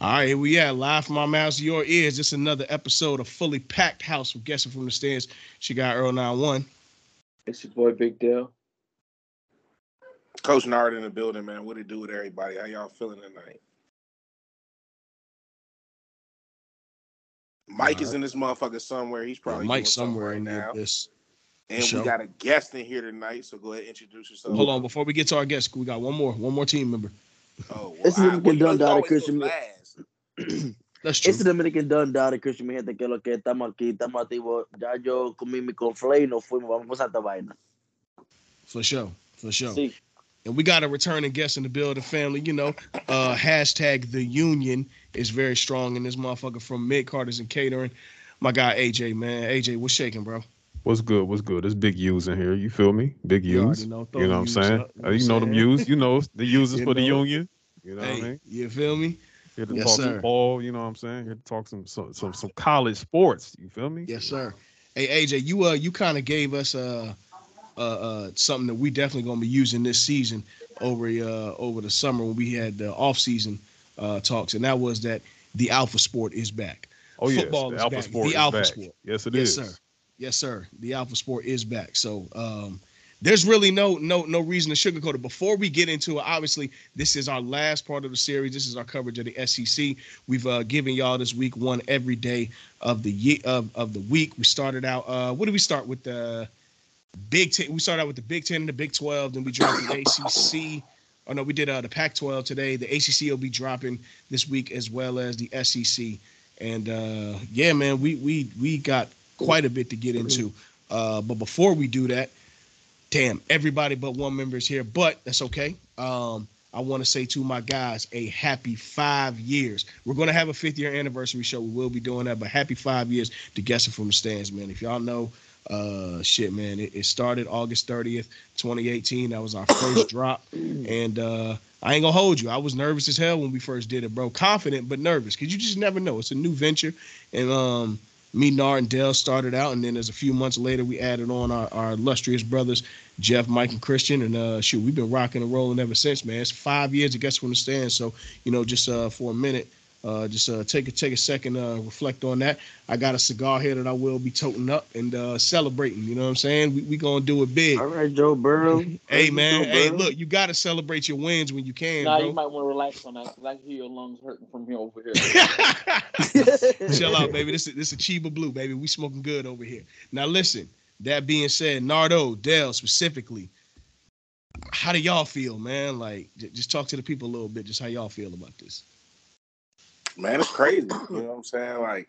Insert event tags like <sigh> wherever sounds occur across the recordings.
All right, here we at live from my mouth to your ears. Just another episode of fully packed house with guessing from the stands. She got Earl 91. It's your boy Big Dale. Coach Nard in the building, man. What it do with everybody? How y'all feeling tonight? Mike is in this motherfucker somewhere. He's probably Mike doing somewhere right in now. this. And Sure. we got a guest in here tonight, so go ahead and introduce yourself. Hold on, before we get to our guest, we got one more, one more team member. Oh, well, It's I- Dominican well, you Don Dada Christian. last. <clears throat> That's true. Este Dominican Don Dada Christian, mi gente, que lo que estamos aquí, estamos activos. Ya yo comí mi conflay y nos fuimos, vamos con Santa Vaina. For sure, for sure. Sí. And we got a returning guest in the building, family. You know, uh, hashtag the union is very strong in this motherfucker from Midcarders and Catering. My guy AJ, man. AJ, what's shaking, bro? What's good? What's good? There's big U's in here. You feel me? Big You already U's. know, You know what I'm saying? up, you know Uh, what you know them? U's. You know the <laughs> U's is You for the union. You know what I Hey, mean? you feel me? Here to Yes, talk sir. some ball. You know what I'm saying? Here to talk some some some, some college sports. You feel me? Yes, sir. Hey AJ, you uh you kind of gave us uh uh uh something that we definitely gonna be using this season over uh over the summer when we had the off season uh talks, and that was that the alpha sport is back. Oh yes, Football the is Alpha back. Sport The is Alpha back. Sport. Yes, it yes, is. sir. Yes, sir. The alpha sport is back. So um there's really no no no reason to sugarcoat it. Before we get into it, obviously this is our last part of the series. This is our coverage of the SEC. We've uh, given y'all this week one every day of the year of, of the week. We started out. Uh, what did we start with? The Big Ten. We started out with the Big Ten and the Big Twelve. Then we dropped the ACC. Oh no, we did uh, the Pac-12 today. The ACC will be dropping this week as well as the SEC. And uh, yeah, man, we we we got quite a bit to get into. Uh, but before we do that, damn, everybody but one member is here, but that's okay. Um, I want to say to my guys, a happy five years. We're going to have a fifth year anniversary show. We will be doing that, but happy five years to Guessing from the Stands, man. If y'all know, uh, shit, man, it, it started August 30th, 2018. That was our first <coughs> drop. And uh, I ain't gonna hold you. I was nervous as hell when we first did it, bro. Confident but nervous because you just never know. It's a new venture, and um, me, Nar, and Dell started out, and then as a few months later, we added on our, our illustrious brothers, Jeff, Mike, and Christian, and uh, shoot, we've been rocking and rolling ever since, man. It's five years, I guess, from the stand. So you know, just uh, for a minute. Uh, just uh, take a take a second, uh, reflect on that. I got a cigar here that I will be toting up and uh, celebrating. You know what I'm saying? We we gonna do it big. All right, Joe Burrow. <laughs> Hey Joe man, hey Burrow. look, you gotta celebrate your wins when you can, Nah, bro. you might want to relax on that because I can hear your lungs hurting from here over here. <laughs> Chill out, <laughs> baby. This is this is Chiba Blue, baby. We smoking good over here. Now listen. That being said, Nardo, Dell specifically, how do y'all feel, man? Like, j- just talk to the people a little bit. Just how y'all feel about this. Man, it's crazy. You know what I'm saying? Like,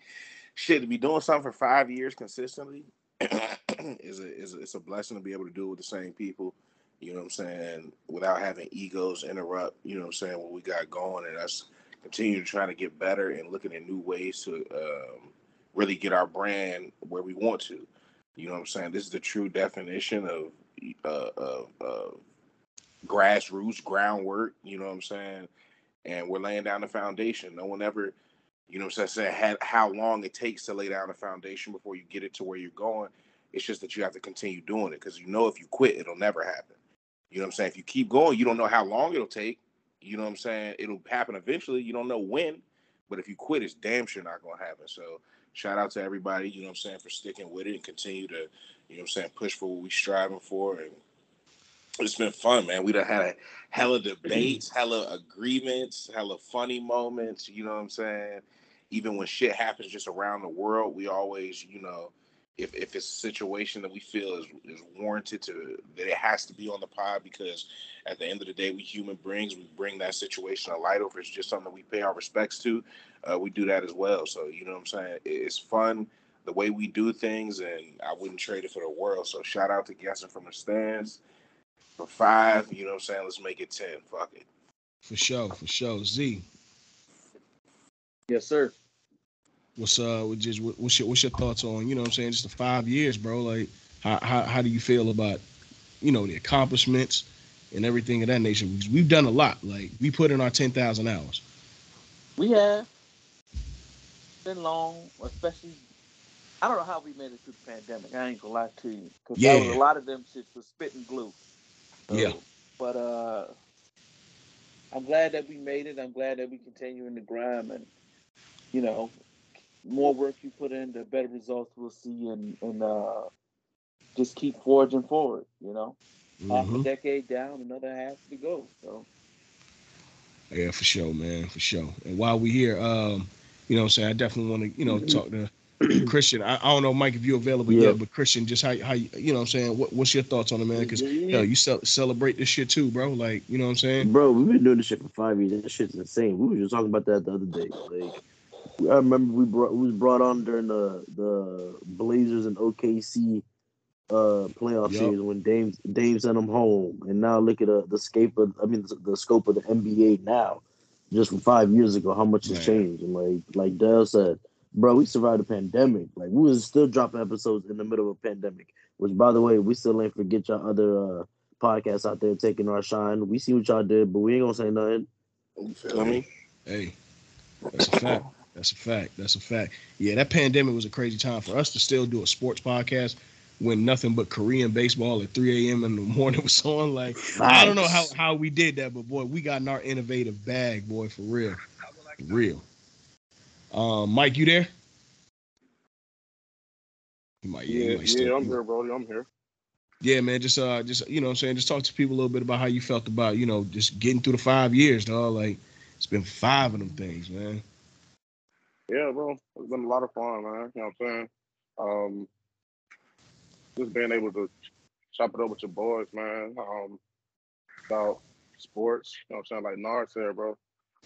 shit, to be doing something for five years consistently <clears throat> is a is a, it's a blessing to be able to do it with the same people. You know what I'm saying? Without having egos interrupt. You know what I'm saying? What we got going, and us continue to try to get better and looking at new ways to um, really get our brand where we want to. You know what I'm saying? This is the true definition of uh, of, of grassroots groundwork. You know what I'm saying? And we're laying down the foundation. No one ever, you know, what I'm saying had how long it takes to lay down a foundation before you get it to where you're going. It's just that you have to continue doing it because you know if you quit, it'll never happen. You know what I'm saying? If you keep going, you don't know how long it'll take. You know what I'm saying? It'll happen eventually. You don't know when, but if you quit, it's damn sure not gonna happen. So shout out to everybody, you know what I'm saying, for sticking with it and continue to, you know what I'm saying, push for what we're striving for and it's been fun, man. We done had a hella debates, <clears throat> hella agreements, hella funny moments. You know what I'm saying? Even when shit happens just around the world, we always, you know, if if it's a situation that we feel is is warranted to that it has to be on the pod because at the end of the day, we human beings, we bring that situation to light. Or if it's just something that we pay our respects to, uh, we do that as well. So you know what I'm saying? It's fun the way we do things, and I wouldn't trade it for the world. So shout out to guessing from the stands for five. You know what I'm saying? Let's make it ten. Fuck it. For sure, for sure. Z, Yes, sir. what's uh, what just what- what's your what's your thoughts on you know what I'm saying? Just the five years, bro. Like, how how how do you feel about you know the accomplishments and everything of that nature? Because we've done a lot. Like, we put in our ten thousand hours. we have been long, especially. I don't know how we made it through the pandemic. I ain't gonna lie to you, because Yeah. a lot of them shits was spitting glue. So, Yeah. But uh, I'm glad that we made it. I'm glad that we continue in the grind, and you know, more work you put in, the better results we'll see, and and uh, just keep forging forward. You know, half a Mhm. decade down, another half to go. So Yeah, for sure, man, for sure. And while we here, um, you know, I'm saying I definitely want to, you know, talk to <clears throat> Christian. I, I don't know, Mike, if you're available Yeah. yet, but Christian, just how how you, you know, what I'm saying, what, what's your thoughts on it, man? Because Yeah. hell, you ce- celebrate this shit too, bro. Like, you know what I'm saying? Bro, we've been doing this shit for five years. That shit's insane. We were just talking about that the other day. Like, I remember we brought we was brought on during the the Blazers and OKC uh playoff Yup. series when Dame Dame sent them home, and now look at uh, the scape of I mean the, the scope of the NBA now. Just from five years ago, how much has changed? And like like Dale said, bro, we survived a pandemic. Like we was still dropping episodes in the middle of a pandemic. Which, by the way, we still ain't forget y'all other uh podcasts out there taking our shine. We see what y'all did, but we ain't gonna say nothing. You feel me? Hey, that's a fact. That's a fact. That's a fact. Yeah, that pandemic was a crazy time for us to still do a sports podcast when nothing but Korean baseball at 3 a.m. in the morning <laughs> was on. Like, I don't know how, how we did that, but boy, we got in our innovative bag, boy, for real. For real. Um, Mike, you there? He might, yeah, Yeah, might still- yeah, I'm here, Brody. I'm here. Yeah, man. Just uh just you know what I'm saying, just talk to people a little bit about how you felt about, you know, just getting through the five years, dog. Like it's been five of them things, man. Yeah, bro. It's been a lot of fun, man. You know what I'm saying? Um, just being able to chop it up with your boys, man. Um, about sports. You know what I'm saying? Like Nard said, bro.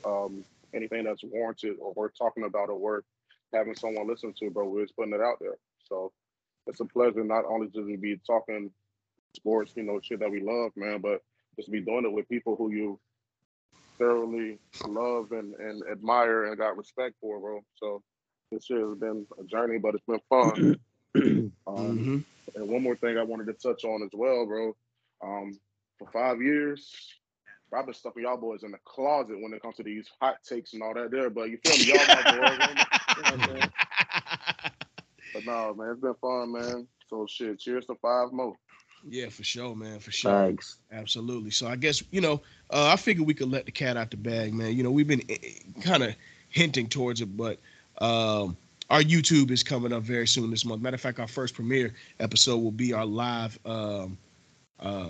Um, anything that's warranted or worth talking about or worth having someone listen to, bro, we're just putting it out there. So it's a pleasure not only just to be talking sports, you know, shit that we love, man, but just be doing it with people who you thoroughly love and, and admire and got respect for, bro. So this year has been a journey, but it's been fun. <clears throat> Um, hmm and one more thing I wanted to touch on as well, bro. Um, for five years, I've been stuffing y'all boys in the closet when it comes to these hot takes and all that there. But you feel me? Y'all my <laughs> boys. You know what I'm saying? But no, man, it's been fun, man. So shit, cheers to five more. Yeah, for sure, man. For sure. Facts. Absolutely. So I guess you know, uh, I figured we could let the cat out the bag, man. You know, we've been kind of hinting towards it, but um, our YouTube is coming up very soon this month. Matter of fact, our first premiere episode will be our live um, uh,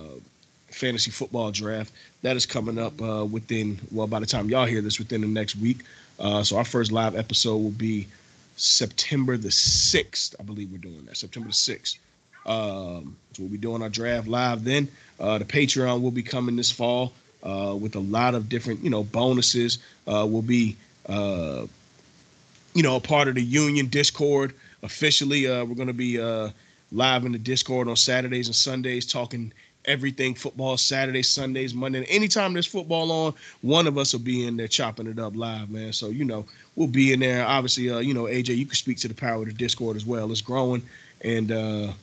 fantasy football draft. That is coming up uh, within well, by the time y'all hear this, within the next week. Uh, so our first live episode will be September the sixth. I believe we're doing that. September the sixth. Um, so we'll be doing our draft live then. Uh, the Patreon will be coming this fall uh, with a lot of different, you know, bonuses. Uh, we'll be, uh, you know, a part of the Union Discord officially. Uh, we're going to be uh, live in the Discord on Saturdays and Sundays, talking everything football. Saturdays, Sundays, Monday. Anytime there's football on, one of us will be in there chopping it up live, man. So you know, we'll be in there. Obviously, uh, you know, AJ, you can speak to the power of the Discord as well. It's growing, and uh,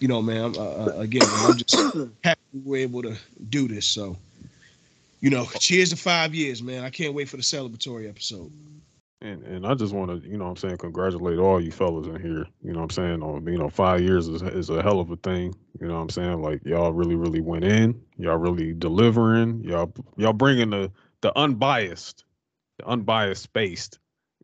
you know, man, uh, uh, again, man, I'm just <clears throat> happy we're able to do this. So, you know, cheers to five years, man. I can't wait for the celebratory episode. And and I just want to, you know what I'm saying, congratulate all you fellas in here. You know what I'm saying? On you know, five years is, is a hell of a thing. You know what I'm saying? Like y'all really, really went in. Y'all really delivering. Y'all y'all bringing the the unbiased, the unbiased spaced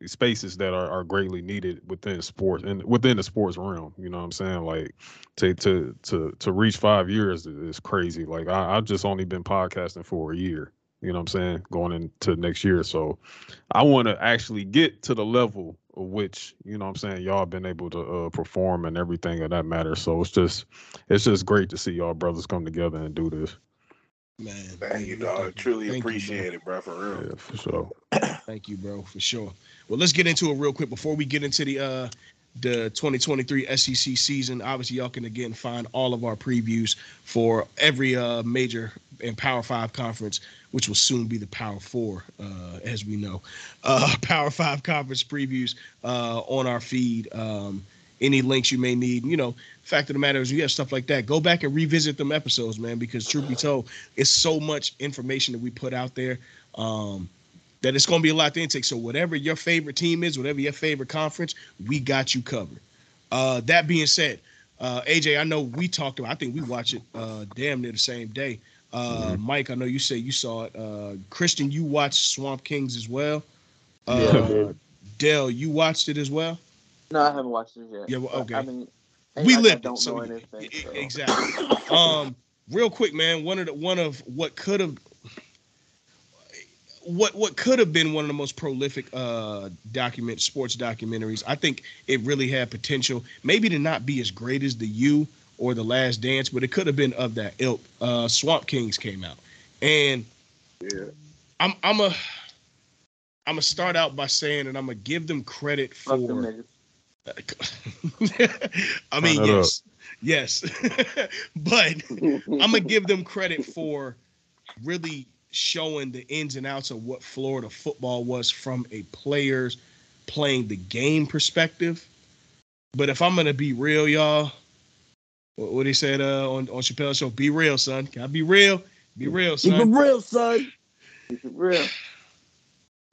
spaces that are, are greatly needed within sports and within the sports realm. You know what I'm saying? Like to to to to reach five years is, crazy. Like I, I've just only been podcasting for a year. You know what I'm saying? Going into next year. So I want to actually get to the level which, you know what I'm saying, y'all been able to uh, perform and everything of that matter. So it's just it's just great to see y'all brothers come together and do this. Man, Thank you, man, dog. thank you. Truly Thank you, bro. appreciate it, bro, for real. Yeah, for sure. <coughs> Thank you, bro, for sure. Well, let's get into it real quick before we get into the uh the 2023 SEC season. Obviously, y'all can again find all of our previews for every uh major and Power Five conference, which will soon be the Power Four, uh, as we know. <laughs> Uh Power Five conference previews uh on our feed. Um any links you may need, you know, fact of the matter is you have stuff like that. Go back and revisit them episodes, man, because truth be told, it's so much information that we put out there. Um that it's going to be a lot to intake. So whatever your favorite team is, whatever your favorite conference, we got you covered. Uh, that being said, uh, AJ, I know we talked about. I think we watched it uh, damn near the same day. Uh, Mike, I know you say you saw it. Uh, Christian, you watched Swamp Kings as well. Yeah, Uh, did. Dell, you watched it as well. No, I haven't watched it yet. Yeah, well, okay. I mean, we like lived it, don't so know we- anything. so. exactly. um, real quick, man. One of the one of what could have what what could have been one of the most prolific uh document sports documentaries. I think it really had potential. Maybe to not be as great as the U or the Last Dance, but it could have been of that ilk. Uh, Swamp Kings came out, and Yeah. I'm I'm a I'm gonna start out by saying that I'm gonna give them credit for. Fuck them niggas. <laughs> I mean, Turn up. yes, yes, <laughs> but <laughs> I'm gonna give them credit for really showing the ins and outs of what Florida football was from a player's playing the game perspective. But if I'm gonna be real, y'all, what, what he said uh, on on Chappelle's show, be real, son. Gotta be real. Be real, son. Be real, son. Be real.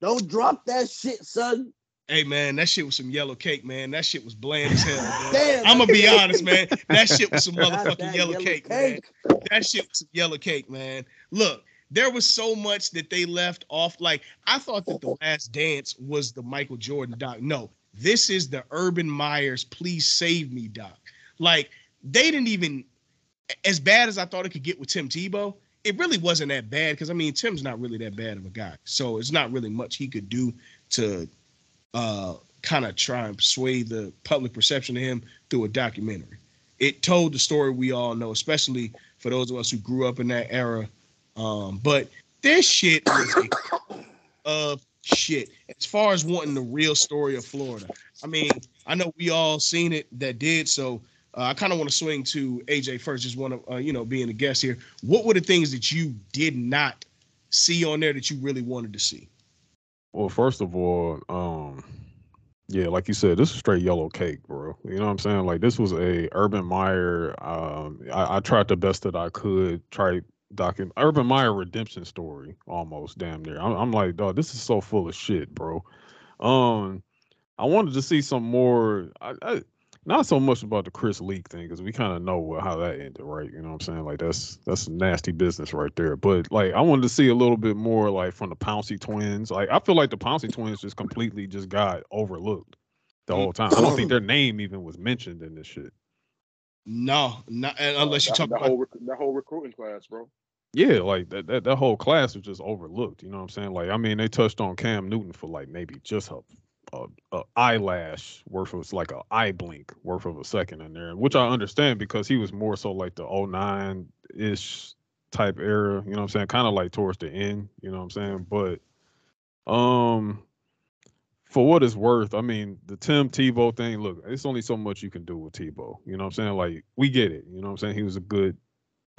Don't drop that shit, son. Hey man, that shit was some yellow cake, man. That shit was bland as hell. Damn. I'm gonna be honest, man. That shit was some <laughs> motherfucking that yellow, cake, man. That shit was some yellow cake, man. Look, there was so much that they left off. Like I thought that the Last Dance was the Michael Jordan doc. No, this is the Urban Meyers "Please Save Me" doc. Like they didn't even, as bad as I thought it could get with Tim Tebow. It really wasn't that bad because I mean Tim's not really that bad of a guy, so it's not really much he could do to uh, kind of try and sway the public perception of him through a documentary. It told the story we all know, especially for those of us who grew up in that era. Um, but this shit was <coughs> of shit. As far as wanting the real story of Florida, I mean, I know we all seen it that did. So uh, I kind of want to swing to AJ first, just want to, uh, you know, being a guest here. What were the things that you did not see on there that you really wanted to see? Well, first of all, um, yeah, like you said, this is straight yellow cake, bro. You know what I'm saying? Like this was a Urban Meyer. Um, I, I tried the best that I could try document Urban Meyer redemption story, almost damn near. I'm, I'm like, dog, this is so full of shit, bro. Um, I wanted to see some more. I, I not so much about the Chris Leak thing because we kind of know how that ended, right? You know what I'm saying? Like that's that's nasty business right there. But like I wanted to see a little bit more like from the Pouncey twins. Like I feel like the Pouncey twins just completely just got overlooked the whole time. I don't think <clears throat> their name even was mentioned in this shit. No, not unless you Uh, talk that, about whole rec- that whole recruiting class, bro. Yeah, like that, that that whole class was just overlooked. You know what I'm saying? Like I mean, they touched on Cam Newton for like maybe just a a, a eyelash worth of like a eye blink worth of a second in there, which I understand because he was more so like the 09 ish type era. You know what I'm saying? Kind of like towards the end. You know what I'm saying? But um, for what it's worth, I mean, the Tim Tebow thing. Look, it's only so much you can do with Tebow. You know what I'm saying? Like we get it. You know what I'm saying? He was a good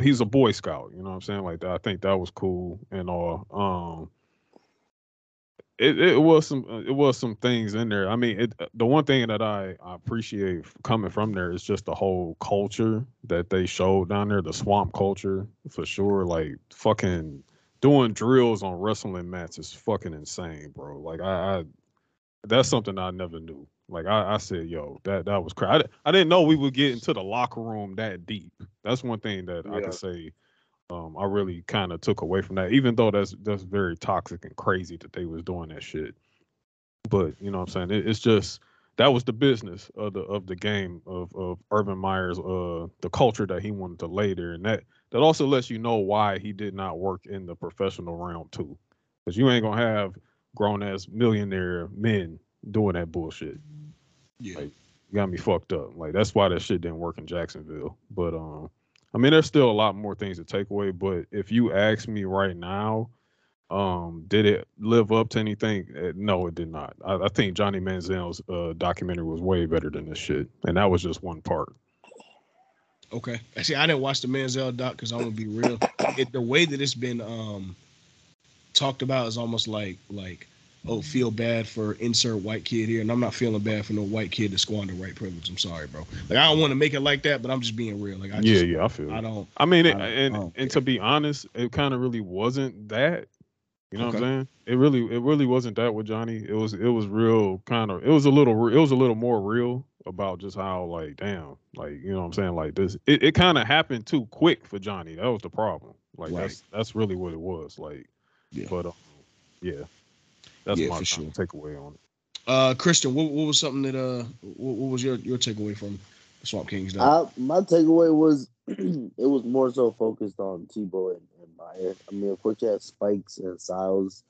he's a boy scout you know what i'm saying like i think that was cool and all um it, it was some uh, it was some things in there i mean it the one thing that i, I appreciate coming from there is just the whole culture that they showed down there the swamp culture for sure like fucking doing drills on wrestling mats is fucking insane bro like i, I that's something i never knew like I, I said, yo, that that was crazy. I, I didn't know we would get into the locker room that deep. That's one thing that I Yeah. can say. Um, I really kind of took away from that, even though that's that's very toxic and crazy that they was doing that shit. But you know what I'm saying? It, it's just that was the business of the of the game of of Urban Meyers, uh, the culture that he wanted to lay there, and that that also lets you know why he did not work in the professional realm too, because you ain't gonna have grown ass millionaire men doing that bullshit yeah. Like, got me fucked up. Like that's why that shit didn't work in Jacksonville. But um, I mean, there's still a lot more things to take away. But if you ask me right now, um, did it live up to anything? Uh, no, it did not. I, I think Johnny Manziel's uh, documentary was way better than this shit, and that was just one part. Okay. Actually, I didn't watch the Manziel doc because I'm gonna be real. It, the way that it's been um talked about is almost like like oh feel bad for insert white kid here, and I'm not feeling bad for no white kid to squander white privilege. I'm sorry, bro. Like I don't want to make it like that, but I'm just being real. Like I yeah, just, yeah, I feel. I don't. I mean, I don't- I and don't and to be honest, it kind of really wasn't that. You know what I'm saying? It really, it really wasn't that with Johnny. It was, it was real kind of. It was a little, it was a little more real about just how like damn, like you know what I'm saying, like this it, it kind of happened too quick for Johnny. That was the problem. Like Right. that's that's really what it was. Like, Yeah. but um, yeah, that's Yeah, my for kind of takeaway on it. Uh, Christian, what, what was something that uh, what, what was your your takeaway from the Swamp Kings? I, my takeaway was <clears throat> it was more so focused on Tebow and, and Meyer. I mean, of course, you had Spikes and Siles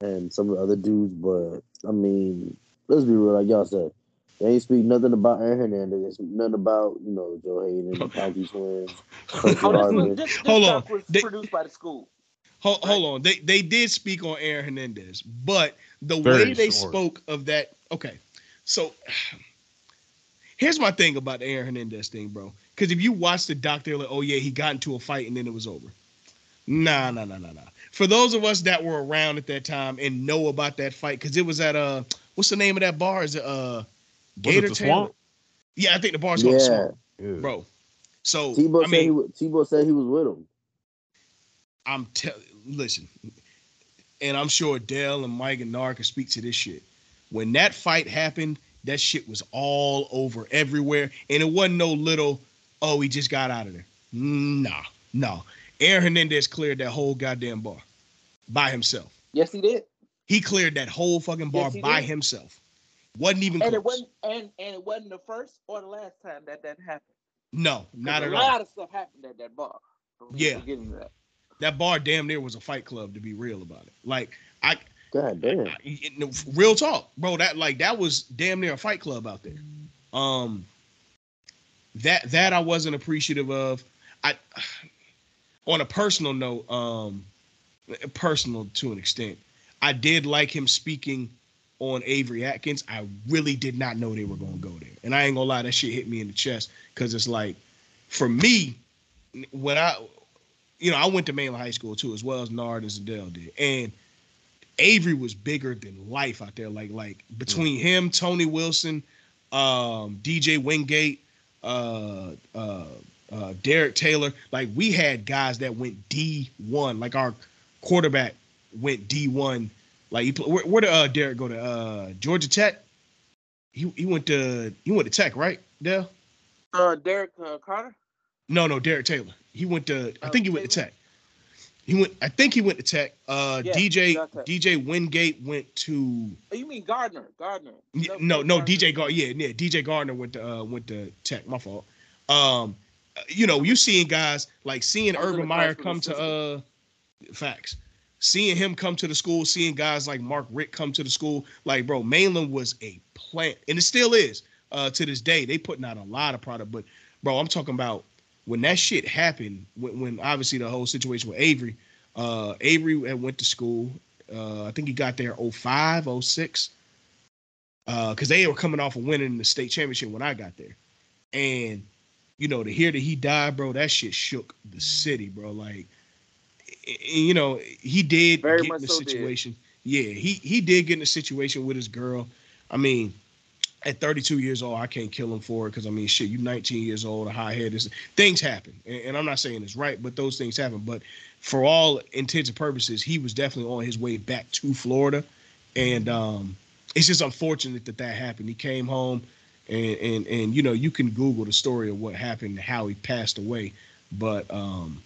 and some of the other dudes, but I mean, let's be real, like y'all said, they ain't speak nothing about Aaron Hernandez. They speak nothing about you know Joe Haden, the Pouncey Twins, Coach Oh, this, this, this Hold on. stuff was They- produced by the school. Hold, hold on. They they did speak on Aaron Hernandez, but the Very way they short. spoke of that. Okay, so here's my thing about the Aaron Hernandez thing, bro. Because if you watch the doc, they're like, oh yeah, he got into a fight and then it was over. Nah, nah, nah, nah, nah. For those of us that were around at that time and know about that fight, because it was at uh, what's the name of that bar? Is it uh, Was it Gator the Swamp? Yeah, I think the bar's called the Yeah, Swamp, Yeah. bro. So Tebow I said he mean, wa- Tebow said he was with him. I'm telling. Listen, and I'm sure Dell and Mike and Nar can speak to this shit. When that fight happened, that shit was all over everywhere, and it wasn't no little. Oh, he just got out of there. Mm, nah, no. Aaron Hernandez cleared that whole goddamn bar by himself. Yes, he did. He cleared that whole fucking bar Yes, by did. himself. Wasn't even And close. it wasn't and, and it wasn't the first or the last time that that happened. No, not at all. a lot of stuff happened at that bar. Yeah. that. That bar damn near was a fight club. To be real about it, like I, God damn. I- real talk, bro. That like that was damn near a fight club out there. Um, that that I wasn't appreciative of. I, on a personal note, um, personal to an extent, I did like him speaking on Avery Atkins. I really did not know they were gonna go there, and I ain't gonna lie, that shit hit me in the chest because it's like, for me, when I, you know, I went to mainland high school too, as well as Nard and Zadell did, and Avery was bigger than life out there. Like like between him, Tony Wilson, um, DJ Wingate, uh, uh, uh, Derek Taylor. Like we had guys that went D one. Like our quarterback went D one. Like he, pl- where, where did uh, Derek go to? Uh, Georgia Tech. He he went to he went to Tech, right? Dale? Uh, Derek uh, Carter. No, no, Derek Taylor. He went to. I Oh, think he went to Tech. He went. I think he went to Tech. Uh, Yeah, DJ. DJ Wingate went to. Oh, you mean Gardner? Gardner. Yeah, No, no, DJ Gardner. Yeah, yeah, DJ Gardner went to uh, went to Tech. My fault. Um, uh, you know, you seeing guys like seeing I was in Urban Meyer come to uh, facts. Seeing him come to the school, seeing guys like Mark Richt come to the school, like bro, Mainland was a plant, and it still is uh, to this day. They putting out a lot of product, but bro, I'm talking about when that shit happened. When, when obviously the whole situation with Avery, uh, Avery had went to school. Uh, I think he got there 05, 06 because they were coming off of winning the state championship when I got there, and you know to hear that he died, bro, that shit shook the city, bro. Like, you know, he did Very get in the so did. situation. Yeah, he he did get in a situation with his girl. I mean, at 32 years old, I can't kill him for it because I mean, shit, you 19 years old, a high head, is things happen, and, and I'm not saying it's right, but those things happen. But for all intents and purposes, he was definitely on his way back to Florida, and um, it's just unfortunate that that happened. He came home, and and and you know, you can Google the story of what happened, how he passed away, but um,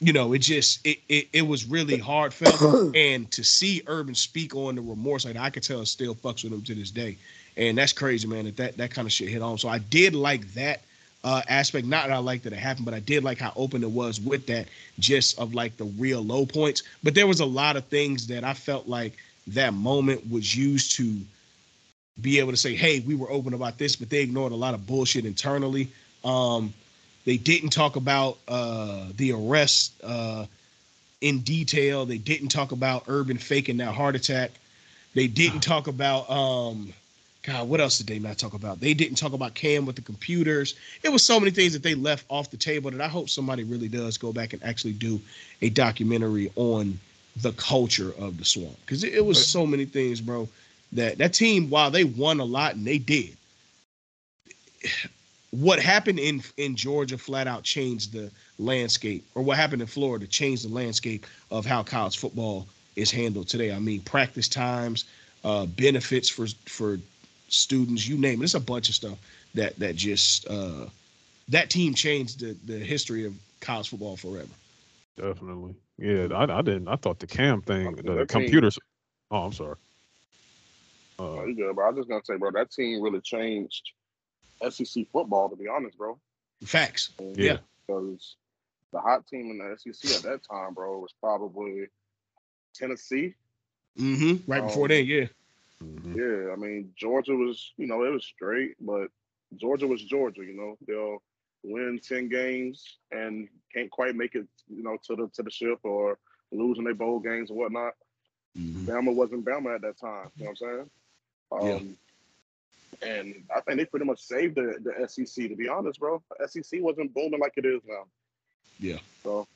you know, it just it it, it was really heartfelt, <coughs> and to see Urban speak on the remorse, like I could tell, it still fucks with him to this day, and that's crazy, man. That that that kind of shit hit home. So I did like that uh, aspect. Not that I liked that it happened, but I did like how open it was with that, just of like the real low points. But there was a lot of things that I felt like that moment was used to be able to say, "Hey, we were open about this," but they ignored a lot of bullshit internally. Um, they didn't talk about uh, the arrest uh, in detail. They didn't talk about Urban faking that heart attack. They didn't talk about um, God. What else did they not talk about? They didn't talk about Cam with the computers. It was so many things that they left off the table that I hope somebody really does go back and actually do a documentary on the culture of the swamp because it, it was so many things, bro. That that team, while they won a lot and they did, what happened in in Georgia flat out changed the landscape, or what happened in Florida changed the landscape of how college football is handled today. I mean, practice times, uh, benefits for for students, you name it. It's a bunch of stuff that that just uh, that team changed the the history of college football forever. Definitely. Yeah, I, I didn't. I thought the cam thing, the that team- computers. Oh, I'm sorry. Oh, Uh, you good, bro. I was just gonna say, bro, that team really changed SEC football. To be honest, bro, Facts. yeah. because the hot team in the SEC at that time, bro, was probably Tennessee. Mm-hmm. Right before Um, then, yeah. Mhm. Yeah, I mean Georgia was, you know, it was straight, but Georgia was Georgia. You know, they'll win ten games and can't quite make it, you know, to the to the ship or losing their bowl games and whatnot. Mhm. Bama wasn't Bama at that time. You know what I'm saying? Yeah. Um, And I think they pretty much saved the, the SEC. To be honest, bro, the SEC wasn't booming like it is now. Yeah. So,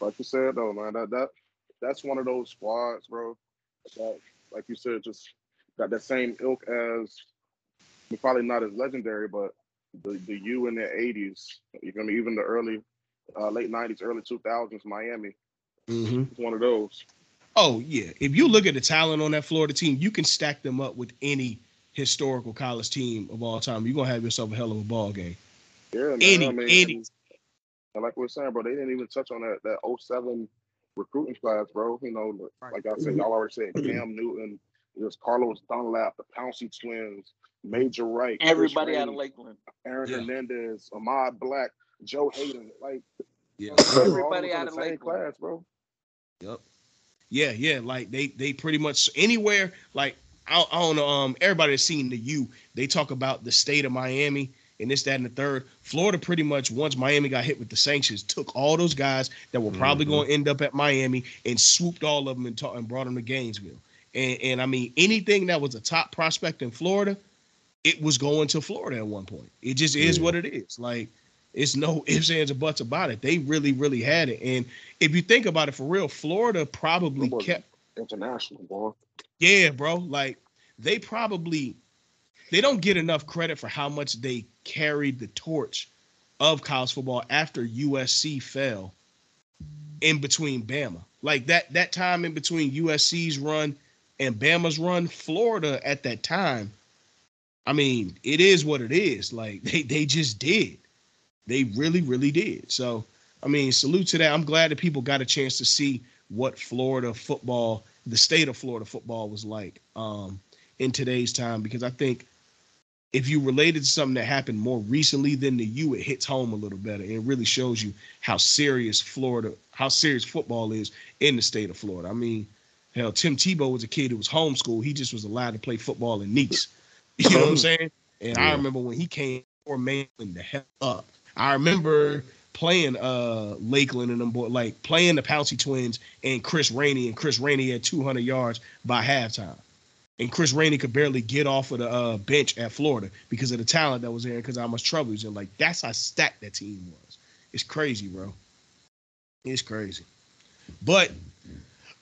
like you said, though, man, that that that's one of those squads, bro. That, like you said, just got that same ilk as probably not as legendary, but the the U in the '80s, even even the early, uh, late '90s, early 2000s, Miami. Mm-hmm. It's one of those. Oh yeah. If you look at the talent on that Florida team, you can stack them up with any historical college team of all time. You're gonna have yourself a hell of a ball game. Yeah, man. Any- I mean, any- and- and like we are saying, bro, they didn't even touch on that that 07 recruiting class, bro. You know, like I said, y'all already said Cam Newton, there's Carlos Dunlap, the Pouncey twins, Major Wright, Chris Everybody out of Lakeland. Aaron Yeah. Hernandez, Ahmad Black, Joe Haden, like Yeah. they were all Everybody out of Lakeland. class, bro. Yep. Yeah, yeah. Like they they pretty much anywhere. Like I, I don't know. Um, everybody that's seen the U, they talk about the state of Miami and this, that, and the third. Florida pretty much once Miami got hit with the sanctions, took all those guys that were probably Mhm. going to end up at Miami and swooped all of them and, ta- and brought them to Gainesville. And and I mean anything that was a top prospect in Florida, it was going to Florida at one point. It just is Yeah. what it is. Like it's no <laughs> ifs, ands, or buts about it. They really, really had it. And if you think about it for real, Florida probably kept International, boy. yeah, bro. Like they probably they don't get enough credit for how much they carried the torch of college football after USC fell in between Bama. Like that that time in between USC's run and Bama's run, Florida at that time, I mean, it is what it is. Like <laughs> they they just did. They really, really did. So, I mean, salute to that. I'm glad that people got a chance to see what Florida football, the state of Florida football was like um, in today's time, because I think if you related to something that happened more recently than the U, it hits home a little better. It really shows you how serious Florida, how serious football is in the state of Florida. I mean, hell, Tim Tebow was a kid who was homeschooled. He just was allowed to play football in Nease. <laughs> You know what I'm saying? And I remember when he came for man the hell up. I remember playing uh Lakeland and them boy like playing the Pouncey twins and Chris Rainey and Chris Rainey had 200 yards by halftime. And Chris Rainey could barely get off of the uh, bench at Florida because of the talent that was there because how much trouble he was in. Like that's how stacked that team was. It's crazy, bro. It's crazy. But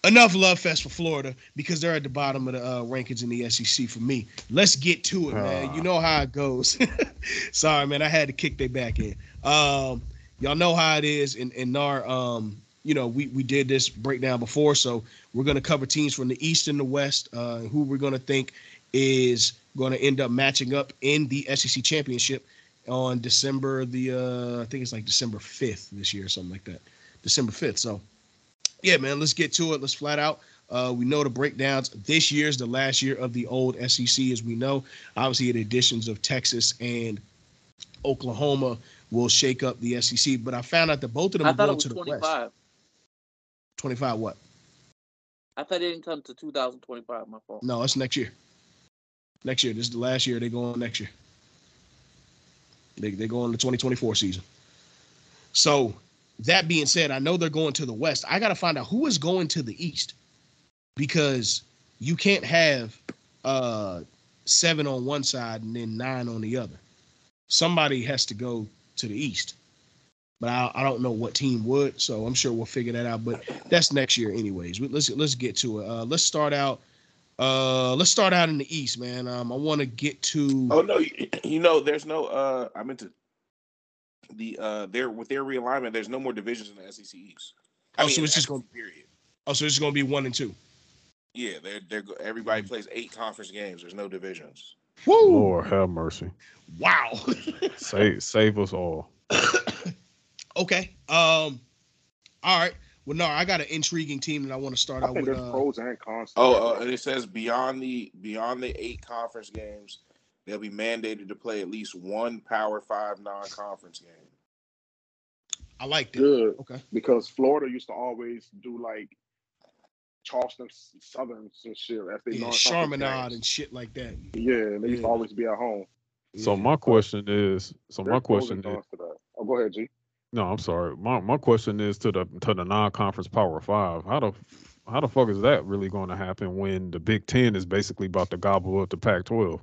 enough love fest for Florida because they're at the bottom of the uh, rankings in the SEC for me. Let's get to it, man. Ah. You know how it goes. <laughs> Sorry, man. I had to kick their back in. Um, y'all know how it is in, in NAR. Um, you know, we, we did this breakdown before, so we're going to cover teams from the East and the West, uh, who we're going to think is going to end up matching up in the SEC championship on December the uh, I think it's like December 5th this year, or something like that. December 5th. So yeah, man, let's get to it. Let's flat out. Uh, we know the breakdowns. This year's the last year of the old SEC, as we know. Obviously, the additions of Texas and Oklahoma will shake up the SEC. But I found out that both of them I are going was to the West. 25. 25 what? I thought it didn't come to 2025. My fault. No, it's next year. Next year. This is the last year. They go on next year. They they go on the 2024 season. So that being said, I know they're going to the West. I got to find out who is going to the East because you can't have uh seven on one side and then nine on the other. Somebody has to go to the East. But I, I don't know what team would, so I'm sure we'll figure that out. But that's next year, anyways. Let's let's get to it. Uh, let's start out. Uh, let's start out in the East, man. Um, I want to get to. Oh no, you, you know, there's no. Uh, I meant to. The uh, there with their realignment, there's no more divisions in the SEC East. I Oh, mean, so it's just gonna- period. Oh, so it's going to be one and two. Yeah, they're they're go- everybody plays eight conference games. There's no divisions. Woo! Lord have mercy. Wow. <laughs> Save save us all. <coughs> okay. Um. All right. Well, no, I got an intriguing team that I want to start I out think with. there's Uh, pros and cons. Oh, uh, and it says beyond the beyond the eight conference games, they'll be mandated to play at least one Power Five non-conference game. I like that. good Okay. because Florida used to always do like Charleston Southern and shit as they Yeah, Charminade and shit like that. Yeah, they used Yeah. to always be at home. So Yeah. my question is, so my There's pros question is, to. Oh, go ahead, G. no, I'm sorry. My my question is to the to the non-conference Power Five. How the how the fuck is that really going to happen when the Big Ten is basically about to gobble up the Pac-12?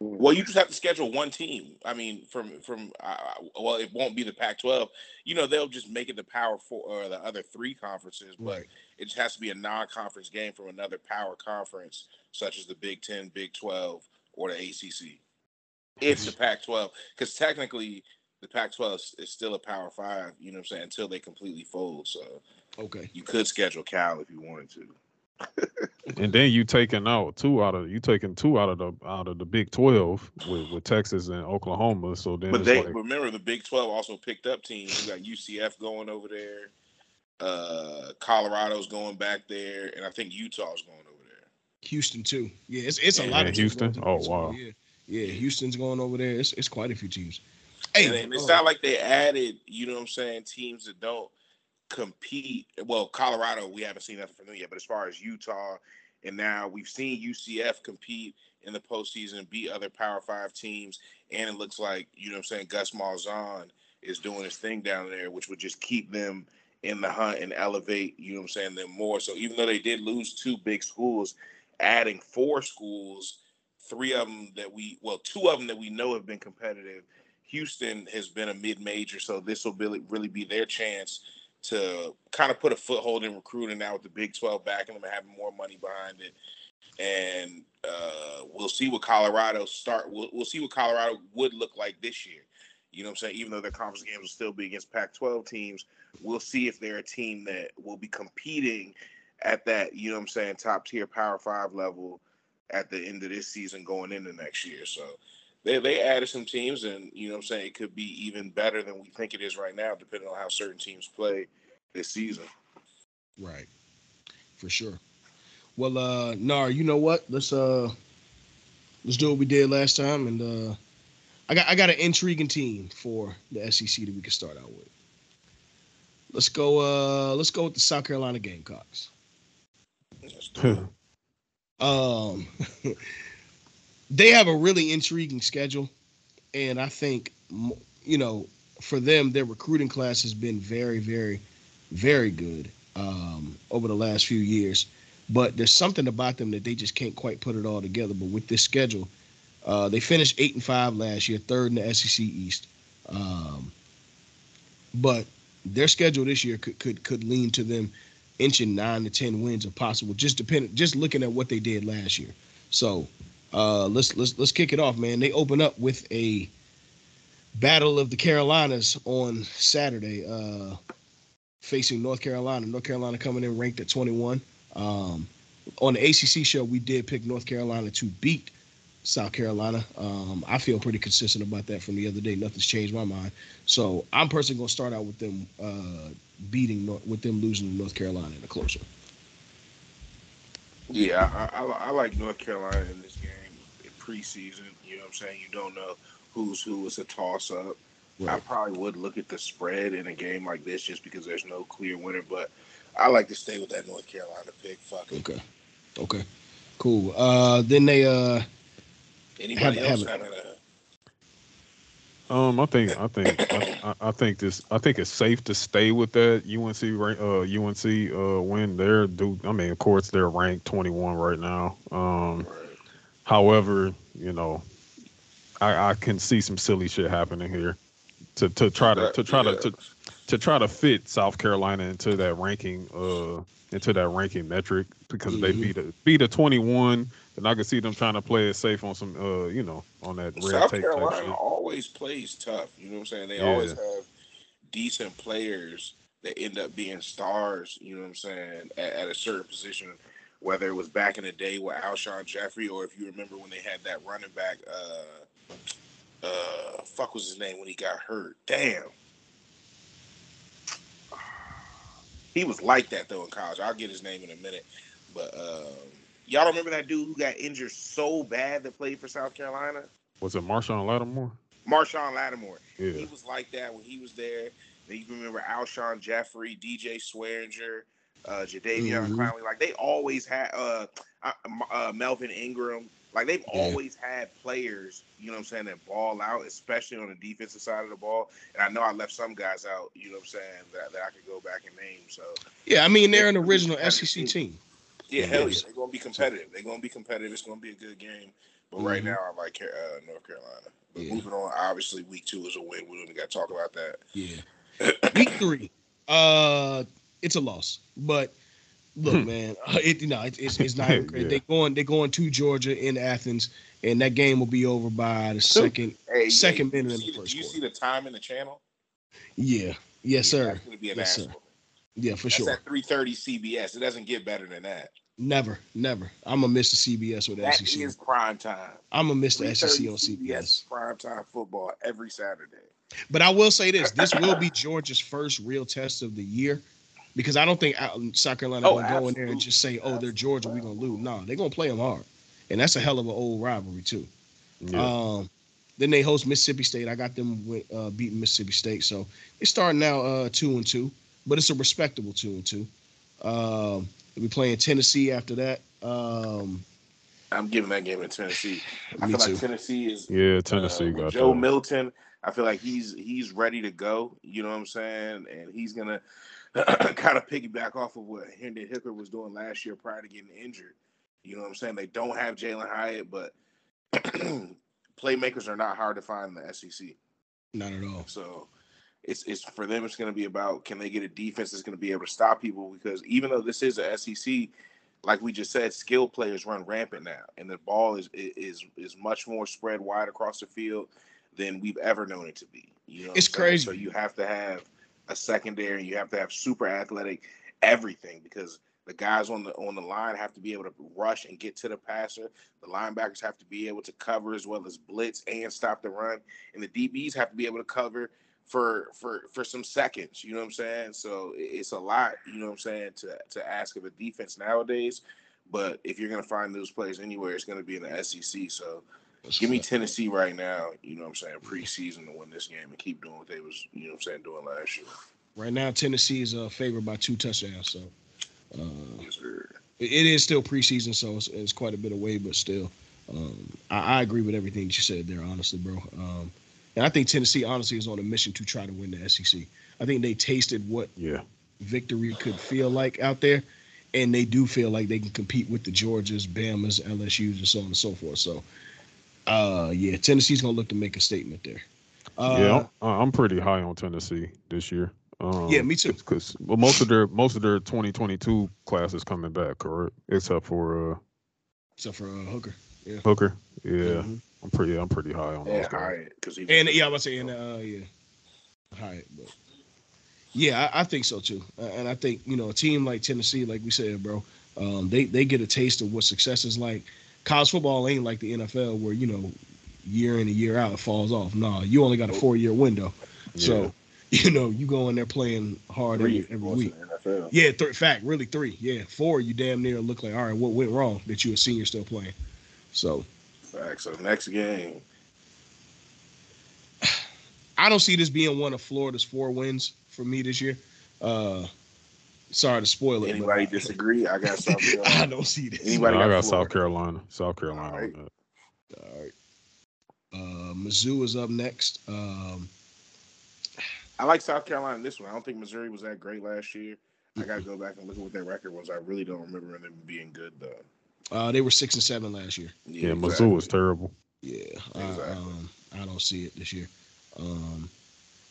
Well, you just have to schedule one team. I mean, from from uh, well, it won't be the Pac-12. You know, they'll just make it the Power Four or the other three conferences, but Right. it just has to be a non-conference game from another power conference, such as the Big Ten, Big Twelve, or the ACC. If the Pac-12, because technically the Pac-12 is, is still a Power Five. You know what I'm saying? Until they completely fold, so Okay. you could schedule Cal if you wanted to. And then you taking out two out of you taking two out of the out of the Big Twelve with, with Texas and Oklahoma. So then But they like, remember the Big Twelve also picked up teams. You got UCF going over there. Uh, Colorado's going back there, and I think Utah's going over there. Houston too. Yeah, it's it's a lot of Houston? going Oh, wow. Yeah. Yeah, Houston's going over there. It's it's quite a few teams. Hey, and, and it's uh, not like they added, you know what I'm saying, teams that don't compete. Well, Colorado, we haven't seen nothing from them yet, but as far as Utah, and now we've seen UCF compete in the postseason beat other Power Five teams, and it looks like, you know what I'm saying, Gus Malzahn is doing his thing down there, which would just keep them in the hunt and elevate, you know what I'm saying, them more. So even though they did lose two big schools, adding four schools, three of them that we, well, two of them that we know have been competitive. Houston has been a mid-major, so this will really, really be their chance to kind of put a foothold in recruiting now with the Big 12 backing them and having more money behind it. And uh, we'll see what Colorado start. We'll, we'll see what Colorado would look like this year. You know what I'm saying? Even though their conference games will still be against Pac-12 teams, we'll see if they're a team that will be competing at that, you know what I'm saying, top tier Power Five level at the end of this season going into next year. So they they added some teams, and you know what I'm saying, it could be even better than we think it is right now, depending on how certain teams play this season. Right. For sure. Well, uh, Nar, you know what? Let's uh, let's do what we did last time, and uh, I got I got an intriguing team for the SEC that we can start out with. Let's go. Uh, let's go with the South Carolina Gamecocks. <laughs> Um, <laughs> they have a really intriguing schedule, and I think you know for them their recruiting class has been very, very, very good um, over the last few years. But there's something about them that they just can't quite put it all together. But with this schedule, uh, they finished eight and five last year, third in the SEC East. Um, but their schedule this year could could could lean to them inching nine to ten wins if possible. Just depending, just looking at what they did last year. So uh, let's let's let's kick it off, man. They open up with a battle of the Carolinas on Saturday, uh, facing North Carolina. North Carolina coming in ranked at 21. Um, on the ACC show, we did pick North Carolina to beat South Carolina. Um, I feel pretty consistent about that from the other day. Nothing's changed my mind. So I'm personally going to start out with them uh, beating, with them losing to North Carolina in a closer. Yeah, I, I, I like North Carolina in this game preseason. You know what I'm saying? You don't know who's who. It's a toss up. I probably would look at the spread in a game like this just because there's no clear winner, but I like to stay with that North Carolina pick. Fuck it. Okay. Okay. Cool. Uh, then they uh, Anybody Have- else have having a Um, I think I think I, I- I think this I think it's safe to stay with that UNC uh UNC uh win they're do I mean of course they're ranked 21 right now. Um however, you know, I I can see some silly shit happening here to to try to to try to, to to try to fit South Carolina into that ranking uh into that ranking metric because they Mhm. beat a beat a 21 and I can see them trying to play it safe on some uh you know on that red South tape Carolina always plays tough. You know what I'm saying? They Yeah. always have decent players that end up being stars. You know what I'm saying? At, at a certain position whether it was back in the day with Alshon Jeffery or if you remember when they had that running back, uh, uh, fuck was his name when he got hurt? Damn. He was like that though in college. I'll get his name in a minute, but um, y'all remember that dude who got injured so bad that played for South Carolina? Was it Marshawn Lattimore? Marshawn Lattimore. Yeah. He was like that when he was there. Then you remember Alshon Jeffery, DJ Swearinger, uh, Jadeveon Mhm. Clowney. Like they always had uh, uh, Melvin Ingram. Like they've Yeah. always had players, you know what I'm saying, that ball out, especially on the defensive side of the ball. And I know I left some guys out, you know what I'm saying, that, that I could go back and name. So Yeah, I mean they're an original SEC team. yeah, hell yeah, they're gonna be competitive. They're gonna be competitive. It's gonna be a good game. But right Mhm. now, I like uh, North Carolina. But Yeah. moving on, obviously, week two is a win. We don't even got to talk about that. Yeah. Week three, uh, it's a loss. But look, Hmm. man, uh, <laughs> it you know it, it's it's not. <laughs> Yeah. They going they going to Georgia in Athens, and that game will be over by the second. Hey, Second hey, minute you in the first Do you see the time in the channel? Yeah. Yes, sir. That's gonna be an Yes, sir. Yeah, for That's sure. at three thirty CBS. It doesn't get better than that. Never, never. I'm gonna miss the CBS with the That SEC. is prime time. I'm gonna miss the 3:30 SEC on CBS. prime time football every Saturday. But I will say this: this will be Georgia's first real test of the year, because I don't think out- South Carolina Oh, gonna go in there and just say, "Oh, they're Georgia, we're gonna lose." No, they're gonna play them hard, and that's a hell of an old rivalry too. Yeah. Um, then they host Mississippi State. I got them with, uh, beating Mississippi State, so they're starting now uh, two and two, but it's a respectable two and two. Um, they'll be playing Tennessee after that. Um, I'm giving that game to Tennessee. I feel too. like Tennessee is yeah, Tennessee uh, got Joe that. Milton. I feel like he's he's ready to go. You know what I'm saying? And he's gonna <clears throat> kind of piggyback off of what Hendon Hooker was doing last year prior to getting injured. You know what I'm saying? They don't have Jalen Hyatt, but <clears throat> playmakers are not hard to find in the SEC. not at all. So it's it's for them. It's going to be about can they get a defense that's going to be able to stop people because even though this is a SEC, like we just said, skill players run rampant now, and the ball is is is much more spread wide across the field than we've ever known it to be. You know, It's crazy. So you have to have a secondary, you have to have super athletic everything because the guys on the on the line have to be able to rush and get to the passer. The linebackers have to be able to cover as well as blitz and stop the run, and the DBs have to be able to cover for for for some seconds. You know what I'm saying? So it's a lot. You know what I'm saying to to ask of a defense nowadays. But if you're gonna find those players anywhere, it's gonna be in the SEC. So give me Tennessee right now. You know what I'm saying? Preseason to win this game and keep doing what they was you know what I'm saying doing last year. Right now, Tennessee is uh, favored by two touchdowns. So uh, Yes, sir. it it is still preseason, so it's, it's quite a bit away, but still, um, I, I agree with everything that you said there, honestly, bro. Um, and I think Tennessee, honestly, is on a mission to try to win the SEC. I think they tasted what Yeah. victory could feel like out there, and they do feel like they can compete with the Georgias, Bama's, LSU's, and so on and so forth. So, uh, yeah, Tennessee's gonna look to make a statement there. Uh, yeah, I'm, I'm pretty high on Tennessee this year. Um, Yeah, me too. Because well, most of their most of their 2022 class is coming back, correct? Except for uh, except for uh, Hooker. Yeah. Hooker. Yeah, Mhm. I'm pretty. I'm pretty high on those Yeah, guys. Hyatt because And yeah, I was saying, uh, yeah, Hyatt, but yeah, I, I think so too. Uh, and I think you know a team like Tennessee, like we said, bro, um, they they get a taste of what success is like. College football ain't like the NFL where you know year in and year out it falls off. Nah, you only got a four year window, so <laughs> you know you go in there playing hard three every, every week. NFL. Yeah, th- fact, really three. Yeah, four, you damn near look like all right. What went wrong that you a senior still playing? So Fact. So next game, <sighs> I don't see this being one of Florida's four wins for me this year. Uh sorry to spoil it. anybody but disagree? I got something. <laughs> I don't see this. Anybody I got got Florida? South Carolina. South Carolina. Alright. on that. All right. Uh Mizzou is up next. Um I like South Carolina in this one. I don't think Missouri was that great last year. I got to go back and look at what their record was. I really don't remember them being good though. uh they were six and seven last year. Yeah, exactly. Mizzou was terrible. Yeah. I, Exactly. um I don't see it this year. Um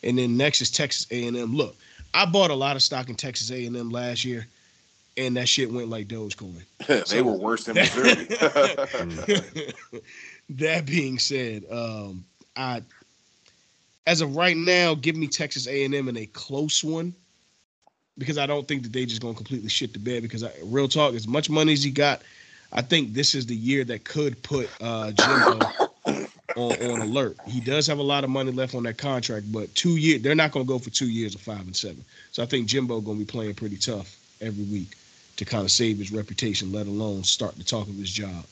and then next is Texas A&M. Look, I bought a lot of stock in Texas A&M last year, and that shit went like Dogecoin. <laughs> they were worse than Missouri. <laughs> <laughs> that being said, um, I as of right now, give me Texas A and M in a close one, because I don't think that they just gonna completely shit the bed. Because I, real talk, as much money as he got, I think this is the year that could put uh, Jimbo on, on alert. He does have a lot of money left on that contract, but two years they're not gonna go for two years of five and seven. So I think Jimbo gonna be playing pretty tough every week to kind of save his reputation, let alone start to talk of his job.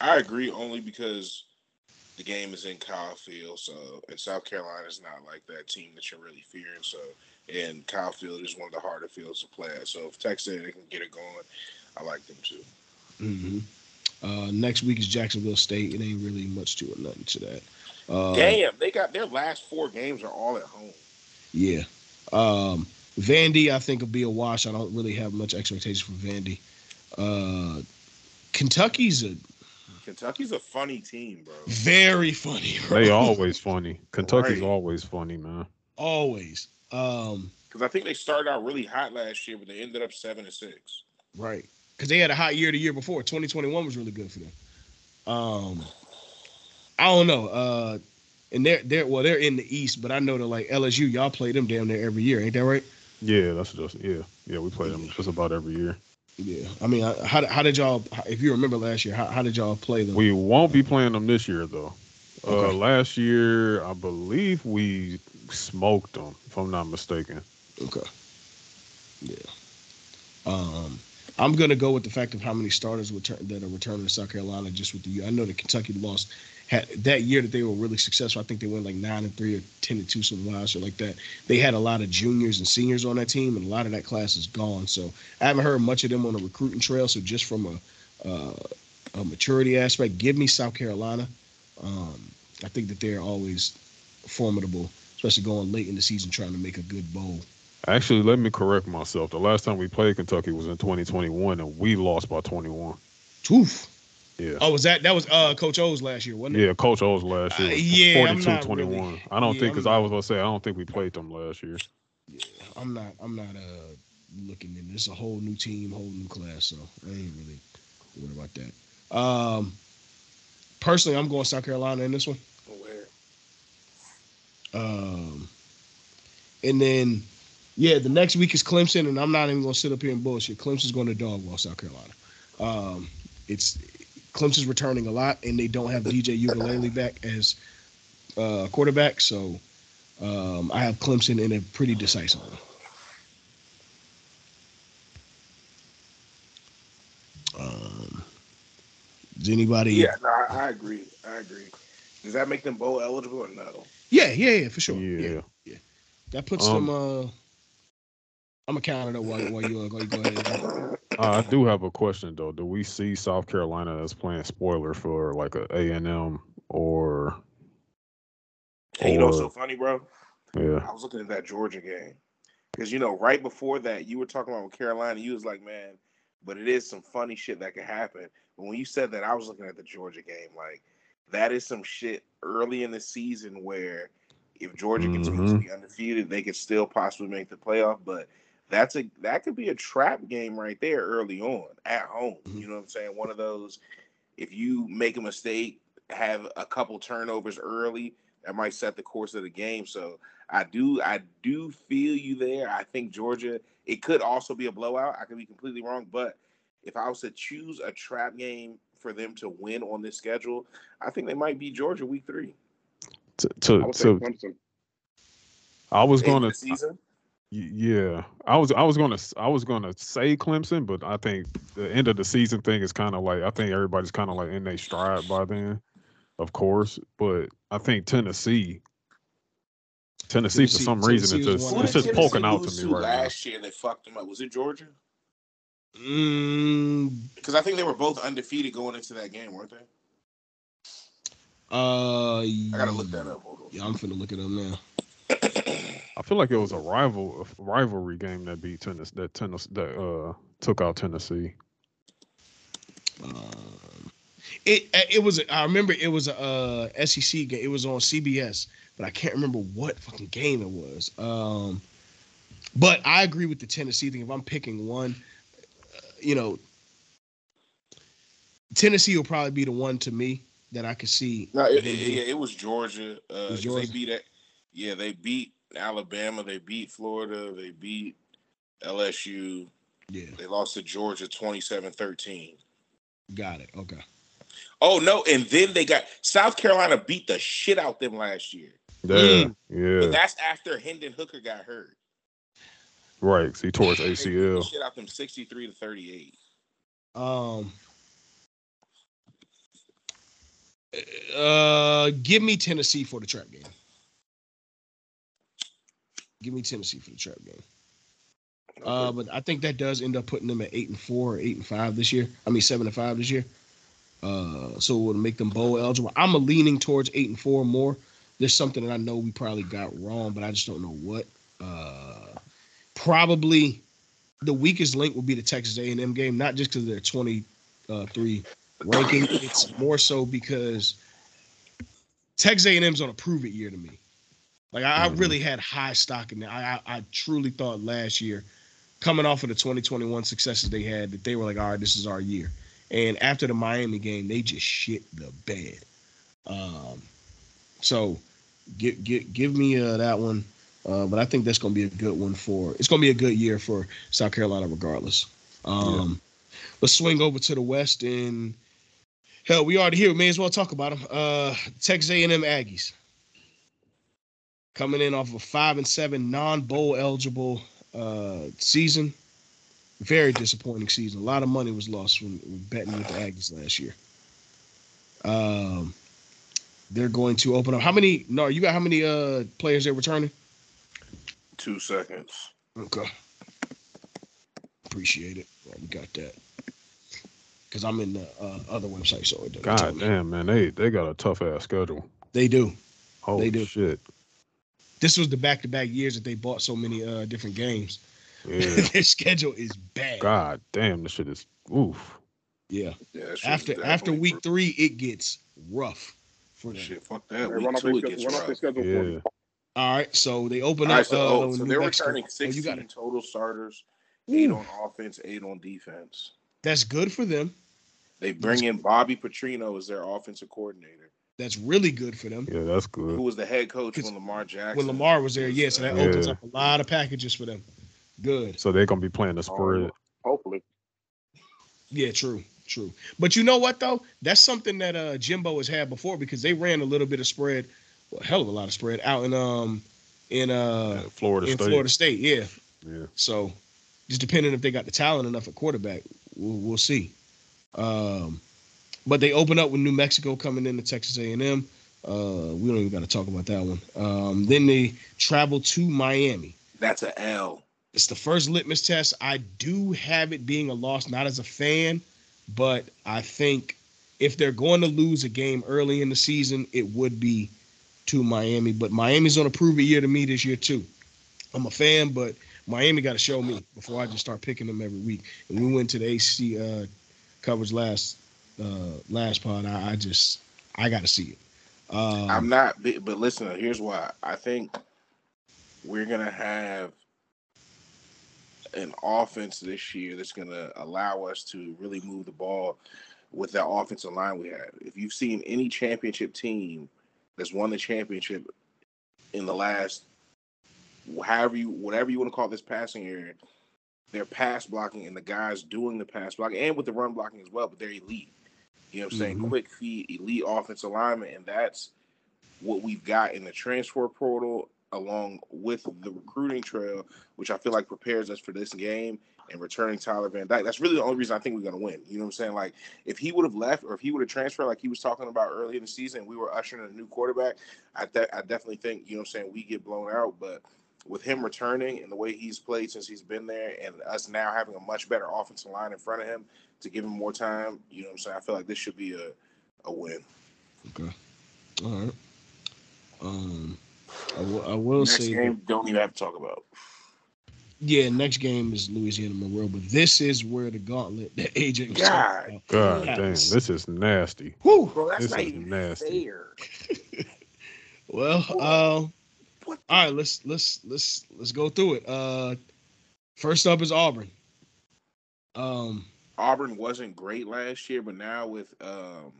I agree only because the game is in Kyle Field, so and South Carolina is not like that team that you're really fearing. So and Kyle Field is one of the harder fields to play at. So if Texas they can get it going, I like them too. hmm Uh, next week is Jacksonville State. It ain't really much to it, nothing to that. Uh, Damn, they got their last four games are all at home. Yeah. Um, Vandy, I think will be a wash. I don't really have much expectation for Vandy. Uh, Kentucky's a Kentucky's a funny team, bro. very funny. Bro. They always funny. Kentucky's Right. always funny, man. always. Um, Because I think they started out really hot last year, but they ended up seven and six. right. Because they had a hot year the year before. 2021 was really good for them. Um, I don't know. Uh, and they're they're well, they're in the East, but I know that like LSU, y'all play them damn near every year, ain't that right? Yeah, that's just yeah, yeah. We play them just about every year. Yeah. I mean, uh, how how did y'all? If you remember last year, how, how did y'all play them? We won't be playing them this year though. Uh, last year, I believe we smoked them, if I'm not mistaken. Okay. Yeah. Um, I'm gonna go with the fact of how many starters return that are returning to South Carolina just with the. I know that Kentucky lost had that year that they were really successful. I think they went like nine and three or ten and two, something wild shit like that. They had a lot of juniors and seniors on that team, and a lot of that class is gone. So I haven't heard much of them on the recruiting trail. So just from a uh, a maturity aspect, give me South Carolina. Um, I think that they're always formidable, especially going late in the season trying to make a good bowl. Actually, let me correct myself. The last time we played Kentucky was in 2021, and we lost by 21. Oof. Yeah. Oh, was that that was uh Coach O's last year, wasn't it? Yeah, Coach O's last year Uh, yeah, I'm 42 not 21. really- I don't yeah, think, because I'm I not- was going to say, I don't think we played them last year. Yeah, I'm not. I'm not uh looking in. It's a whole new team, whole new class, so I ain't really worried about that. Um, personally, I'm going South Carolina in this one. Where? Um, and then, yeah, the next week is Clemson, and I'm not even gonna sit up here and bullshit. Clemson's going to dog wall South Carolina. Um, it's Clemson's returning a lot, and they don't have DJ Uiagalelei back as uh, quarterback, so um, I have Clemson in a pretty decisive one. Um, does anybody? Yeah, no, I, I agree. I agree. Does that make them bowl eligible or no? yeah, yeah, yeah, for sure. Yeah, Yeah. that puts Um, them. Uh, I'm gonna count it up while, while you uh, go, go ahead. Uh, I do have a question though. Do we see South Carolina as playing spoiler for like a A and M or Hey, you know what's so funny, bro? yeah? I was looking at that Georgia game because you know right before that you were talking about with Carolina. You was like, man, but it is some funny shit that could happen. But when you said that, I was looking at the Georgia game. Like that is some shit early in the season where if Georgia continues to be undefeated, they could still possibly make the playoff. But that's a that could be a trap game right there early on at home. Mhm. You know what I'm saying? One of those. If you make a mistake, have a couple turnovers early, that might set the course of the game. So I do I do feel you there. I think Georgia it could also be a blowout. I could be completely wrong, but if I was to choose a trap game for them to win on this schedule, I think they might be Georgia week three. To, to, would say to I was gonna season. Y- Yeah, I was I was gonna s- I was gonna say Clemson, but I think the end of the season thing is kind of like I think everybody's kind of like in their stride by then, of course. But I think Tennessee, Tennessee, for some Tennessee reason, it's just it's just the- poking out to me right now. last year they fucked them up. Was it Georgia? Mm, Because I think they were both undefeated going into that game, weren't they? uh, I gotta look that up. Hold on. Yeah, I'm finna look it up now. <clears throat> I feel like it was a rival a rivalry game that beat Tennessee that Tennessee that uh took out Tennessee. Um, it it was I remember it was a uh, SEC game. It was on CBS, but I can't remember what fucking game it was. Um, but I agree with the Tennessee thing. If I'm picking one, uh, you know, Tennessee will probably be the one to me that I could see. No, it, it, yeah, it was Georgia. Uh, was 'cause Georgia? They beat it. Yeah, they beat Alabama. They beat Florida. They beat LSU. Yeah, They lost to Georgia 27-13. got it. Okay. Oh no, and then they got South Carolina beat the shit out them last year. Yeah, Mm. But yeah, that's after Hendon Hooker got hurt. right. See, towards They beat the ACL. shit out them 63 to 38. Um. Uh, give me Tennessee for the trap game. Give me Tennessee for the trap game. Uh, but I think that does end up putting them at eight and four or eight and five this year. I mean seven and five this year. Uh, so it would make them bowl eligible. I'm a leaning towards eight and four more. There's something that I know we probably got wrong, but I just don't know what. Uh, probably the weakest link will be the Texas A&M game, not just because they're 23 ranking. It's more so because Texas A&M's on a prove it year to me. Like I, I Mhm. really had high stock in that. I, I I truly thought last year, coming off of the 2021 successes they had, that they were like, all right, this is our year. And after the Miami game, they just shit the bed. Um, so give give give me uh, that one. Uh, but I think that's going to be a good one for. It's going to be a good year for South Carolina, regardless. Um, Let's swing over to the West and hell, we already here. We may as well talk about them. Uh, Texas A&M Aggies coming in off of a five and seven non-bowl eligible uh, season. Very disappointing season. A lot of money was lost when, when betting with the Aggies last year. Um, they're going to open up. How many? No, you got how many uh players they're returning? Two seconds. Okay. Appreciate it. Well, we got that. Because I'm in the uh, other website, so it doesn't tell God me. damn, man, they they got a tough ass schedule. They do. Holy do. shit. This was the back-to-back years that they bought so many uh, different games. Yeah. <laughs> Their schedule is bad. God damn, this shit is oof. Yeah. Yeah, After after week br- three, it gets rough for them. Shit, fuck that. Week two, it gets run off their rough. schedule for me. Yeah. All right, so they open All right, up. so, uh, oh, so they're Mexico. returning Oh, you 16 got it. total starters, Ooh. eight on offense, eight on defense. That's good for them. They bring in Bobby Petrino as their offensive coordinator, That's really good for them. Yeah, that's good. who was the head coach when Lamar Jackson. When Lamar was there, yeah, so that Yeah. opens up a lot of packages for them. Good. So they're gonna be playing the spread. Hopefully. Yeah, true, true. But you know what though? That's something that uh Jimbo has had before because they ran a little bit of spread, well, hell of a lot of spread out in um in uh Yeah, Florida in State. Florida State. Yeah. Yeah. So just depending if they got the talent enough at quarterback, we'll, we'll see. Um, but they open up with New Mexico coming into Texas A&M. Uh, we don't even got to talk about that one. Um, then they travel to Miami. That's a L. It's the first litmus test. I do have it being a loss, not as a fan, but I think if they're going to lose a game early in the season, it would be to Miami. But Miami's on a prove it year to me this year too. I'm a fan, but Miami got to show me before I just start picking them every week. And we went to the AC uh, coverage last uh, last pod. I, I just I got to see it. Um, I'm not, but listen, here's why. I think we're gonna have an offense this year that's gonna allow us to really move the ball with that offensive line we have. If you've seen any championship team that's won the championship in the last, however you, whatever you want to call this passing area, they're pass blocking and the guys doing the pass blocking and with the run blocking as well, but they're elite. You know what I'm saying? Mhm. Quick feet, elite offensive alignment, and that's what we've got in the transfer portal along with the recruiting trail, which I feel like prepares us for this game and returning Tyler Van Dyke. That's really the only reason I think we're going to win. You know what I'm saying? Like, if he would have left or if he would have transferred, like he was talking about early in the season, we were ushering in a new quarterback. I, de- I definitely think, you know what I'm saying, we get blown out. But with him returning and the way he's played since he's been there and us now having a much better offensive line in front of him to give him more time, you know what I'm saying? I feel like this should be a, a win. okay. All right. Um, I will, I will Next say that- don't even have to talk about. Yeah, next game is Louisiana Monroe, but this is where the gauntlet that AJ was God. about. God Yes. damn, this is nasty. Whew. Bro, that's This not is even nasty. fair. <laughs> Well, uh, What? all right, let's let's let's let's go through it. Uh, first up is Auburn. Um, Auburn wasn't great last year, but now with um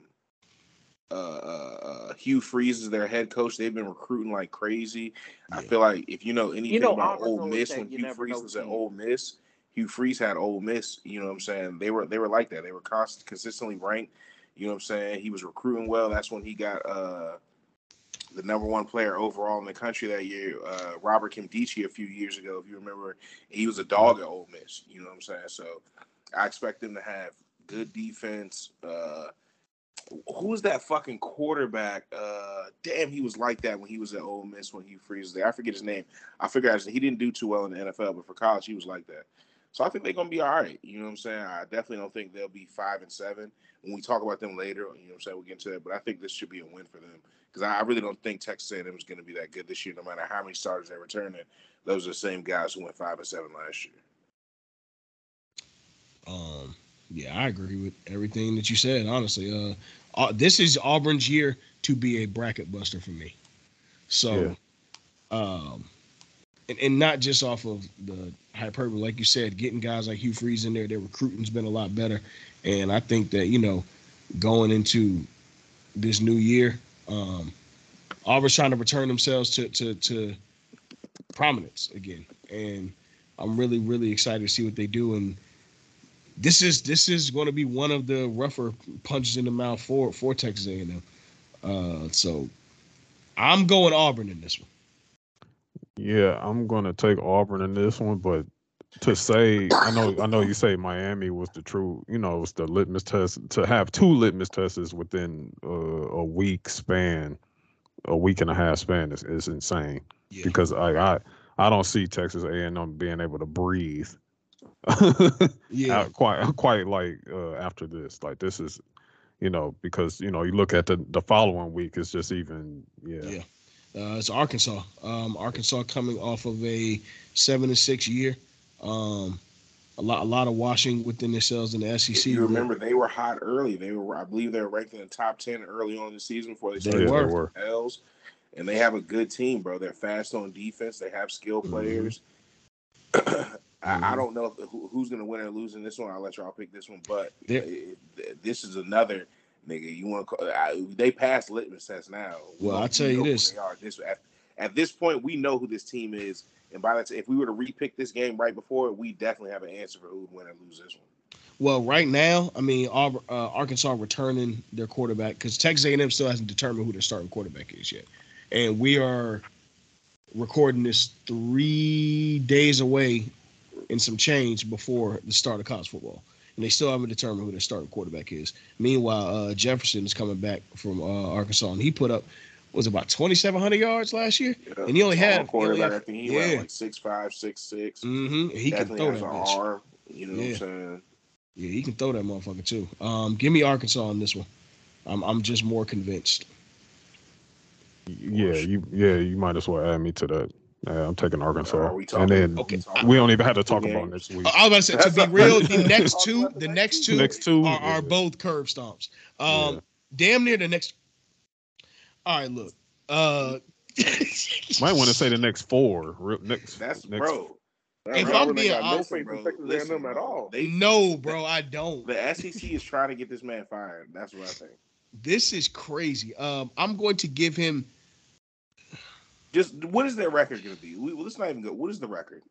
uh, uh, uh, Hugh Freeze is their head coach. They've been recruiting like crazy. I feel like if you know anything know, about Auburn's Ole Miss when Hugh never Freeze know was at team. Ole Miss, Hugh Freeze had Ole Miss. You know what I'm saying? They were they were like that. They were const- consistently ranked. You know what I'm saying? He was recruiting well. That's when he got uh, the number one player overall in the country that year, uh, Robert Nkemdiche, a few years ago. If you remember, he was a dog at Ole Miss. You know what I'm saying? So I expect them to have good defense. Uh, who was that fucking quarterback? Uh, damn, he was like that when he was at Ole Miss when he freezes there. I forget his name. I figure out he didn't do too well in the NFL, but for college he was like that. So I think they're gonna be all right. You know what I'm saying? I definitely don't think they'll be five and seven. When we talk about them later, you know what I'm saying? We'll get into that. But I think this should be a win for them because I I really don't think Texas A&M is going to be that good this year, no matter how many starters they return. In. Those are the same guys who went five and seven last year. Um, yeah, I agree with everything that you said. Honestly, uh, uh, this is Auburn's year to be a bracket buster for me. So, um, and, and not just off of the hyperbole, like you said, getting guys like Hugh Freeze in there, their recruiting's been a lot better, and I think that you know, going into this new year, um, Auburn's trying to return themselves to to to prominence again, and I'm really really excited to see what they do and this is this is going to be one of the rougher punches in the mouth for for Texas A&M. Uh, so I'm going Auburn in this one. Yeah, I'm gonna take Auburn in this one, but to say I know I know you say Miami was the true, you know, was the litmus test to have two litmus tests within uh, a week span, a week and a half span is, is insane Yeah, because I, I I don't see Texas A&M being able to breathe <laughs> yeah, quite quite like uh, after this. Like this is, you know, because you know you look at the the following week, it's just even yeah. yeah. Uh, it's Arkansas. Um, Arkansas coming off of a seven and six year. Um, a lot a lot of washing within themselves in the If SEC. you remember, they were hot early. They were, I believe, they were ranked in the top ten early on in the season before they They started Yeah, were. they were. L's. And they have a good team, bro. They're fast on defense. They have skill Mhm. players. <clears throat> I, I Mhm. don't know if, who, who's going to win or lose in this one. I'll let y'all pick this one. But it- it- this is another nigga. You want to? They passed litmus test now. Well, I'll tell you this. This at, at this point, we know who this team is. And by that, if we were to repick this game right before, we definitely have an answer for who would win and lose this one. Well, right now, I mean, uh, Arkansas returning their quarterback because Texas A&M still hasn't determined who their starting quarterback is yet, and we are recording this three days away in some change before the start of college football, and they still haven't determined who their starting quarterback is. Meanwhile, uh, Jefferson is coming back from uh, Arkansas, and he put up was about twenty seven hundred yards last year, Yeah. and he only Tall had he only quarterback. had- I think he yeah. went like six five, six six. Mm-hmm. He can throw has that an bitch. arm. You know Yeah. what I'm saying? Yeah, he can throw that motherfucker too. Um, give me Arkansas on this one. I'm I'm just more convinced. Yeah, you yeah, you might as well add me to that. Yeah, I'm taking Arkansas. Are we and then Okay. we don't even have to talk Two about games? next week. I was about to say to be real, the <laughs> next two, the the next next two? two Next two are, are yeah. both curb stomps. Um, Yeah. damn near the next. All right, look. Uh, <laughs> Might want to say the next four. Real, next, That's next, bro. That If I'm being got no honest, bro, listen, A&M at all. They no, bro, I don't. the SEC is trying to get this man fired. That's what I think. This is crazy. Um, I'm going to give him. Just what is their record going to be? We, well, let's not even go. What is the record?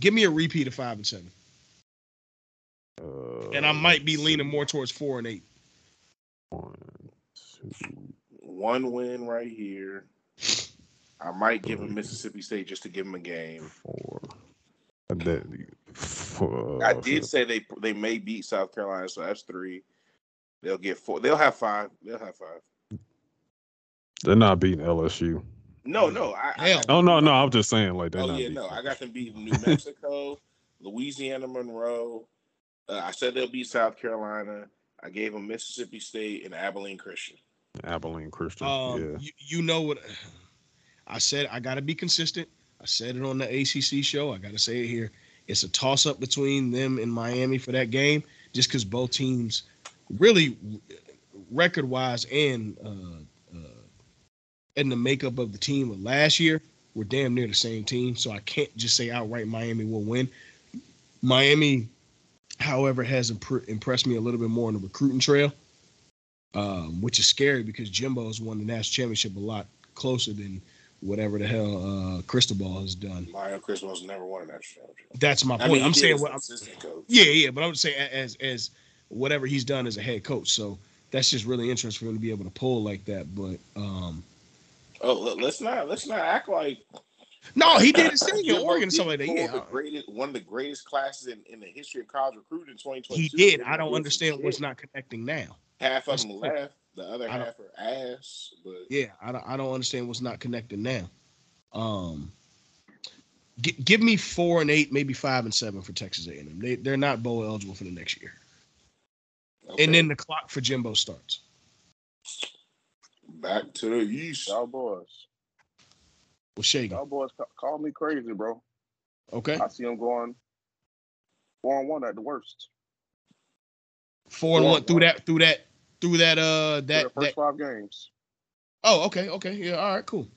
Give me a repeat of five and seven, uh, and I might be leaning more towards four and eight. One, two, One win right here. I might give him Mississippi State just to give him a game. four. And then, four, I did say they they may beat South Carolina, so that's three. They'll get four. They'll have five. They'll have five. They're not beating LSU. No, no. I, I Hell. Oh no, no, I'm just saying like they're Oh yeah, beating no, I LSU. got them beating New Mexico, Louisiana Monroe. Uh, I said they'll beat South Carolina. I gave them Mississippi State and Abilene Christian. Abilene Christian. Um, yeah. you, you know what? <sighs> I said I got to be consistent. I said it on the ACC show. I got to say it here. It's a toss up between them and Miami for that game, just because both teams, really, record wise and uh, and the makeup of the team of last year, were damn near the same team. So I can't just say outright Miami will win. Miami, however, has impr- impressed me a little bit more on the recruiting trail. um, which is scary because Jimbo's won the national championship a lot closer than whatever the hell uh, Cristobal has done. Mario Cristobal's never won a national championship. That's my I point. mean, I'm saying what I'm, coach. yeah, yeah, but I'm saying as as whatever he's done as a head coach. So that's just really interesting for him to be able to pull like that. But um, Oh, let- let's not let's not act like no, he did his <laughs> thing in Oregon and did like that. Yeah, the greatest, one of the greatest classes in, in the history of college recruiting in 2022. he did. I don't understand what's not connecting now. Half of them left, the other half are ass. But Yeah, I don't, I don't understand what's not connecting now. Um, gi- give me four and eight, maybe five and seven for Texas A&M. They they're not bowl eligible for the next year, okay, and then the clock for Jimbo starts. Back to the east. Y'all boys, Well, Shagan, y'all boys, ca- call me crazy, bro. okay, I see them going four and one at the worst. four and Four one through that through that through that uh That, that the first that. five games, Oh, okay, okay, yeah, all right, cool.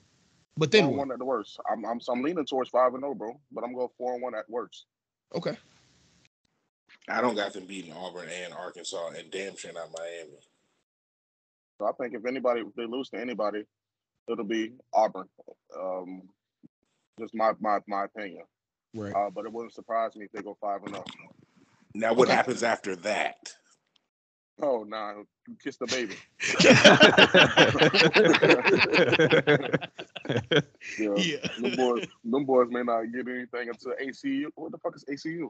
But four then and one at the worst. I'm, I'm, so I'm leaning towards five and zero, bro. But I'm going four and one at worst. Okay, I don't got them beating Auburn and Arkansas, and damn sure not Miami. So I think if anybody, if they lose to anybody, it'll be Auburn. Um, just my my my opinion. right. Uh, but it wouldn't surprise me if they go five and zero. Now, what Okay. happens after that? Oh, nah, you kiss the baby. <laughs> <laughs> Yeah, yeah. them boys, them boys may not get anything until ACU. What the fuck is ACU?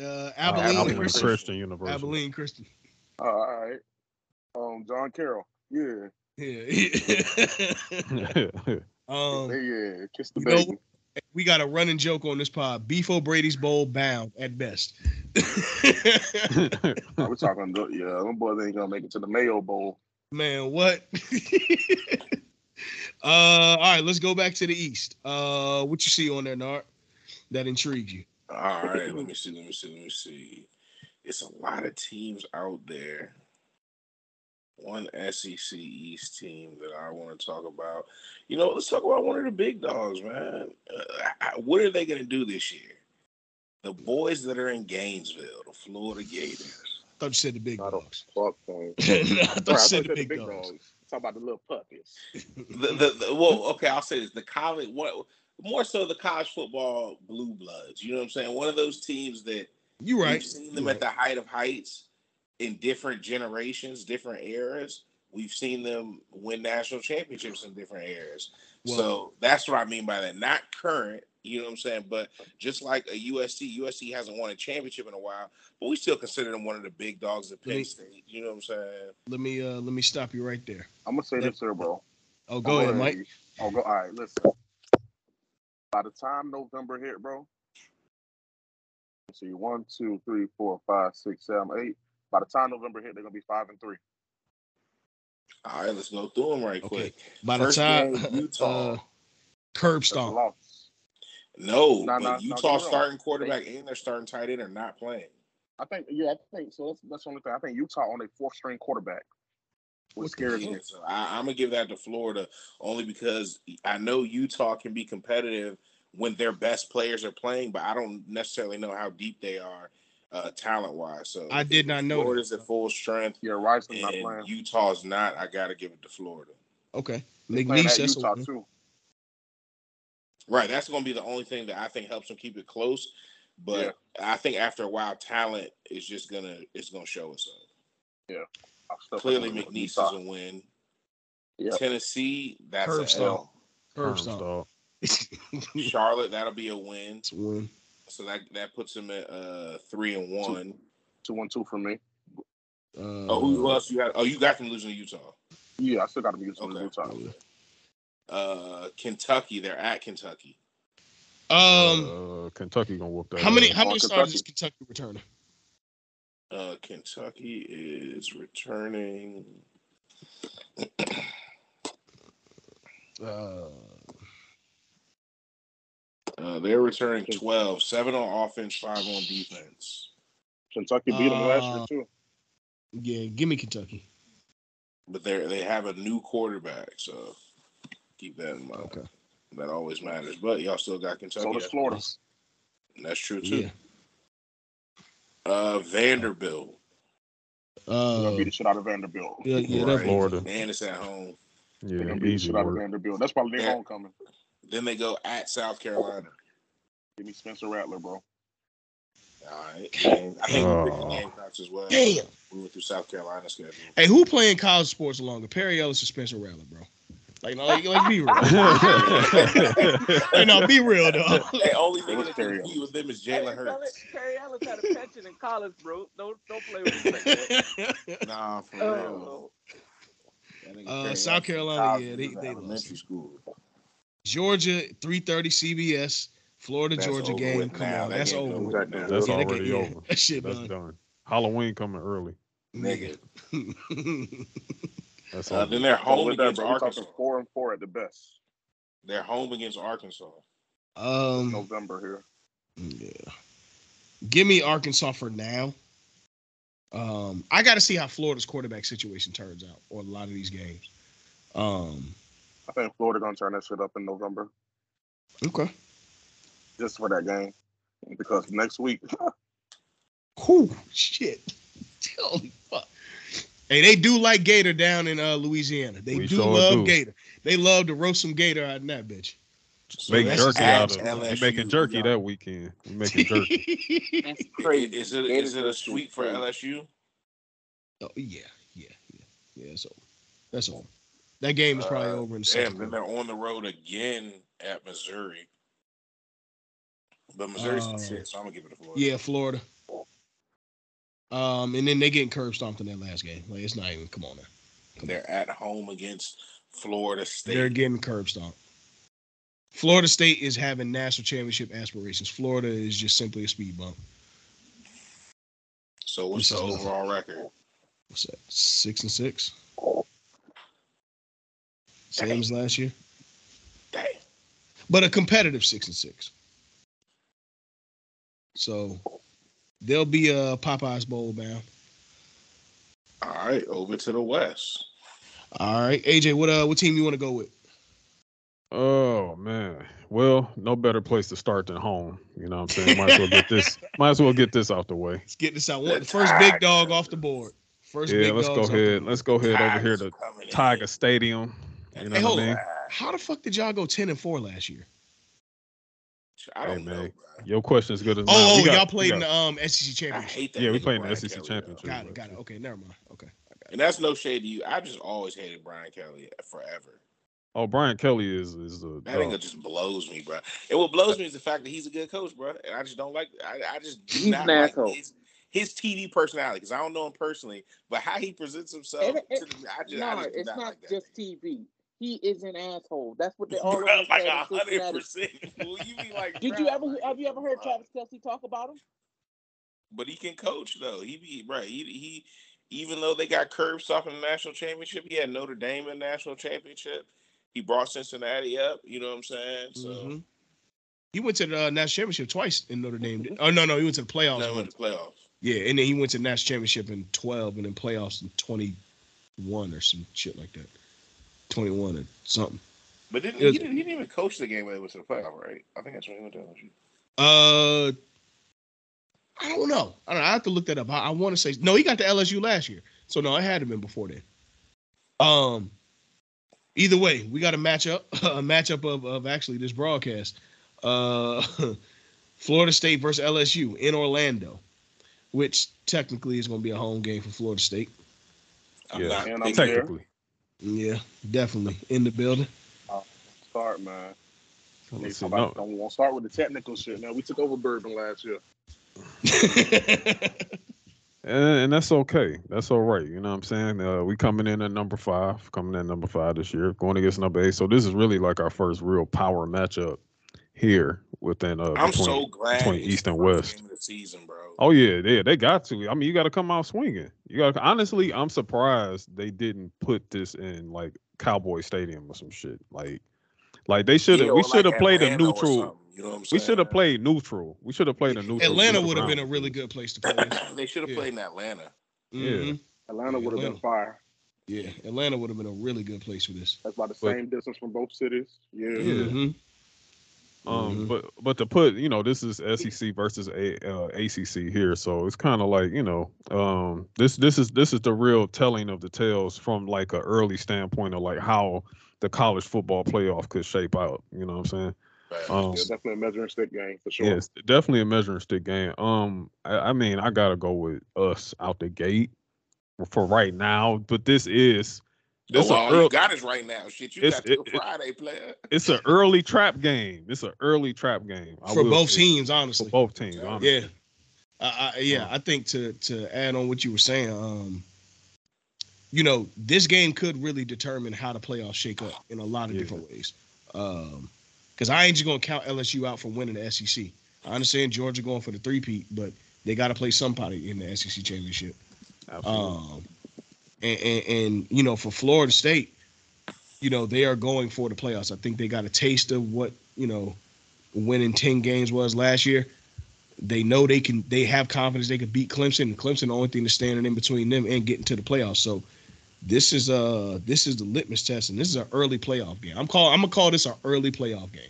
Uh, Abilene Abilene, Abilene Christian. Christian University. Abilene Christian. Uh, all right. Um, John Carroll. Yeah, Yeah. <laughs> <laughs> um, yeah, yeah. Kiss the you know baby. we got a running joke on this pod. Beef O'Brady's bowl bound at best. <laughs> We're talking. good- Yeah, them boys ain't gonna make it to the Mayo Bowl. Man, what? uh, all right, let's go back to the East. Uh, what you see on there, Nart, that intrigues you? All right, let me see, let me see, let me see. It's a lot of teams out there. One SEC East team that I want to talk about. You know, let's talk about one of the big dogs, man. Uh, what are they going to do this year? The boys that are in Gainesville, the Florida Gators. I thought you said the big don't dogs. fuck thing. <laughs> I thought you Right, said the you big dogs. Talk about the little puppies. <laughs> The, the, the well, okay, I'll say this: the college, what more so the college football blue bloods. You know what I'm saying? One of those teams that You right. We've seen them You at the height of heights in different generations, different eras. We've seen them win national championships in different eras. Well- so that's what I mean by that. Not current, you know what I'm saying? But just like a USC, USC hasn't won a championship in a while, but we still consider them one of the big dogs of Penn Me- State. You know what I'm saying? Let me uh let me stop you right there. I'm gonna say Let- this here, bro. Oh, go ahead, Mike. I'll go. All right, listen. By the time November hit, bro. Let's see, one, two, three, four, five, six, seven, eight. By the time November hit, they're gonna be five and three. All right, let's go through them right Okay. quick. By the time game, <laughs> Utah. uh, curb stomp. loss. No, Nah, but nah, nah, Utah get starting quarterback and their starting tight end are not playing. I think, yeah, I think so. That's, that's the only thing. I think Utah on a fourth string quarterback. What What scares me? Yeah, so I, I'm gonna give that to Florida only because I know Utah can be competitive when their best players are playing, but I don't necessarily know how deep they are uh, talent wise. So I did not know that. Florida's at full strength Yeah, Rice's not and playing. Utah's not. I got to give it to Florida. Okay. McNeese, at that's Utah too. Right, that's going to be the only thing that I think helps them keep it close. But I think after a while, talent is just gonna it's gonna show itself. I'm Clearly, fucking McNeese is Utah. a win. Yep. Tennessee, that's Curb a stomp. L. curb Terms, stomp. dog. Charlotte, that'll be a win. It's a win. So that that puts them at uh three and one. Two and two for me. Uh, Oh, who else you got? Oh, you got them losing to Utah. Yeah, I still got to be using Okay. Utah. Uh, Kentucky, they're at Kentucky. Um, uh, Kentucky gonna whoop that. how many how many on starters is Kentucky. Kentucky returning? Uh, Kentucky is returning. Uh, Uh, they're returning 12, seven on offense, five on defense. Kentucky beat them last Uh, year too. yeah, give me Kentucky. But they they have a new quarterback, so keep that in mind. Okay. That always matters. But y'all still got Kentucky. So does Florida. And That's true too. Yeah. Uh, Vanderbilt. They're gonna Uh, beat the shit out of Vanderbilt. yeah, yeah, Right. that's Florida. And it's at home. They're Yeah, gonna beat the easy shit out of. Vanderbilt. That's probably their homecoming. Then they go at South Carolina. Give me Spencer Rattler, bro. All right. And I think we picked the. Gamecocks as well. damn. We went through South Carolina schedule. Hey, who playing college sports longer, Perry Ellis or Spencer Rattler, bro? Like, no, like, like be real. <laughs> hey, no, be real though. Hey, only thing that can compete with them is Jalen Hurts. Perry Ellis had a pension in college, bro. Don't don't play with me like that. <laughs> Nah, for Oh. real. Uh, South Carolina, yeah, they- they lost elementary school. Georgia, 3:30 CBS, Florida, That's Georgia game. Come now. on, That that's over. over with. with now. now. That's Yeah, that already game- yeah, over. That shit That's done. done. Halloween coming early. Nigga. That's Uh, all. then they're So home with that, against bro, Arkansas. four and four at the best. They're home against Arkansas. um, November here. yeah. Give me Arkansas for now. Um, I got to see how Florida's quarterback situation turns out, or a lot of these games. Um, I think Florida gonna turn that shit up in November okay. just for that game. Because next week, <laughs> Whew, shit. Holy fuck. Hey, they do like Gator down in uh, Louisiana. They We do sure love do. Gator. They love to roast some Gator out in that bitch. So Make jerky out of we LSU. making jerky that weekend. We making jerky. <laughs> That's Is, crazy. is it is it a sweep for LSU? Oh, yeah, yeah, yeah, yeah. That's over. That's over. That game is probably Uh, over in the Damn, second. then they're on the road again at Missouri. But Missouri's Uh, shit, so I'm gonna give it to Florida. Yeah, Florida. Um, and then they getting curb stomped in that last game. Like it's not even. Come on now. They're at home against Florida State. They're getting curb stomped. Florida State is having national championship aspirations. Florida is just simply a speed bump. so what's the nothing. overall record? What's that? Six and six. Same as last year, Damn. but a competitive six and six. So there'll be a Popeyes bowl bound. All right, over to the West. All right, AJ, what uh, what team you want to go with? Oh man. Well, no better place to start than home. You know what I'm saying? Might as well get this <laughs> might as well get this out the way. Let's get this out. The One, first big dog off the board. First Yeah, big let's go off the ahead. board. Let's go ahead over here to coming in. Tiger Stadium. You know Hey, what hold I on. mean? How the fuck did y'all go ten and four last year? I don't Hey, know, bro. Your question is good as. Oh, oh got- y'all we played in the um SEC I championship. hate that. Yeah, we played in the Brian SEC Kelly, championship. Got it, got it. Okay, never mind. Okay. And that's no shade to you. I just always hated Brian Kelly forever. Oh, Brian Kelly is is a That nigga just blows me, bro. And what blows me is the fact that he's a good coach, bro. And I just don't like. I, I just do He's not an like his, his TV personality because I don't know him personally, but how he presents himself. It- it- to the, I just, no, I just do it's not, not like that. just TV. He is an asshole. That's what they <laughs> all Bro, always like said hundred percent. You be like, <laughs> Did bro, you ever like, have you ever heard bro. Travis Kelce talk about him? But he can coach though. He be right. He he. Even though they got curb stopped in the national championship, he had Notre Dame in the national championship. He brought Cincinnati up. You know what I'm saying? So Mhm. He went to the uh, national championship twice in Notre Dame. didn't- Oh no, no, he went to the playoffs. now in once. the playoffs. Yeah, and then he went to the national championship in twelve, and then playoffs in twenty one or some shit like that. Twenty one or something. But didn't, was- he, didn't, he didn't even coach the game when it was to the playoff, right? I think that's when he went to LSU. Uh, I don't know. I don't know. I have to look that up. I, I want to say no. He got to LSU last year, so no, it had to been before then. Um, either way, we got a matchup, <laughs> a matchup of of actually this broadcast. Uh, <laughs> Florida State versus LSU in Orlando, which technically is going to be a home game for Florida State. I'm Yeah. not I'm thinking- there. technically. Yeah, definitely in the building. Start, man. Let's see, no- Don't want to start with the technical shit. Now we took over Bourbon last year. <laughs> And, and that's okay. That's all right. You know what I'm saying? Uh, we coming in at number five, coming in at number five this year, going against number eight. So this is really like our first real power matchup here within uh I'm between, so glad between East and West. the season, bro. Oh yeah, yeah, they got to. I mean, you got to come out swinging. You got honestly. I'm surprised they didn't put this in like Cowboy Stadium or some shit. Like, like they should have. Yeah, we should have like played a Atlanta or neutral. You know what I'm We should have played neutral. We should have played a neutral. Atlanta would have been a really good place to <clears throat> play. they should have Yeah. played in Atlanta. Yeah. Mhm. Atlanta would have been fire. Yeah, Atlanta would have been a really good place for this. That's about the But- same distance from both cities. Yeah. Yeah. Mhm. Um, Mhm. but but to put, you know, this is SEC versus a uh, ACC here, so it's kind of like you know, um, this this is this is the real telling of the tales from like a early standpoint of like how the college football playoff could shape out. You know what I'm saying? Um, Yeah, definitely a measuring stick game for sure. Yeah, it's definitely a measuring stick game. Um, I, I mean, I gotta go with us out the gate for right now, but this is this oh, a all early, you got is right now. Shit, you It's- got till it- it- Friday, player. it's an early trap game. It's an early trap game I for both say. teams, For honestly. both teams, honestly. Yeah. I, I, yeah, I think to to add on what you were saying, um, you know, this game could really determine how the playoffs shake up in a lot of Yeah. different ways. Um, because I ain't just gonna count LSU out for winning the SEC. I understand Georgia going for the three-peat, but they got to play somebody in the SEC championship. Absolutely. Um, and, and, and you know, for Florida State, you know, they are going for the playoffs. I think they got a taste of what you know, winning ten games was last year. They know they can. They have confidence they can beat Clemson. And Clemson, the only thing that's standing in between them and getting to the playoffs. So this is uh this is the litmus test, and this is an early playoff game. I'm call I'm gonna call this an early playoff game.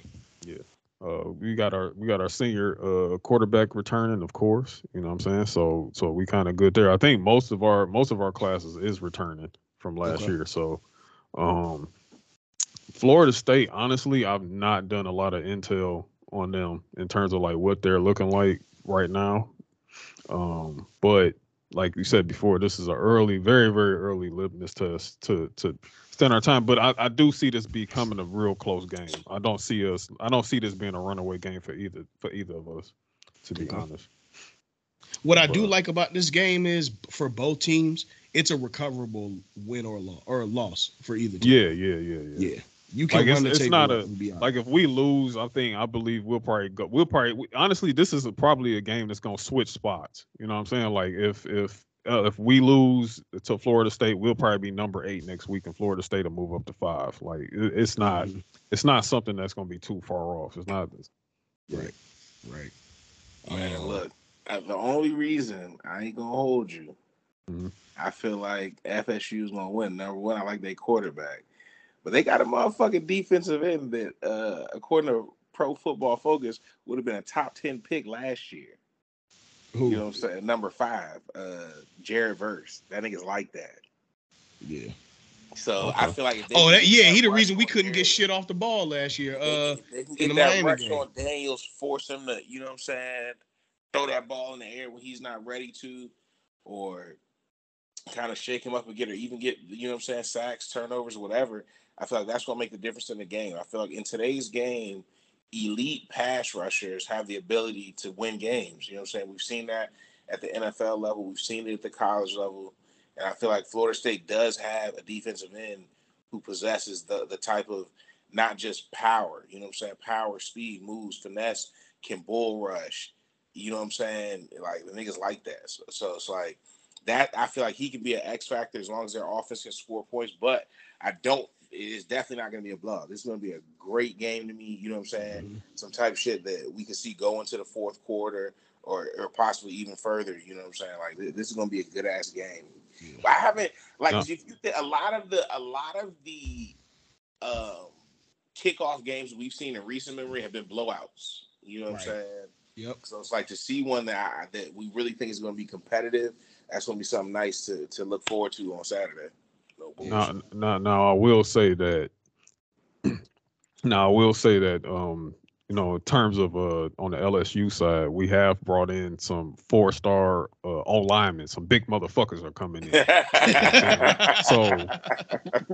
Uh, we got our we got our senior uh quarterback returning, of course. You know what I'm saying? So so we kind of good there. I think most of our most of our classes is returning from last Okay. year. So um Florida State, honestly, I've not done a lot of intel on them in terms of like what they're looking like right now. Um, but like you said before, this is an early, very, very early litmus test to to stand our time. But I, I do see this becoming a real close game. I don't see us. I don't see this being a runaway game for either for either of us. To be honest, What I do like about this game is for both teams, it's a recoverable win or loss or a loss for either team. yeah, yeah, yeah, yeah. yeah. You can Like, it's- the it's not a- and be honest. Like if we lose, I think I believe we'll probably go. We'll probably we- honestly, this is a, probably a game that's gonna switch spots. You know what I'm saying? Like if if uh, if we lose to Florida State, we'll probably be number eight next week, and Florida State will move up to five. Like it, it's not Mhm. it's not something that's gonna be too far off. It's not. This right. Right. Man, Um, look, uh, the only reason I ain't gonna hold you, Mhm. I feel like FSU is gonna win. Number one, I like their quarterback, but they got a motherfucking defensive end that, uh, according to Pro Football Focus, would have been a top ten pick last year. Who? You know what I'm saying? Number five, uh, Jared Verse. That nigga's like that. yeah. So I feel like if they Oh, that, get yeah. He the reason we couldn't get shit off the ball last year. they Uh, can- they can in get the that Miami rush game. on Daniels, force him to, you know what I'm saying, throw that ball in the air when he's not ready to, or kind of shake him up and get or even get, you know what I'm saying, sacks, turnovers, whatever. I feel like that's gonna make the difference in the game. I feel like in today's game, elite pass rushers have the ability to win games. You know what I'm saying? We've seen that at the NFL level, we've seen it at the college level, and I feel like Florida State does have a defensive end who possesses the the type of not just power, you know what I'm saying? Power, speed, moves, finesse, can bull rush. You know what I'm saying? Like the niggas like that. So, so it's like that. I feel like he can be an X factor as long as their offense can score points. But I don't. It is definitely not going to be a blowout. This is going to be a great game to me. You know what I'm saying? Mm-hmm. Some type of shit that we can see go into the fourth quarter or or possibly even further. You know what I'm saying? Like th- this is going to be a good ass game. I haven't like No. if you think a lot of the a lot of the um kickoff games we've seen in recent memory have been blowouts. You know what Right. I'm saying? Yep. So it's like to see one that I, that we really think is going to be competitive. That's going to be something nice to to look forward to on Saturday. No no, no, now, I will say that. <clears throat> now, I will say that. Um, you know, in terms of uh on the LSU side, we have brought in some four star uh O linemen. Some big motherfuckers are coming in. <laughs> So-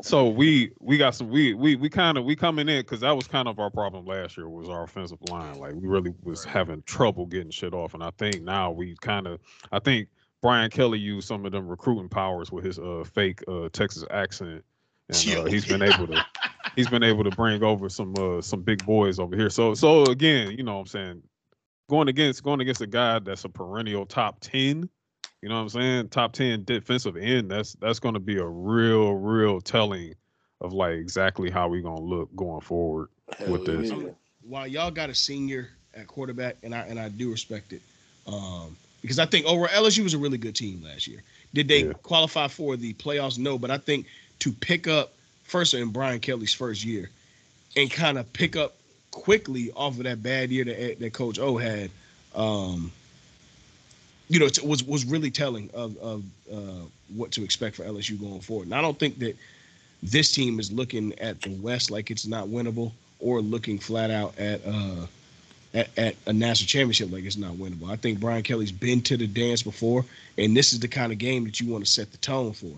so we we got some we we we kind of we coming in because that was kind of our problem last year was our offensive line like we really was having trouble getting shit off and i think now we kind of i think brian kelly used some of them recruiting powers with his uh fake uh texas accent and uh, he's been able to <laughs> he's been able to bring over some uh some big boys over here so so again you know what i'm saying going against going against a guy that's a perennial top 10 you know what I'm saying? Top 10 defensive end. That's that's gonna be a real, real telling of like exactly how we're gonna look going forward. Hell with this. yeah. While y'all got a senior at quarterback, and I and I do respect it, um, because I think overall LSU was a really good team last year. Did they Yeah. qualify for the playoffs? No, but I think to pick up first in Brian Kelly's first year and kind of pick up quickly off of that bad year that that Coach O had, um, you know, it was was really telling of of uh, what to expect for LSU going forward. And I don't think that this team is looking at the West like it's not winnable, or looking flat out at uh, at, at a national championship like it's not winnable. I think Brian Kelly's been to the dance before, and this is the kind of game that you want to set the tone for.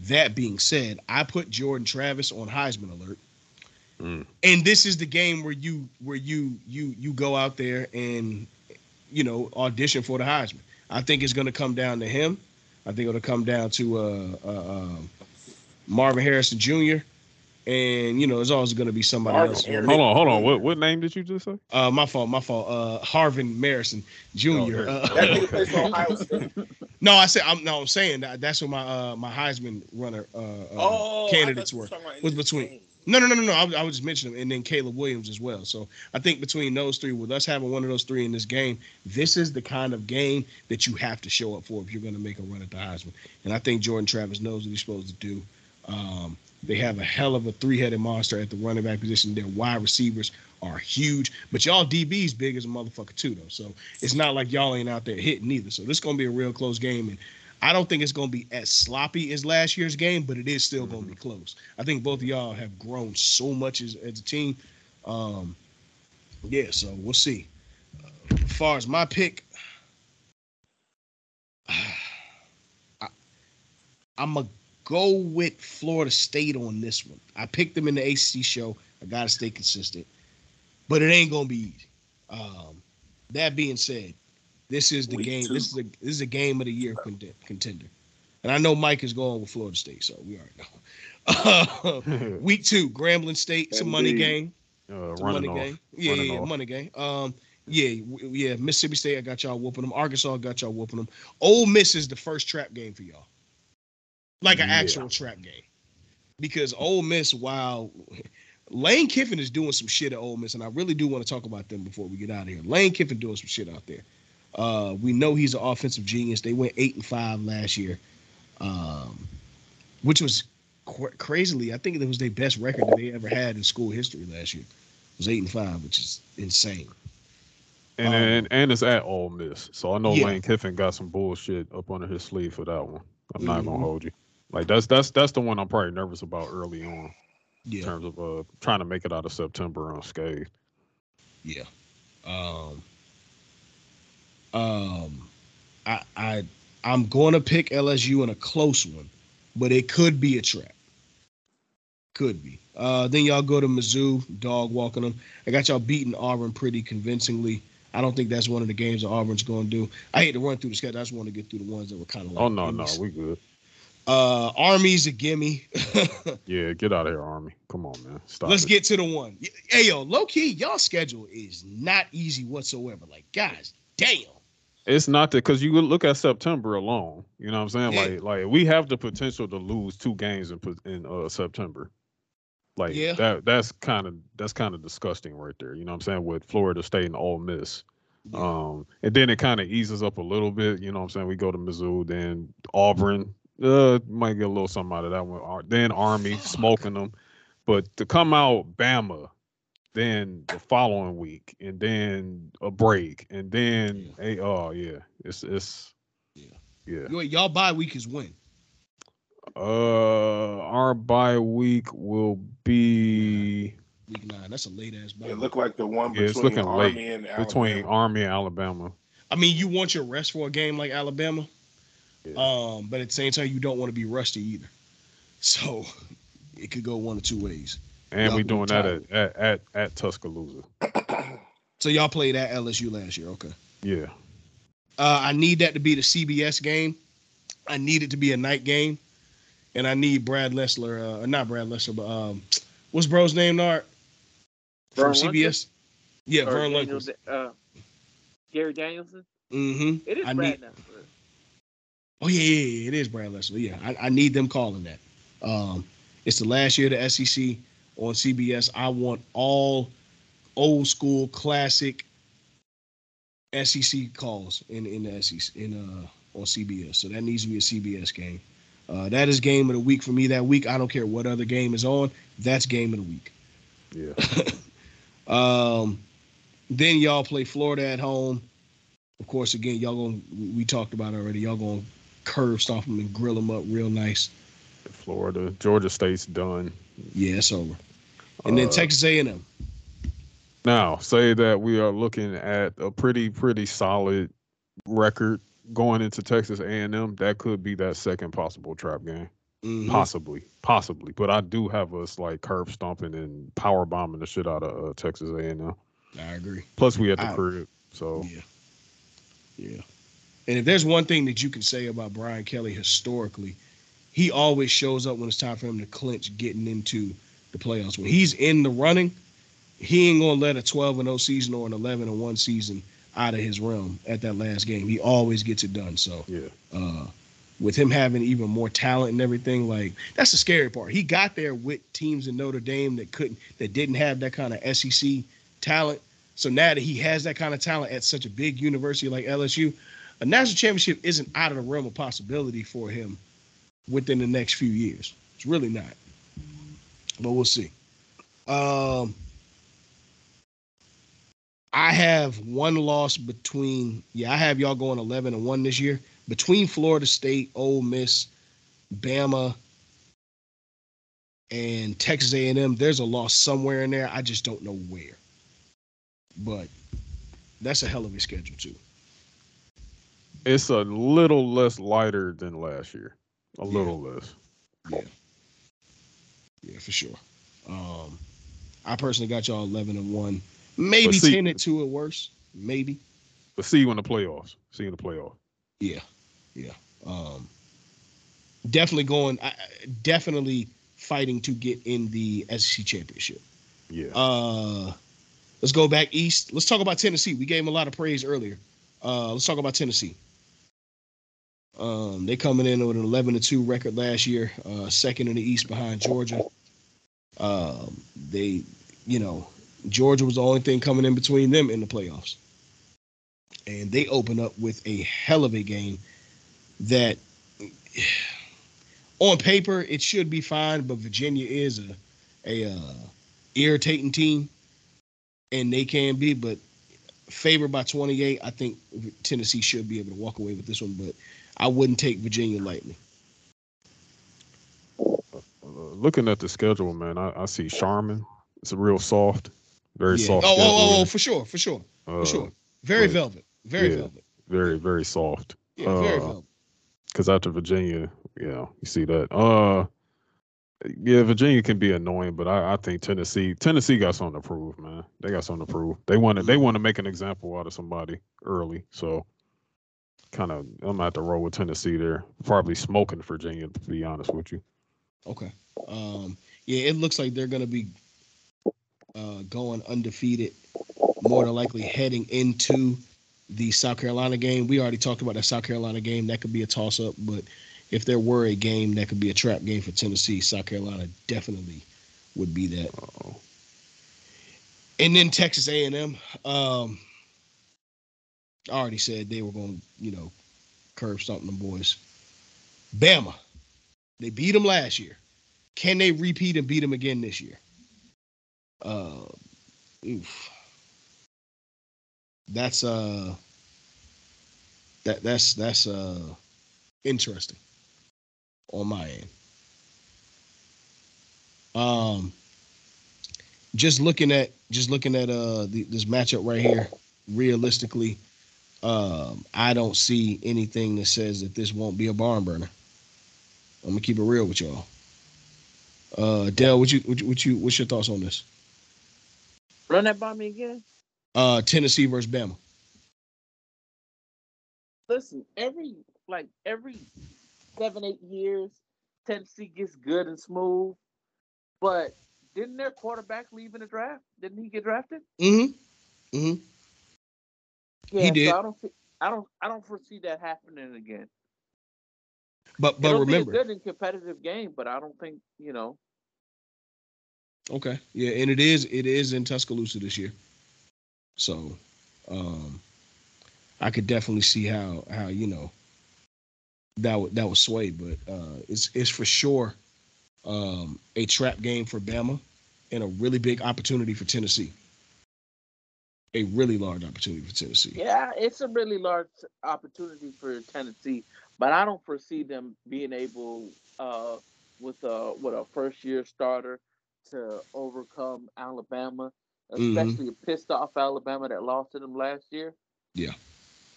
That being said, I put Jordan Travis on Heisman alert. Mm. And this is the game where you where you you you go out there and you know audition for the Heisman. I think it's going to come down to him. I think it'll come down to uh, uh, uh, Marvin Harrison Jr. And you know, there's always going to be somebody Marvin else. Harrison. Hold on, hold on. What what name did you just say? Uh, my fault, my fault. Uh, Harvin Marison Jr. Oh, yeah. Uh, That nigga plays for <laughs> Ohio State. No, I said I'm no, I'm saying that that's what my uh my Heisman runner uh, uh Oh, candidates I thought you were. were talking about in was between- No, no, no, no, no. I, was- I was just mentioning them, and then Caleb Williams as well. So I think between those three, with us having one of those three in this game, this is the kind of game that you have to show up for if you're going to make a run at the Heisman. And I think Jordan Travis knows what he's supposed to do. Um, they have a hell of a three-headed monster at the running back position. Their wide receivers are huge, but y'all DB's big as a motherfucker too, though. So it's not like y'all ain't out there hitting either. So this is going to be a real close game, and I don't think it's going to be as sloppy as last year's game, but it is still going to be close. I think both of y'all have grown so much as, as a team. Um, yeah, so we'll see. Uh, as far as my pick, <sighs> I, I'm going to go with Florida State on this one. I picked them in the ACC show. I got to stay consistent, but it ain't going to be easy. Um, that being said, this is the Week game. two. This is a this is a game of the year contender, and I know Mike is going with Florida State, so we already know. <laughs> <laughs> Week two, Grambling State. It's a money game. uh, money off. game. Yeah, Running yeah, yeah, off. money game. Um, yeah, w- yeah. Mississippi State, I got y'all whooping them. Arkansas got y'all whooping them. Ole Miss is the first trap game for y'all, like an Yeah. actual trap game, because Ole Miss, while Lane Kiffin is doing some shit at Ole Miss, and I really do want to talk about them before we get out of here. Lane Kiffin doing some shit out there. Uh, we know he's an offensive genius. They went eight and five last year, um, which was qu- crazily. I think it was their best record that they ever had in school history last year. It was eight and five, which is insane. And, Um, and and it's at Ole Miss, so I know Yeah. Lane Kiffin got some bullshit up under his sleeve for that one. I'm not Mhm. gonna hold you. Like that's that's that's the one I'm probably nervous about early on in terms of uh trying to make it out of September unscathed. yeah. Um, um, I I I'm going to pick LSU in a close one, but it could be a trap. Could be. Uh, then y'all go to Mizzou, dog walking them. I got y'all beating Auburn pretty convincingly. I don't think that's one of the games that Auburn's going to do. I hate to run through the schedule. I just want to get through the ones that were kind of like. oh no, no, we good. Uh, Army's a gimme. <laughs> Yeah, get out of here, Army. Come on, man. Stop. Let's it. get to the one. Hey yo, low key, y'all schedule is not easy whatsoever. Like, guys, damn. It's not that because you look at September alone. You know what I'm saying? Yeah. Like, like we have the potential to lose two games in in uh, September. Like Yeah. that. That's kind of that's kind of disgusting right there. You know what I'm saying? With Florida State and Ole Miss. Yeah. Um, and then it kind of eases up a little bit. You know what I'm saying? We go to Mizzou, then Auburn. Uh, might get a little something out of that one. Ar- Then Army smoking them, but to come out Bama, then the following week, and then a break, and then a oh yeah, it's it's Yeah. yeah. Yo, y'all bye week is when? Uh, our bye week will be Week nine. That's a late ass bye. It week. looked like the one Yeah, it's between looking Army late. and Alabama. between Army and Alabama. I mean, you want your rest for a game like Alabama, Yeah. um, but at the same time, you don't want to be rusty either. So <laughs> it could go one or two ways. And y'all we be doing that at, at at at Tuscaloosa. <clears throat> So y'all played at LSU last year, okay? Yeah. Uh, I need that to be the CBS game. I need it to be a night game, and I need Brad Lessler, uh, not Brad Lessler, but um, what's bro's name, Nart? From Verne CBS. Yeah, Or Verne Daniel Lundquist. Uh, Gary Danielson. Mm-hmm. It is I Brad need- Nessler. Oh yeah, yeah, yeah, it is Brad Lessler. Yeah, I, I need them calling that. Um, it's the last year of the SEC on CBS. I want all old school classic SEC calls in in the SEC in uh on CBS. So that needs to be a CBS game. Uh, that is game of the week for me that week. I don't care what other game is on. That's game of the week. Yeah. <laughs> Um, then y'all play Florida at home. Of course, again, y'all going we talked about it already. Y'all gonna curve off them and grill them up real nice. Florida, Georgia State's done. Yeah, it's over. And then Uh, Texas A&M. Now, say that we are looking at a pretty pretty solid record going into Texas A&M. That could be that second possible trap game. Mhm. Possibly, possibly. But I do have us like curb stomping and power bombing the shit out of uh, Texas A&M. I agree. Plus, we at the I- crib, so Yeah. Yeah. And if there's one thing that you can say about Brian Kelly historically, he always shows up when it's time for him to clinch getting into the playoffs. When he's in the running, he ain't gonna let a 12 and 0 season or an 11 and 1 season out of his realm at that last game. He always gets it done. So yeah, uh with him having even more talent and everything, like that's the scary part. He got there with teams in Notre Dame that couldn't that didn't have that kind of SEC talent. So now that he has that kind of talent at such a big university like LSU, a national championship isn't out of the realm of possibility for him within the next few years. It's really not. But we'll see. Um I have one loss between yeah, I have y'all going 11 and 1 this year between Florida State, Ole Miss, Bama, and Texas A&M. There's a loss somewhere in there. I just don't know where. But that's a hell of a schedule too. It's a little less lighter than last year. A Yeah. little less. Yeah, Yeah, for sure. Um, I personally got y'all 11 and 1, maybe see- 10 and 2 at worst, maybe. But see you in the playoffs. See you in the playoffs. Yeah, yeah. Um, definitely going. I- definitely fighting to get in the SEC championship. Yeah. Uh, let's go back east. Let's talk about Tennessee. We gave him a lot of praise earlier. Uh, let's talk about Tennessee. Um, they coming in with an 11 to 2 record last year, uh, second in the East behind Georgia. Um, they, you know, Georgia was the only thing coming in between them in the playoffs. And they open up with a hell of a game that <sighs> on paper it should be fine, but Virginia is a a uh, irritating team, and they can be, but favored by 28. I think Tennessee should be able to walk away with this one, but I wouldn't take Virginia lightly. Uh, looking at the schedule, man, I, I see Charmin. It's a real soft, very Yeah. soft. Oh, oh, oh, for sure, for sure, for Uh, sure. Very but- velvet, very yeah. velvet. Very, very soft. Yeah, very Uh, velvet. Because after Virginia, you know, you see that. Uh, yeah, Virginia can be annoying, but I, I think Tennessee, Tennessee got something to prove, man. They got something to prove. They want to, they want to make an example out of somebody early. So, kind of, I'm at the roll with Tennessee there. Probably smoking Virginia, to be honest with you. Okay. Um, yeah, it looks like they're gonna be uh, going undefeated, more than likely heading into the South Carolina game. We already talked about that South Carolina game. That could be a toss up, but if there were a game that could be a trap game for Tennessee, South Carolina definitely would be that. Uh-oh. And then Texas A&M. Um, Already said they were going to, you know, curb something, boys. Bama. They beat them last year. Can they repeat and beat them again this year? Uh, oof. That's uh, that that's that's uh, interesting on my end. Um, just looking at just looking at uh the, this matchup right here, realistically, um, I don't see anything that says that this won't be a barn burner. I'm gonna keep it real with y'all. Uh, Dell, what you what you, what you what's your thoughts on this? Run that by me again. Uh, Tennessee versus Bama. Listen, every like every seven, eight years, Tennessee gets good and smooth. But didn't their quarterback leave in the draft? Didn't he get drafted? Mm-hmm. Mm-hmm. Yeah, did. So I don't I don't I don't foresee that happening again. But but remember, good and competitive game, but I don't think you know. Okay. Yeah, and it is it is in Tuscaloosa this year. So um I could definitely see how how you know that would that would sway, but uh it's it's for sure um a trap game for Bama and a really big opportunity for Tennessee. A really large opportunity for Tennessee. Yeah, it's a really large opportunity for Tennessee, but I don't foresee them being able, uh, with a with a first year starter, to overcome Alabama, Mhm. especially a pissed off Alabama that lost to them last year. Yeah.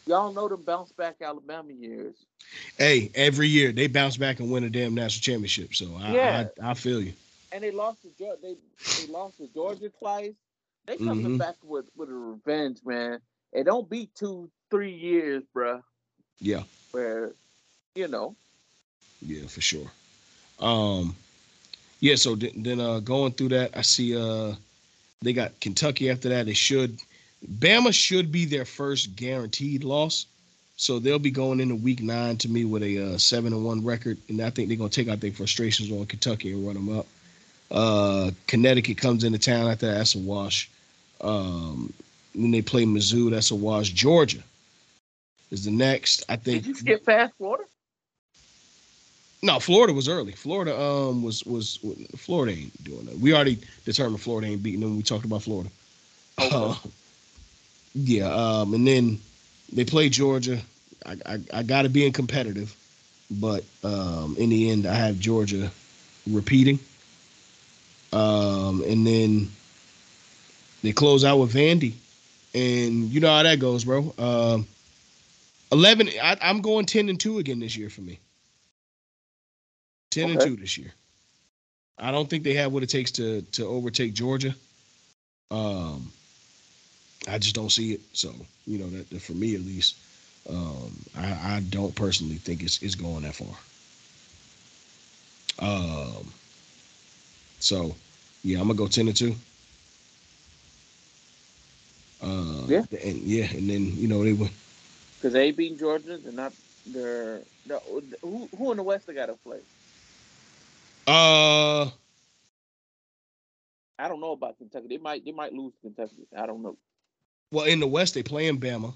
Y'all know them bounce back Alabama years. Hey, every year they bounce back and win a damn national championship. So I, Yeah. I, I feel you. and they lost to Georgia. They they lost to Georgia twice. They coming Mhm. back with with a revenge, man. It don't be two, three years, bruh. Yeah. Where, you know, Yeah, for sure. Um, yeah. So th- then, uh, going through that, I see uh, they got Kentucky after that. They should, Bama should be their first guaranteed loss. So they'll be going into week nine to me with a uh, seven and one record, and I think they're gonna take out their frustrations on Kentucky and run them up. Uh, Connecticut comes into town after that. That's a wash. Um, when they play Mizzou, that's a wash. Georgia is the next. I think. did you skip past Florida? No, Florida was early. Florida um was was Florida ain't doing that. We already determined Florida ain't beating them. We talked about Florida. Okay. Uh, yeah, um, and then they play Georgia. I, I I got to be in competitive, but um, in the end, I have Georgia repeating. Um, and then they close out with Vandy, and you know how that goes, bro. Um, Eleven. I, I'm going ten and two again this year for me. Ten and two this year. I don't think they have what it takes to to overtake Georgia. Um, I just don't see it. So you know that, that for me at least, um, I, I don't personally think it's it's going that far. Um, so yeah, I'm gonna go ten and two. Uh, Yeah. and yeah, and then you know they went. Because they beating Georgia, they're not. They're no, who who in the West they got to play? Uh, I don't know about Kentucky. They might they might lose Kentucky. I don't know. well, in the West they play in Bama,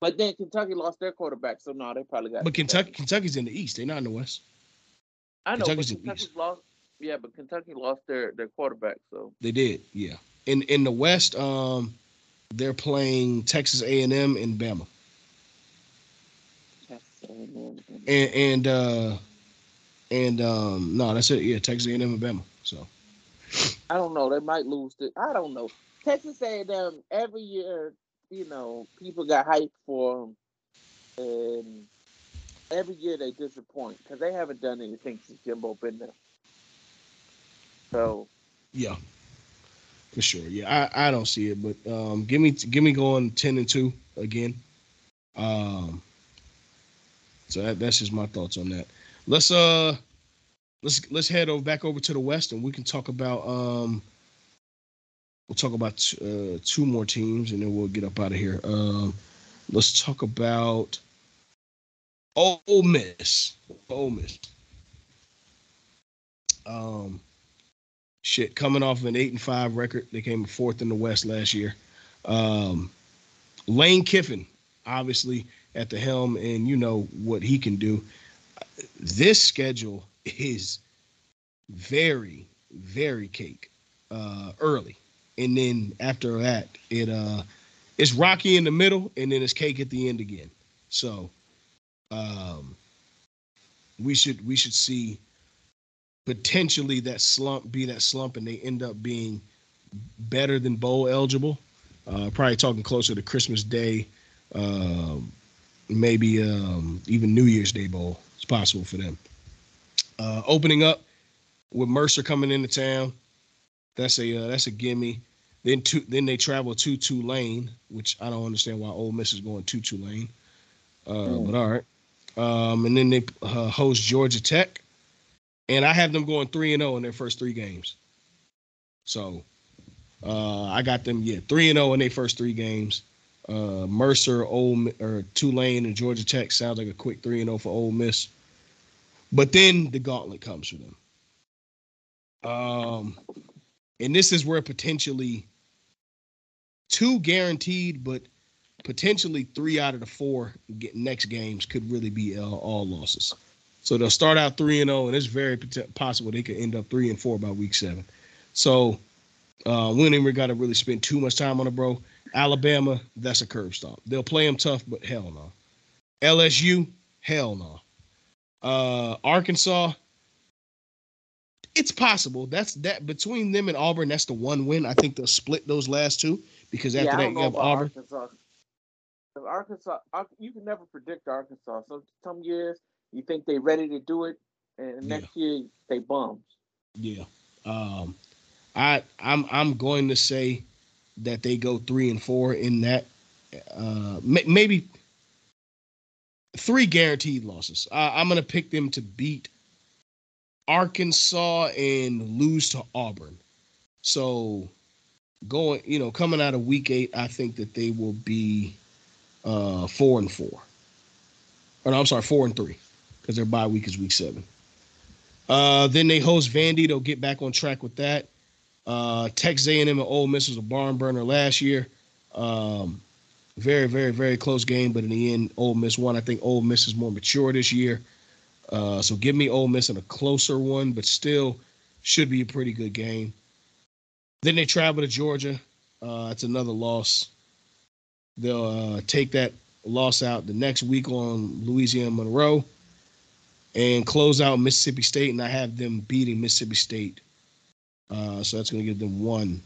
But then Kentucky lost their quarterback, so no, they probably got. but Kentucky Kentucky's in the East. They're not in the West. I know, Kentucky's but Kentucky's East. lost. Yeah, but Kentucky lost their their quarterback, so They did, yeah. In in the West, um, they're playing Texas A and Bama, that's so annoying. and and uh, and um, no, that's it. Yeah, Texas A and Bama. So I don't know. They might lose to. I don't know. Texas A&M every year, you know, people got hype for them, and every year they disappoint because they haven't done anything since Jimbo been there. So yeah, for sure. Yeah, I, I don't see it, but um, give me give me going ten and two again. Um, so that, that's just my thoughts on that. Let's uh, let's let's head over back over to the West, and we can talk about um, we'll talk about uh, two more teams, and then we'll get up out of here. Um, let's talk about Ole Miss. Ole Miss. Um, shit, coming off of an eight and five record, they came fourth in the West last year. Um, Lane Kiffin, obviously at the helm, and you know what he can do. This schedule is very, very cake uh, early, and then after that, it uh, it's rocky in the middle, and then it's cake at the end again. So, um, we should we should see potentially that slump be that slump, and they end up being better than bowl eligible. Uh, probably talking closer to Christmas Day, um, maybe um, even New Year's Day bowl. It's possible for them. Uh, opening up with Mercer coming into town, that's a uh, that's a gimme. Then two, then they travel to Tulane, which I don't understand why Ole Miss is going to Tulane, uh, Mm. but all right. Um, and then they uh, host Georgia Tech, and I have them going three and zero in their first three games. So uh, I got them yeah three and zero in their first three games. Uh, Mercer, Mi- or Tulane, and Georgia Tech sounds like a quick three and zero for Ole Miss. But then the gauntlet comes for them. Um, and this is where potentially two guaranteed, but potentially three out of the four next games could really be uh, all losses. So they'll start out three and zero, and it's very possible they could end up three and four by week seven. So uh, we ain't even got to really spend too much time on it, bro. Alabama, that's a curb stop. They'll play them tough, but hell no. LSU, hell no. Uh, Arkansas, it's possible. That's that between them and Auburn. That's the one win. I think they'll split those last two because after yeah, that don't you have Auburn. Arkansas. Arkansas, you can never predict Arkansas. So some years you think they're ready to do it, and Yeah. next year they bums. Yeah. Um, I I'm I'm going to say that they go three and four in that. Uh, ma- maybe three guaranteed losses. Uh, I'm going to pick them to beat Arkansas and lose to Auburn. So going, you know, coming out of week eight, I think that they will be uh four and four. Or no, I'm sorry, four and three, because their bye week is week seven. Uh, then they host Vandy. They'll get back on track with that. Uh, Texas A&M and Ole Miss was a barn burner last year. Um, very, very, very close game, but in the end, Ole Miss won. I think Ole Miss is more mature this year. Uh, so give me Ole Miss in a closer one, but still should be a pretty good game. Then they travel to Georgia. Uh, it's another loss. They'll uh, take that loss out the next week on Louisiana Monroe and close out Mississippi State, and I have them beating Mississippi State. Uh, so that's going to give them one,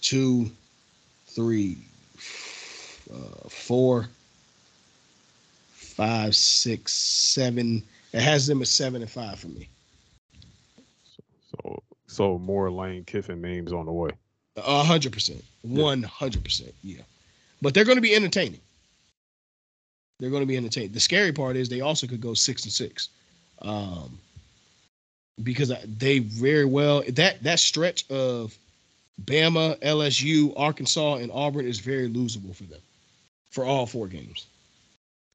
two, three, uh, four, five, six, seven. It has them at seven and five for me. So so more Lane Kiffin names on the way. A hundred percent, one hundred percent, yeah. But they're going to be entertaining. They're going to be entertained. The scary part is they also could go six and six, um, because they very well that that stretch of Bama, LSU, Arkansas, and Auburn is very losable for them for all four games.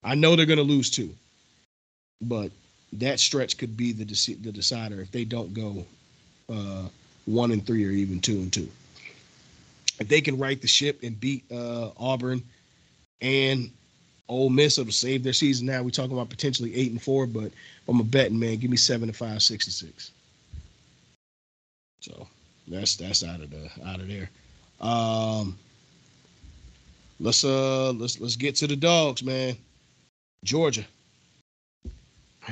I know they're going to lose two, but that stretch could be the deci- the decider if they don't go uh, one and three or even two and two if they can right the ship and beat uh, Auburn and Ole Miss, it'll save their season. Now we're talking about potentially eight and four, but I'm a betting man. Give me seven to five, six and six. So that's that's out of the out of there. Um, let's uh let's let's get to the dogs, man. Georgia.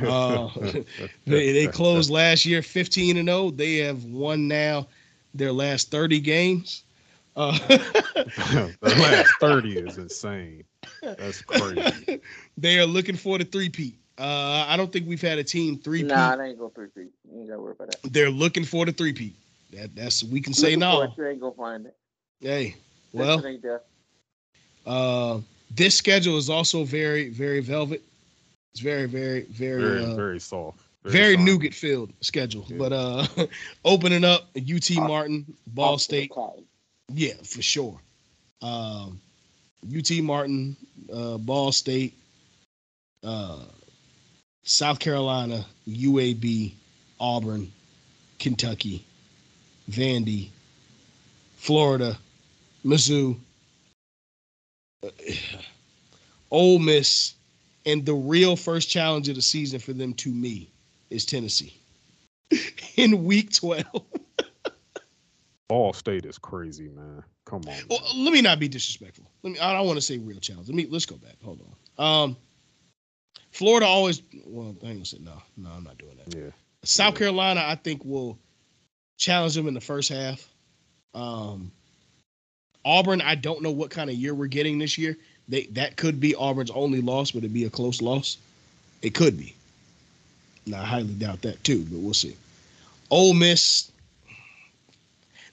Uh, <laughs> They, they closed last year 15 and 0. They have won now their last 30 games. Uh, <laughs> the last 30 is insane. That's crazy. <laughs> they are looking for the three-peat. Uh, I don't think we've had a team three-peat. Nah, they ain't go three feet. You ain't gotta worry about that. They're looking for the three-peat. That, that's we can say Looking for no. it, You ain't gonna find it. Hey, Well, well, ain't uh, this schedule is also very, very velvet. It's very, very, very, Very, uh, very soft. very soft. nougat filled schedule. Yeah. But uh, <laughs> opening up UT Martin, Ball Off to the State, cotton. Yeah, for sure. Um, UT Martin, uh, Ball State, uh, South Carolina, UAB, Auburn, Kentucky, Vandy, Florida, Mizzou, uh, <sighs> Ole Miss, and the real first challenge of the season for them to me is Tennessee <laughs> in Week Twelve. Ball State is crazy, man. Come on. Well, man. let me not be disrespectful. Let me. I don't want to say real challenge. Let me. Let's go back. Hold on. Um, Florida always. Well, I ain't gonna say no. No, I'm not doing that. Yeah. South Yeah. Carolina, I think will challenge them in the first half. Um, Auburn, I don't know what kind of year we're getting this year. They that could be Auburn's only loss, but it'd be a close loss. It could be. Now, I highly doubt that too, but we'll see. Ole Miss.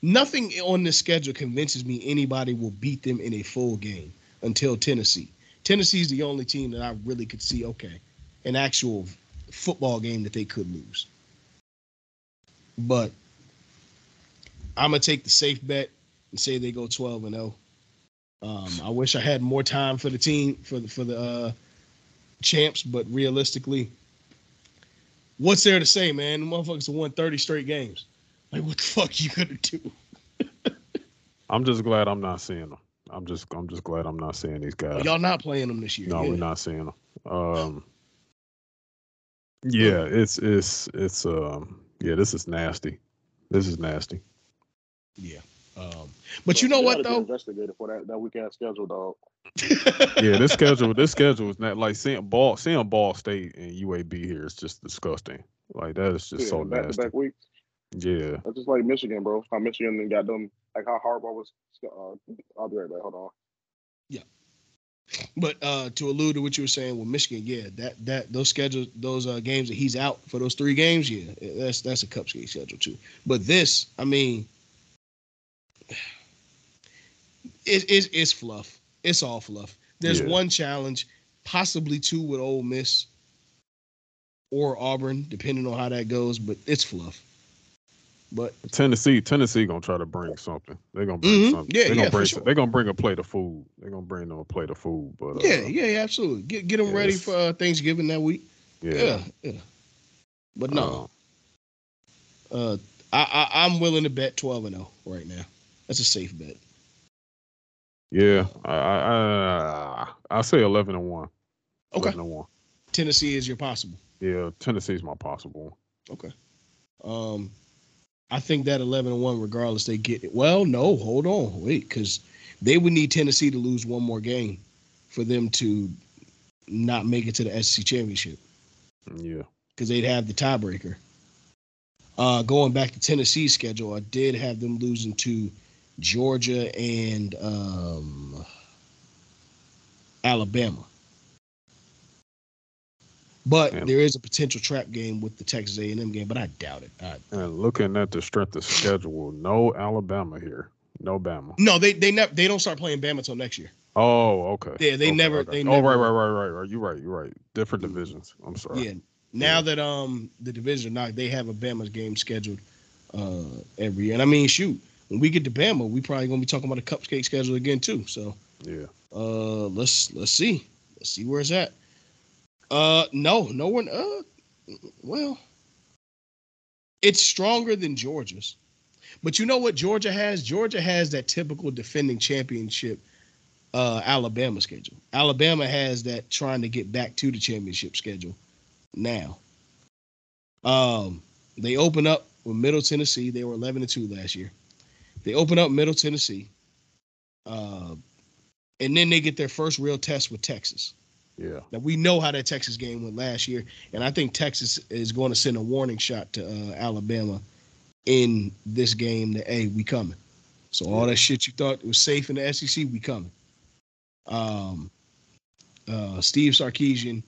Nothing on this schedule convinces me anybody will beat them in a full game until Tennessee. Tennessee's the only team that I really could see. Okay, an actual football game that they could lose. But I'm gonna take the safe bet and say they go 12 and 0. Um, I wish I had more time for the team for the for the uh, champs, but realistically, what's there to say, man? The motherfuckers have won 30 straight games. Like, what the fuck you gonna do? <laughs> I'm just glad I'm not seeing them. I'm just I'm just glad I'm not seeing these guys. Y'all not playing them this year. No, yeah. we're not seeing them. Um, yeah, it's it's it's um yeah, this is nasty. This is nasty. Yeah. Um, but you know They what though? Investigated for that that weekend schedule, dog. <laughs> Yeah, this schedule, this schedule is not like seeing ball, seeing Ball State and UAB here is just disgusting. Like that is just Yeah, so back nasty. back weeks. Yeah, That's just like Michigan, bro. How Michigan then got them like how Harbaugh was. Uh, I'll be right back. Hold on. Yeah, but uh, to allude to what you were saying with Michigan, yeah, that that those schedules, those uh, games that he's out for those three games, yeah, that's that's a cupcake schedule too. But this, I mean, it, it's it's fluff. It's all fluff. There's Yeah. one challenge, possibly two with Ole Miss or Auburn, depending on how that goes. But it's fluff. But Tennessee, Tennessee gonna try to bring something. They're gonna bring Mhm. something. Yeah, they're gonna yeah, bring. sure. They're gonna bring a plate of food. They're gonna bring them a plate of food. But uh, yeah, yeah, yeah, absolutely. Get get them yeah, ready for uh, Thanksgiving that week. yeah, Yeah, yeah. But no, Uh, Uh, I, I I'm willing to bet twelve and zero right now. That's a safe bet. yeah. I, I, I I say eleven and one. Okay. 11 and one. Tennessee is your possible. Yeah, Tennessee's my possible. Okay. Um, I think that eleven and one, regardless, they get it. Well, no, hold on, wait, because they would need Tennessee to lose one more game for them to not make it to the SEC championship Yeah, because they'd have the tiebreaker. Uh, going back to Tennessee's schedule, I did have them losing to Georgia and um, Alabama. But Yeah. there is a potential trap game with the Texas A&M game, but I doubt it. I, and looking at the strength of schedule, no Alabama here, no Bama. no, they they never they don't start playing Bama until next year. Oh, okay. Yeah, they Okay, never- okay. they oh, right, never- right, right, right, right. You're right. You're right. Different divisions. I'm sorry. Yeah. Now that um the division knocked, they have a Bama game scheduled uh every year. And I mean, shoot, when we get to Bama, we probably gonna be talking about a cupcake schedule again too. So Yeah. uh let's let's see. Let's see where it's at. Uh no, no one uh well it's stronger than Georgia's. But you know what Georgia has? Georgia has that typical defending championship uh Alabama schedule. Alabama has that trying to get back to the championship schedule now. Um they open up with Middle Tennessee. They were 11 and 2 last year. They open up Middle Tennessee. Uh and then they get their first real test with Texas. Yeah. Now we know how that Texas game went last year, and I think Texas is going to send a warning shot to uh, Alabama in this game that hey, we coming. So all that shit you thought was safe in the SEC, we coming. Um, uh, Steve Sarkisian,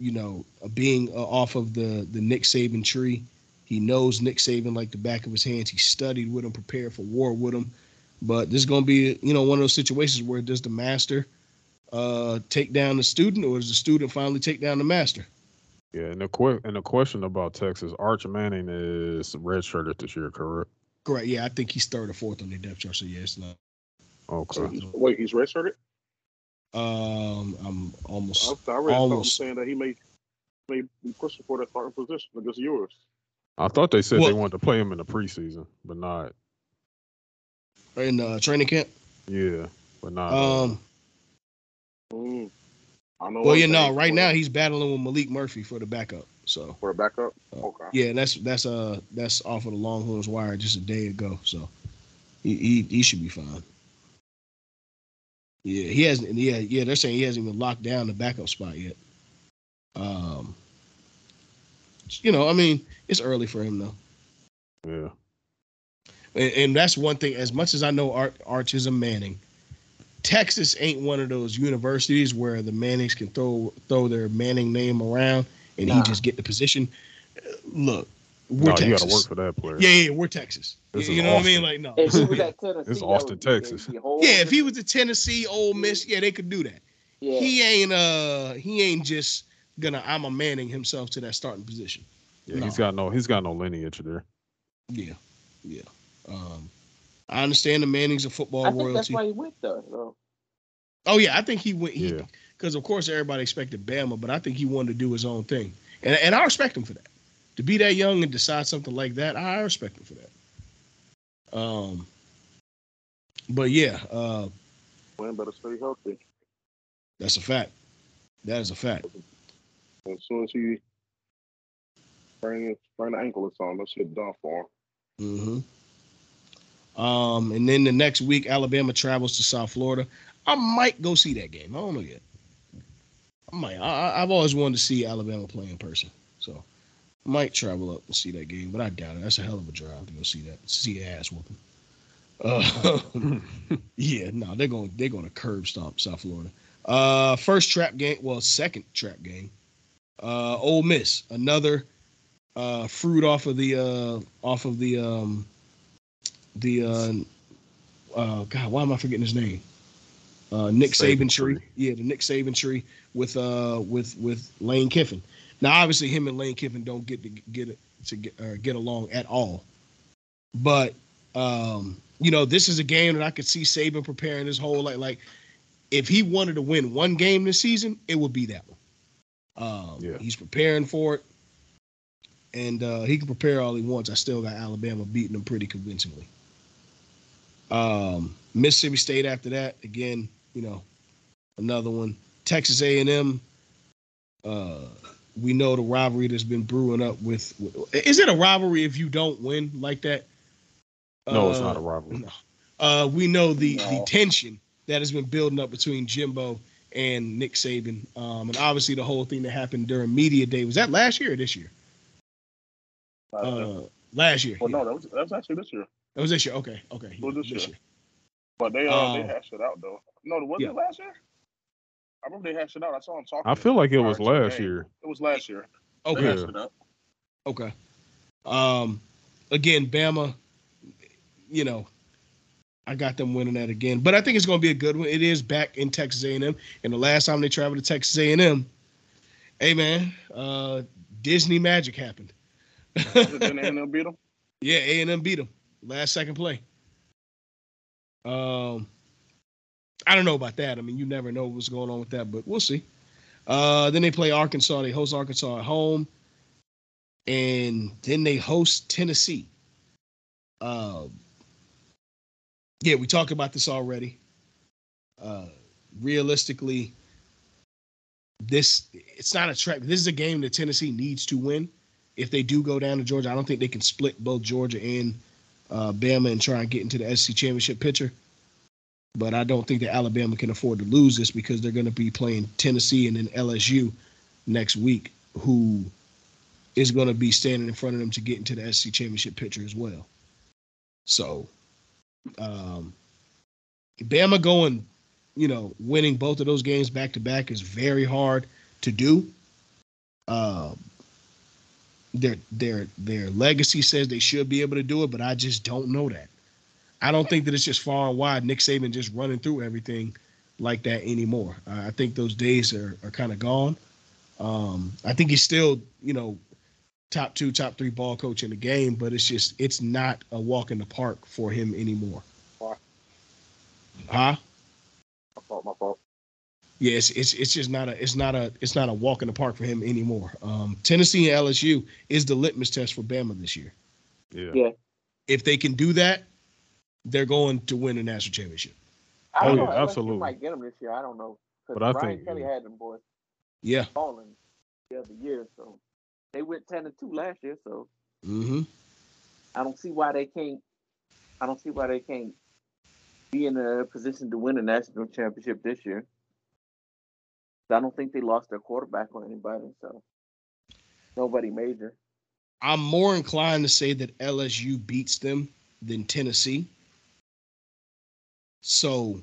you know, being uh, off of the the Nick Saban tree, he knows Nick Saban like the back of his hands. He studied with him, prepared for war with him. But this is going to be, you know, one of those situations where does the master uh, take down the student, or does the student finally take down the master? Yeah. And the que- and the question about Texas, Arch Manning is redshirted this year, correct? Correct. Yeah, I think he's third or fourth on the depth chart. So yeah, it's not. Okay. So he's, wait, he's redshirted. Um, I'm almost. I, I read Almost. saying that he may may be pushing for that starting position against yours. I thought they said they wanted to play him in the preseason, but not. in uh, training camp. Yeah, but not. uh, Um, Mm. I know. well, you know, right now he's battling with Maalik Murphy for the backup. So for a backup. Uh, Okay. yeah, that's that's uh that's off of the Longhorns wire just a day ago. So he he, he should be fine. Yeah, he hasn't. Yeah, yeah, they're saying he hasn't even locked down the backup spot yet. Um, you know, I mean, it's early for him though. yeah. and, and that's one thing. As much as I know Art, Arch is a Manning, Texas ain't one of those universities where the Mannings can throw throw their Manning name around and he just get the position. Uh, Look, we're No, you Texas. got to work for that player. yeah, yeah, we're Texas. This you is know what I mean? Like no. If he was at <laughs> Tennessee, It's Austin, would Texas. it'd be a whole Yeah, if he was a Tennessee, Ole Miss, yeah, they could do that. yeah, He ain't uh he ain't just gonna I'm a Manning himself to that starting position. Yeah, he's got no. He's got no lineage there. Yeah, yeah. Um, I understand the Mannings a football I think that's why he went there. Though. Oh yeah, I think he went. He, Yeah. because of course everybody expected Bama, but I think he wanted to do his own thing, and and I respect him for that. To be that young and decide something like that, I respect him for that. Um, but yeah, uh, Man better stay healthy. that's a fact. That is a fact. As soon as he sprain sprain the ankle or something, that shit done for him. hmm Um, and then the next week, Alabama travels to South Florida. I might go see that game. I don't know yet. I might. I, I've always wanted to see Alabama play in person, so I might travel up and see that game. But I doubt it. That's a hell of a drive to go see that. See ass whooping. Uh, <laughs> yeah, no, they're going. They're going to curb stomp South Florida. Uh, first trap game. Well, second trap game. Uh, Ole Miss, another uh fruit off of the uh off of the um the uh uh God, why am I forgetting his name? Uh Nick Saban, Saban tree. tree. Yeah, the Nick Saban tree with uh with with Lane Kiffin. Now obviously him and Lane Kiffin don't get to get it to get uh, get along at all. But um you know, this is a game that I could see Saban preparing his whole like like if he wanted to win one game this season, it would be that one. Um, Yeah. He's preparing for it, and uh, he can prepare all he wants. I still got Alabama beating them pretty convincingly. Um, Mississippi State after that, again, you know, another one. Texas A&M. Uh, we know the rivalry that's been brewing up with. Is it a rivalry if you don't win like that? No, it's Uh, not a rivalry. no. Uh, we know the the tension that has been building up between Jimbo and Nick Saban, um, and obviously the whole thing that happened during media day was that last year or this year? Uh, last year. well, yeah. no, that was that was actually this year. That was this year. Okay, okay. It was this this year. year. But they uh, they Um, hashed it out though. No, it was yeah. it last year? I remember they hashed it out. I saw them talking. I feel like it was last game. year. It was last year. Okay, hashed okay. Um, again, Bama. You know, I got them winning that again, but I think it's going to be a good one. It is back in Texas A&M, and the last time they traveled to Texas A&M, hey man, uh, Disney magic happened. Didn't A&M beat them? <laughs> Yeah, A and M beat them last second play. Um, I don't know about that. I mean, you never know what's going on with that, but we'll see. Uh, then they play Arkansas. They host Arkansas at home, and then they host Tennessee. Uh, yeah, we talked about this already. Uh, realistically, this it's not a track. This is a game that Tennessee needs to win if they do go down to Georgia, I don't think they can split both Georgia and uh, Bama and try and get into the SEC championship picture. But I don't think that Alabama can afford to lose this because they're going to be playing Tennessee and then LSU next week, who is going to be standing in front of them to get into the SEC championship picture as well. So, um, Bama going, you know, winning both of those games back to back is very hard to do. Um, their their their legacy says they should be able to do it, but I just don't know that. I don't think that it's just far and wide. Nick Saban just running through everything like that anymore. Uh, I think those days are are kind of gone. Um, I think he's still you know top two, top three ball coach in the game, but it's just it's not a walk in the park for him anymore. Why? Huh? My fault. My fault. Yeah, it's, it's it's just not a it's not a it's not a walk in the park for him anymore. Um, Tennessee and LSU is the litmus test for Bama this year. Yeah. Yeah. If they can do that, they're going to win the national championship. I don't Oh, know. yeah, LSU absolutely. might get them this year. I don't know. But I Brian think, Kelly yeah. had them boys Yeah. falling the other year, so they went ten and two last year. So Mm-hmm. I don't see why they can't. I don't see why they can't be in a position to win a national championship this year. I don't think they lost their quarterback on anybody, so nobody major. I'm more inclined to say that LSU beats them than Tennessee. So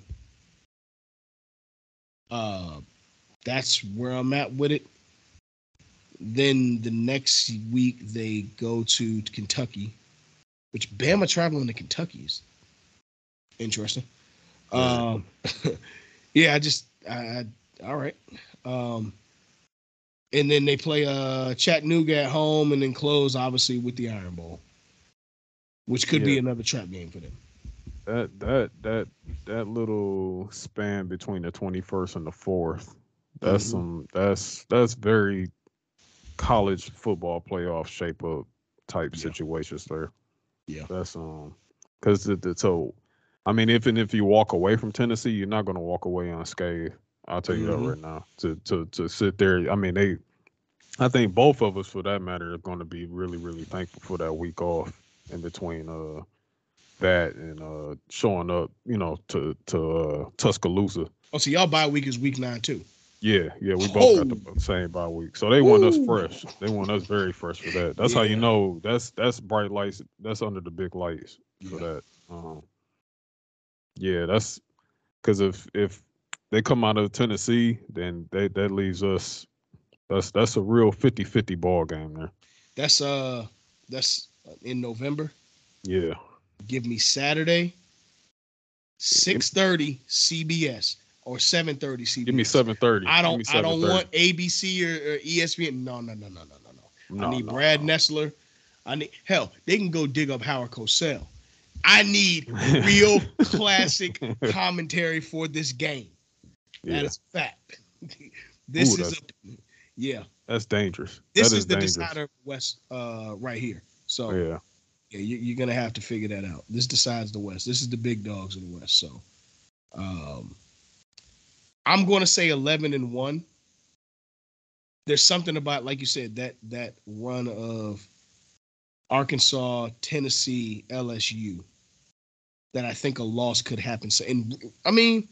uh that's where I'm at with it. Then the next week they go to Kentucky, which Bama traveling to Kentucky is interesting. Um <laughs> yeah, I just I all right. Um and then they play uh Chattanooga at home and then close obviously with the Iron Bowl, which could be another trap game for them. That that that that little span between the twenty first and the fourth. That's Mhm. some that's that's very college football playoff shape up type Yeah. situations there. Yeah. That's um because the, the so I mean if and if you walk away from Tennessee, you're not gonna walk away unscathed. I'll tell you Mhm. that right now. To to to sit there, I mean they I think both of us for that matter are gonna be really, really thankful for that week off in between uh that and uh showing up, you know, to to uh, Tuscaloosa. Oh, so y'all bye week is week nine too. Yeah, yeah, we both got Oh. the same bye week, so they want us fresh. They want us very fresh for that. That's how you know that's that's bright lights. That's under the big lights for Yeah. that. Um, yeah, that's because if if they come out of Tennessee, then they that leaves us. That's that's a real 50-50 ball game there. That's uh that's in November. Yeah, Give me Saturday, six thirty CBS or seven thirty CBS. give me seven thirty. I don't I don't want ABC or, or ESPN. No, no, no, no, no, no, no. I need Brad Nessler. I need hell. They can go dig up Howard Cosell. I need <laughs> real classic commentary for this game. That Yeah, is fact. <laughs> this Ooh, is a yeah. that's dangerous. This That is, the dangerous. decider West uh, right here. So Yeah, yeah, you, you're gonna have to figure that out. This decides the West. This is the big dogs in the West. So, um, I'm going to say 11 and one. There's something about, like you said, that that run of Arkansas, Tennessee, LSU that I think a loss could happen. So, and I mean,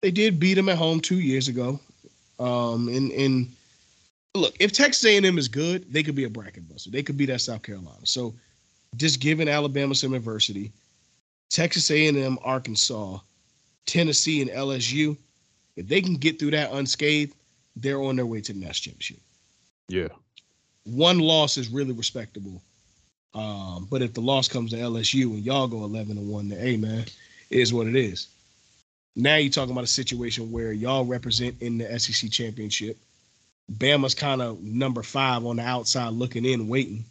they did beat them at home two years ago. Um, and and look, if Texas A&M is good, they could be a bracket buster. They could beat that South Carolina. So, just giving Alabama some adversity, Texas A&M, Arkansas, Tennessee, and LSU, if they can get through that unscathed, they're on their way to the national championship. yeah, One loss is really respectable. Um, but if the loss comes to LSU and y'all go 11 to 1, then hey, man, it is what it is. Now you're talking about a situation where y'all represent in the SEC championship. Bama's kind of number five on the outside looking in, waiting.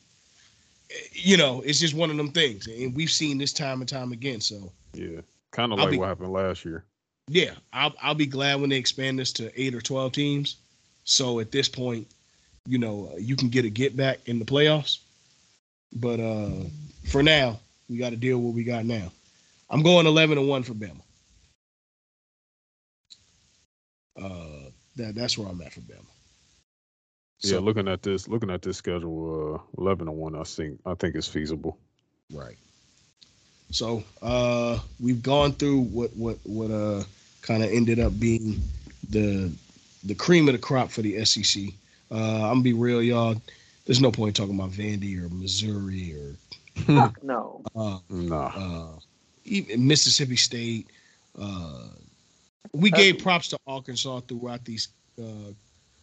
You know, it's just one of them things. And we've seen this time and time again. So, yeah. Kind of like be- what happened last year. yeah, I'll, I'll be glad when they expand this to eight or 12 teams. So at this point, you know, you can get a get back in the playoffs. But uh for now, we got to deal with what we got now. I'm going 11 to 1 for Bama. Uh that that's where I'm at for Bama. Yeah, looking at this, looking at this schedule, uh, eleven to one, I think, I think it's feasible. Right. So uh we've gone through what what what uh kind of ended up being the the cream of the crop for the SEC. Uh I'm gonna be real, y'all. There's no point talking about Vandy or Missouri or Fuck <laughs> no. uh Nah, uh even Mississippi State. Uh we gave props to Arkansas throughout these uh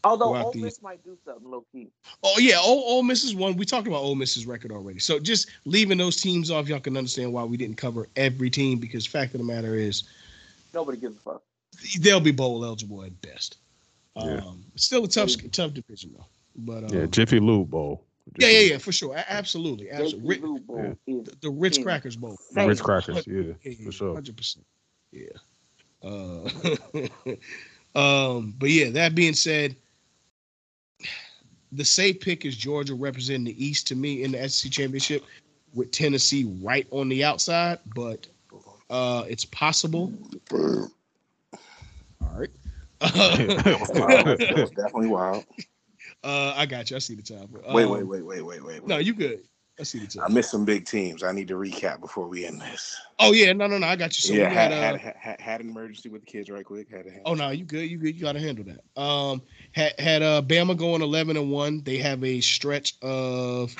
Although throughout Ole Miss might do something low key. Oh yeah, Ole, Ole Miss is one. We talked about Ole Miss's record already. So just leaving those teams off, y'all can understand why we didn't cover every team because fact of the matter is Nobody gives a fuck. they'll be bowl eligible at best. Yeah. Um, still a tough tough division though. But um, yeah, Jiffy Lube Bowl. yeah, Jiffy- yeah, yeah, for sure, A- absolutely, absolutely. Ri- Blue Bowl is the, the Ritz Crackers Bowl. Same. Ritz crackers, yeah, Yeah, for sure. hundred percent. Yeah. Uh, <laughs> um, but yeah, that being said, the safe pick is Georgia representing the East to me in the SEC championship, with Tennessee right on the outside. But uh, it's possible. All right. That was wild. That was definitely wild. Uh, I got you. I see the time. Wait, Um, wait, wait, wait, wait, wait. No, you good. I see the I missed some big teams. I need to recap before we end this. Oh yeah, no, no, no. I got you. So yeah, we had, had, uh, had, had had an emergency with the kids right quick. Had to Oh no, you good. You good. You got to handle that. Um, had had uh Bama going eleven and one. They have a stretch of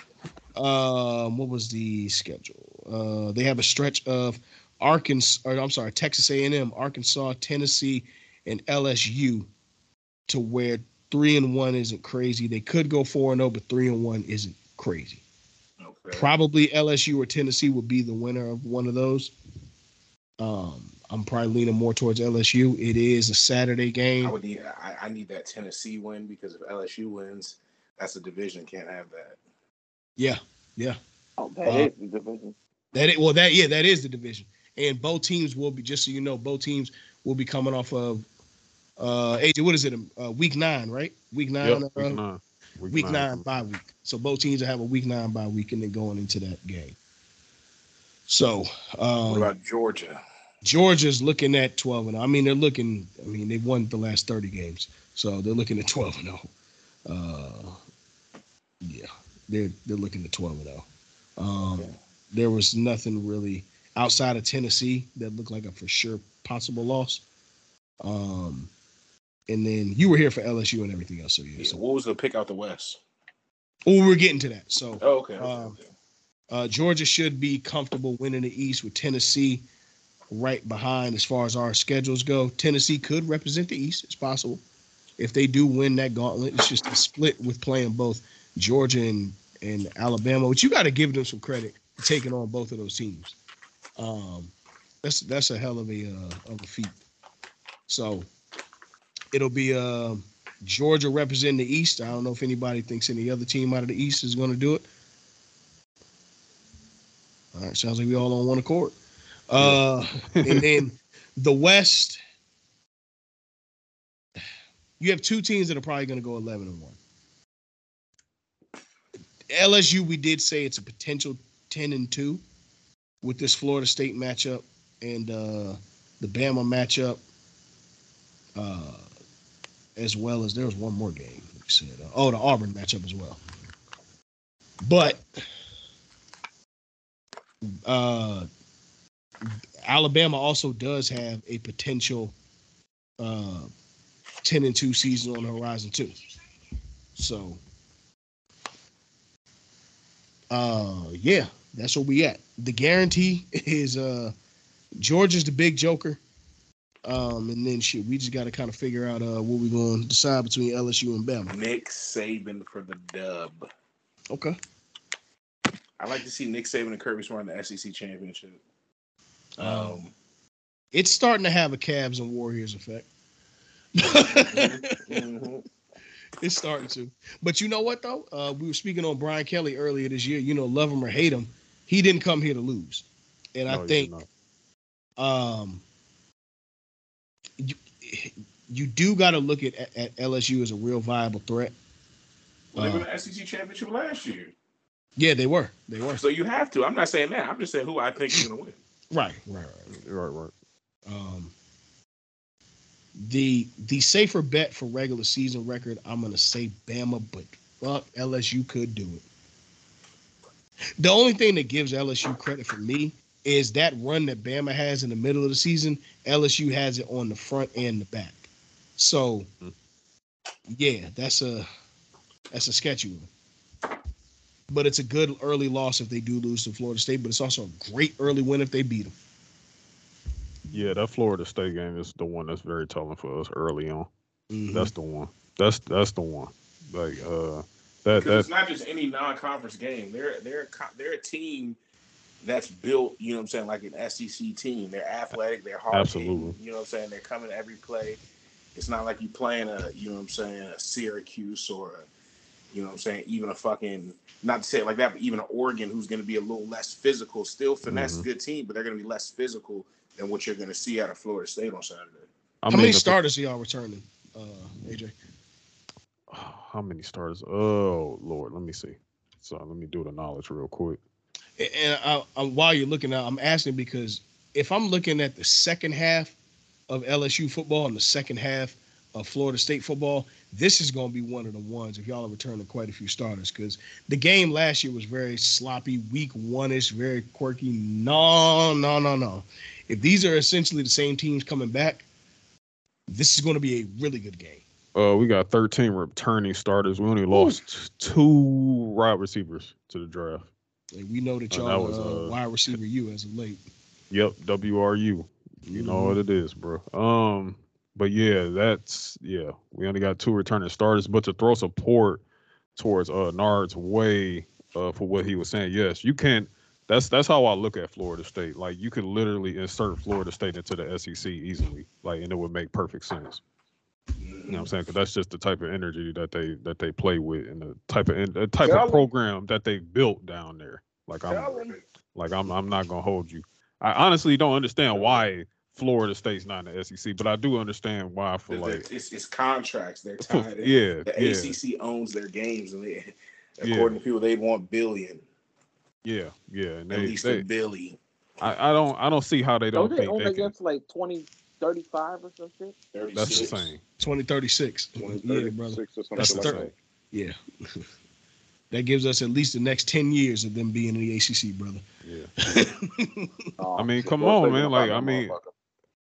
um what was the schedule? Uh, they have a stretch of Arkansas. Or I'm sorry, Texas A&M, Arkansas, Tennessee, and LSU, to where three and one isn't crazy. They could go four and zero, but three and one isn't crazy. Okay. Probably LSU or Tennessee would be the winner of one of those. Um, I'm probably leaning more towards LSU. It is a Saturday I game. would need. I, I need that Tennessee win because if LSU wins, that's a division. Can't have that. Yeah, yeah. Oh, that Uh, is the division. That it, well, that yeah, that is the division, and both teams will be just so you know, both teams will be coming off of uh AJ. What is it? Uh, week nine, right? Week nine. Yep, uh, week nine. Week nine bye week. So both teams will have a week nine bye week and then going into that game. So um, What about Georgia? Georgia's looking at 12 and I mean, they're looking, I mean, they've won the last 30 games. So they're looking at 12 and 0. Uh, yeah, they're they're looking at 12 and 0. Um, there was nothing really outside of Tennessee that looked like a for sure possible loss. Um, and then you were here for LSU and everything else. So yeah. Yeah, So, what was the pick out the West? oh, we're getting to that. So Oh, okay. okay, Um, uh, Georgia should be comfortable winning the East with Tennessee right behind as far as our schedules go. Tennessee could represent the East. It's possible. If they do win that gauntlet, it's just a split with playing both Georgia and, and Alabama, which you got to give them some credit taking on both of those teams. Um, that's that's a hell of a uh, of a feat. So it'll be uh, Georgia representing the East. I don't know if anybody thinks any other team out of the East is going to do it. All right, sounds like we all on one accord. Uh, and then <laughs> the West, you have two teams that are probably going to go 11 and 1. LSU, we did say it's a potential 10 and 2 with this Florida State matchup and uh, the Bama matchup, uh, as well as there was one more game. We said, uh, oh, the Auburn matchup as well. But uh, Alabama also does have a potential uh, 10 and 2 season on the horizon too. So uh yeah, that's where we at. The guarantee <laughs> is uh Georgia's the big joker. Um and then shit, we just got to kind of figure out uh what we're going to decide between LSU and Bama. Nick Saban for the dub. Okay. I like to see Nick Saban and Kirby Smart in the SEC championship. Um, It's starting to have a Cavs and Warriors effect. mhm. <laughs> It's starting to. But you know what though? Uh, we were speaking on Brian Kelly earlier this year. You know, love him or hate him, he didn't come here to lose. And No, I think did um you, you do got to look at, at LSU as a real viable threat. Well, they were Uh, the SEC championship last year, Yeah, they were. They were. so you have to. I'm not saying that. I'm just saying who I think is going to win. <laughs> Right, right, right. Right, right. Um, the the safer bet for regular season record, I'm gonna say Bama, but fuck, LSU could do it. The only thing that gives LSU credit for me is that run that Bama has in the middle of the season. LSU has it on the front and the back. So, yeah, that's a that's a sketchy one. But it's a good early loss if they do lose to Florida State. But it's also a great early win if they beat them. Yeah, that Florida State game is the one that's very telling for us early on. Mhm. That's the one. That's that's the one. Like uh that that it's not just any non-conference game. They're they're they're a team that's built. You know what I'm saying, like an SEC team. They're athletic. They're hard. Absolutely. You know what I'm saying. They're coming to every play. It's not like you playing a you know what I'm saying a Syracuse or a, you know what I'm saying even a fucking not to say it like that, but even an Oregon who's going to be a little less physical. Still finesse, Mhm. good team, but they're going to be less physical than what you're going to see out of Florida State on Saturday. I How many starters are y'all returning, uh, AJ? <sighs> How many starters? Oh Lord, let me see. So let me do the knowledge real quick. And I, I, while you're looking at, I'm asking because if I'm looking at the second half of LSU football and the second half of Florida State football, this is going to be one of the ones if y'all are returning quite a few starters because the game last year was very sloppy, week one ish, very quirky. No, no, no, no. If these are essentially the same teams coming back, this is going to be a really good game. Uh, we got 13 returning starters. We only lost two wide receivers to the draft. And we know that Oh, that y'all was, uh, uh, wide receiver you as of late. Yep, WRU. You know Mhm. what it is, bro. Um, but yeah, that's yeah. We only got two returning starters, but to throw support towards uh Nard's way uh for what he was saying, yes, you can. That's that's how I look at Florida State. Like you could literally insert Florida State into the SEC easily, like, and it would make perfect sense. You know what I'm saying? Because that's just the type of energy that they that they play with, and the type of the type Tell 'em. of program that they built down there. Like I'm Tell 'em. like I'm I'm not gonna hold you. I honestly don't understand why Florida State's not in the SEC, but I do understand why for like it's, it's contracts. They're <laughs> for- tied. in. yeah, The yeah, ACC owns their games, and they, Yeah. according to people, they want billion, yeah, yeah. And at they, least they a billy. I, I don't I don't see how they Don't don't they think own they can. like 20, 35 or some shit? That's the same. 2036. Yeah, brother. 2036 or That's the like. Yeah. that gives us at least the next ten years of them being in the ACC, brother. Yeah. Oh, <laughs> I mean, shit, come go on, man, like, I mean.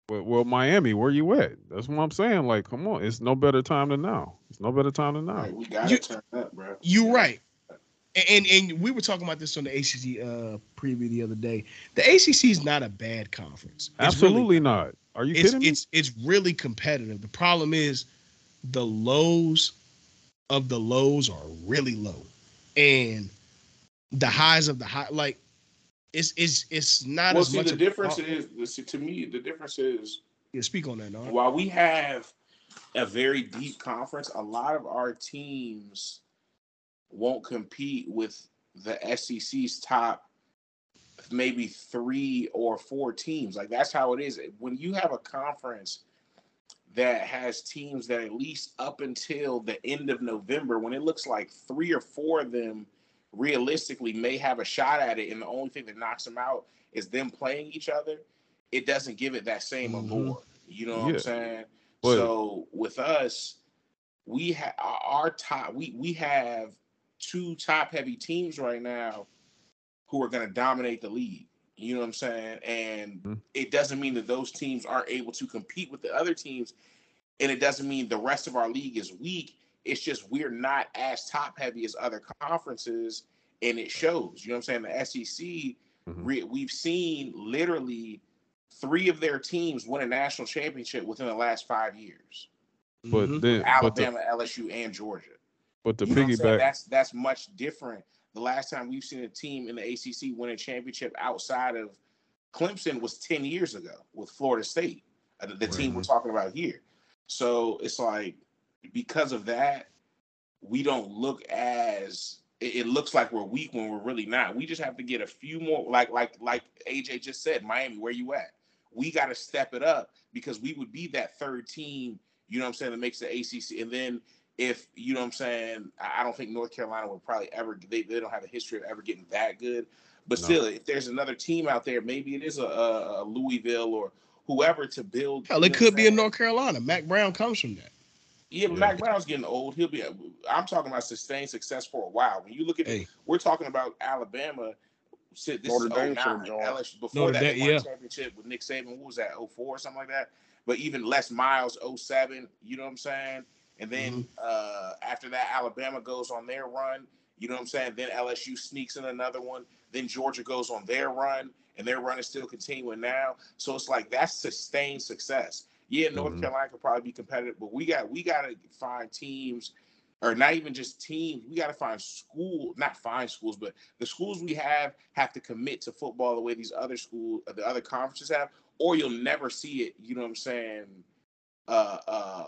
Well, well, Miami, where you at? That's what I'm saying. Like, come on, it's no better time than now. It's no better time than now. Like, we gotta You- turn up, bro. You're right. And, and and we were talking about this on the ACC uh, preview the other day. The ACC is not a bad conference. It's really- Absolutely not. Are you it's kidding me? it's it's really competitive. The problem is the lows of the lows are really low, and the highs of the high like it's it's it's not Well, as see, much. the difference is, see, to me, the difference is yeah, speak on that, no? while we have a very deep conference, a lot of our teams won't compete with the SEC's top maybe three or four teams. Like that's how it is. When you have a conference that has teams that at least up until the end of November, when it looks like three or four of them realistically may have a shot at it, and the only thing that knocks them out is them playing each other, it doesn't give it that same Mhm. allure. You know what I'm saying? But- so with us, we have our top. We we have two top heavy teams right now who are going to dominate the league. You know what I'm saying? And Mhm. it doesn't mean that those teams aren't able to compete with the other teams, and it doesn't mean the rest of our league is weak. It's just we're not as top heavy as other conferences, and it shows. You know what I'm saying? The SEC, Mhm. re- we've seen literally three of their teams win a national championship within the last five years: But Mhm. then, but Alabama, the, LSU, and Georgia. but the You know what I'm saying? piggyback, That's that's much different. The last time we've seen a team in the ACC win a championship outside of Clemson was ten years ago with Florida State, uh, the, the team we're talking about here. So it's like because of that, we don't look as it, it looks like we're weak when we're really not. We just have to get a few more, like like like AJ just said, Miami, where you at? We got to step it up because we would be that third team. You know what I'm saying? That makes the ACC, and then if you know what I'm saying, I I don't think North Carolina will probably ever they, they don't have a history of ever getting that good. But No. still, if there's another team out there, maybe it is a, a, a Louisville or whoever to build. Hell, it could be in? North Carolina. Mack Brown comes from that. Yeah, but Yeah. Mack Brown's getting old. He'll be. I'm talking about sustained success for a while. When you look at, Hey. we're talking about Alabama. Sit, this Notre is Dame 09. should've. LSU, before Notre that, Dame, they won a yeah. championship with Nick Saban. What was that? 04 or something like that. But even Les Miles, 07. You know what I'm saying? And then Mm-hmm. uh, after that, Alabama goes on their run. You know what I'm saying? Then LSU sneaks in another one. Then Georgia goes on their run, and their run is still continuing now. So it's like that's sustained success. Yeah, North Mhm. Carolina could probably be competitive, but we got we got to find teams, or not even just teams. We got to find school, not find schools, but the schools we have have to commit to football the way these other schools, the other conferences have, or you'll never see it. You know what I'm saying? Uh, uh,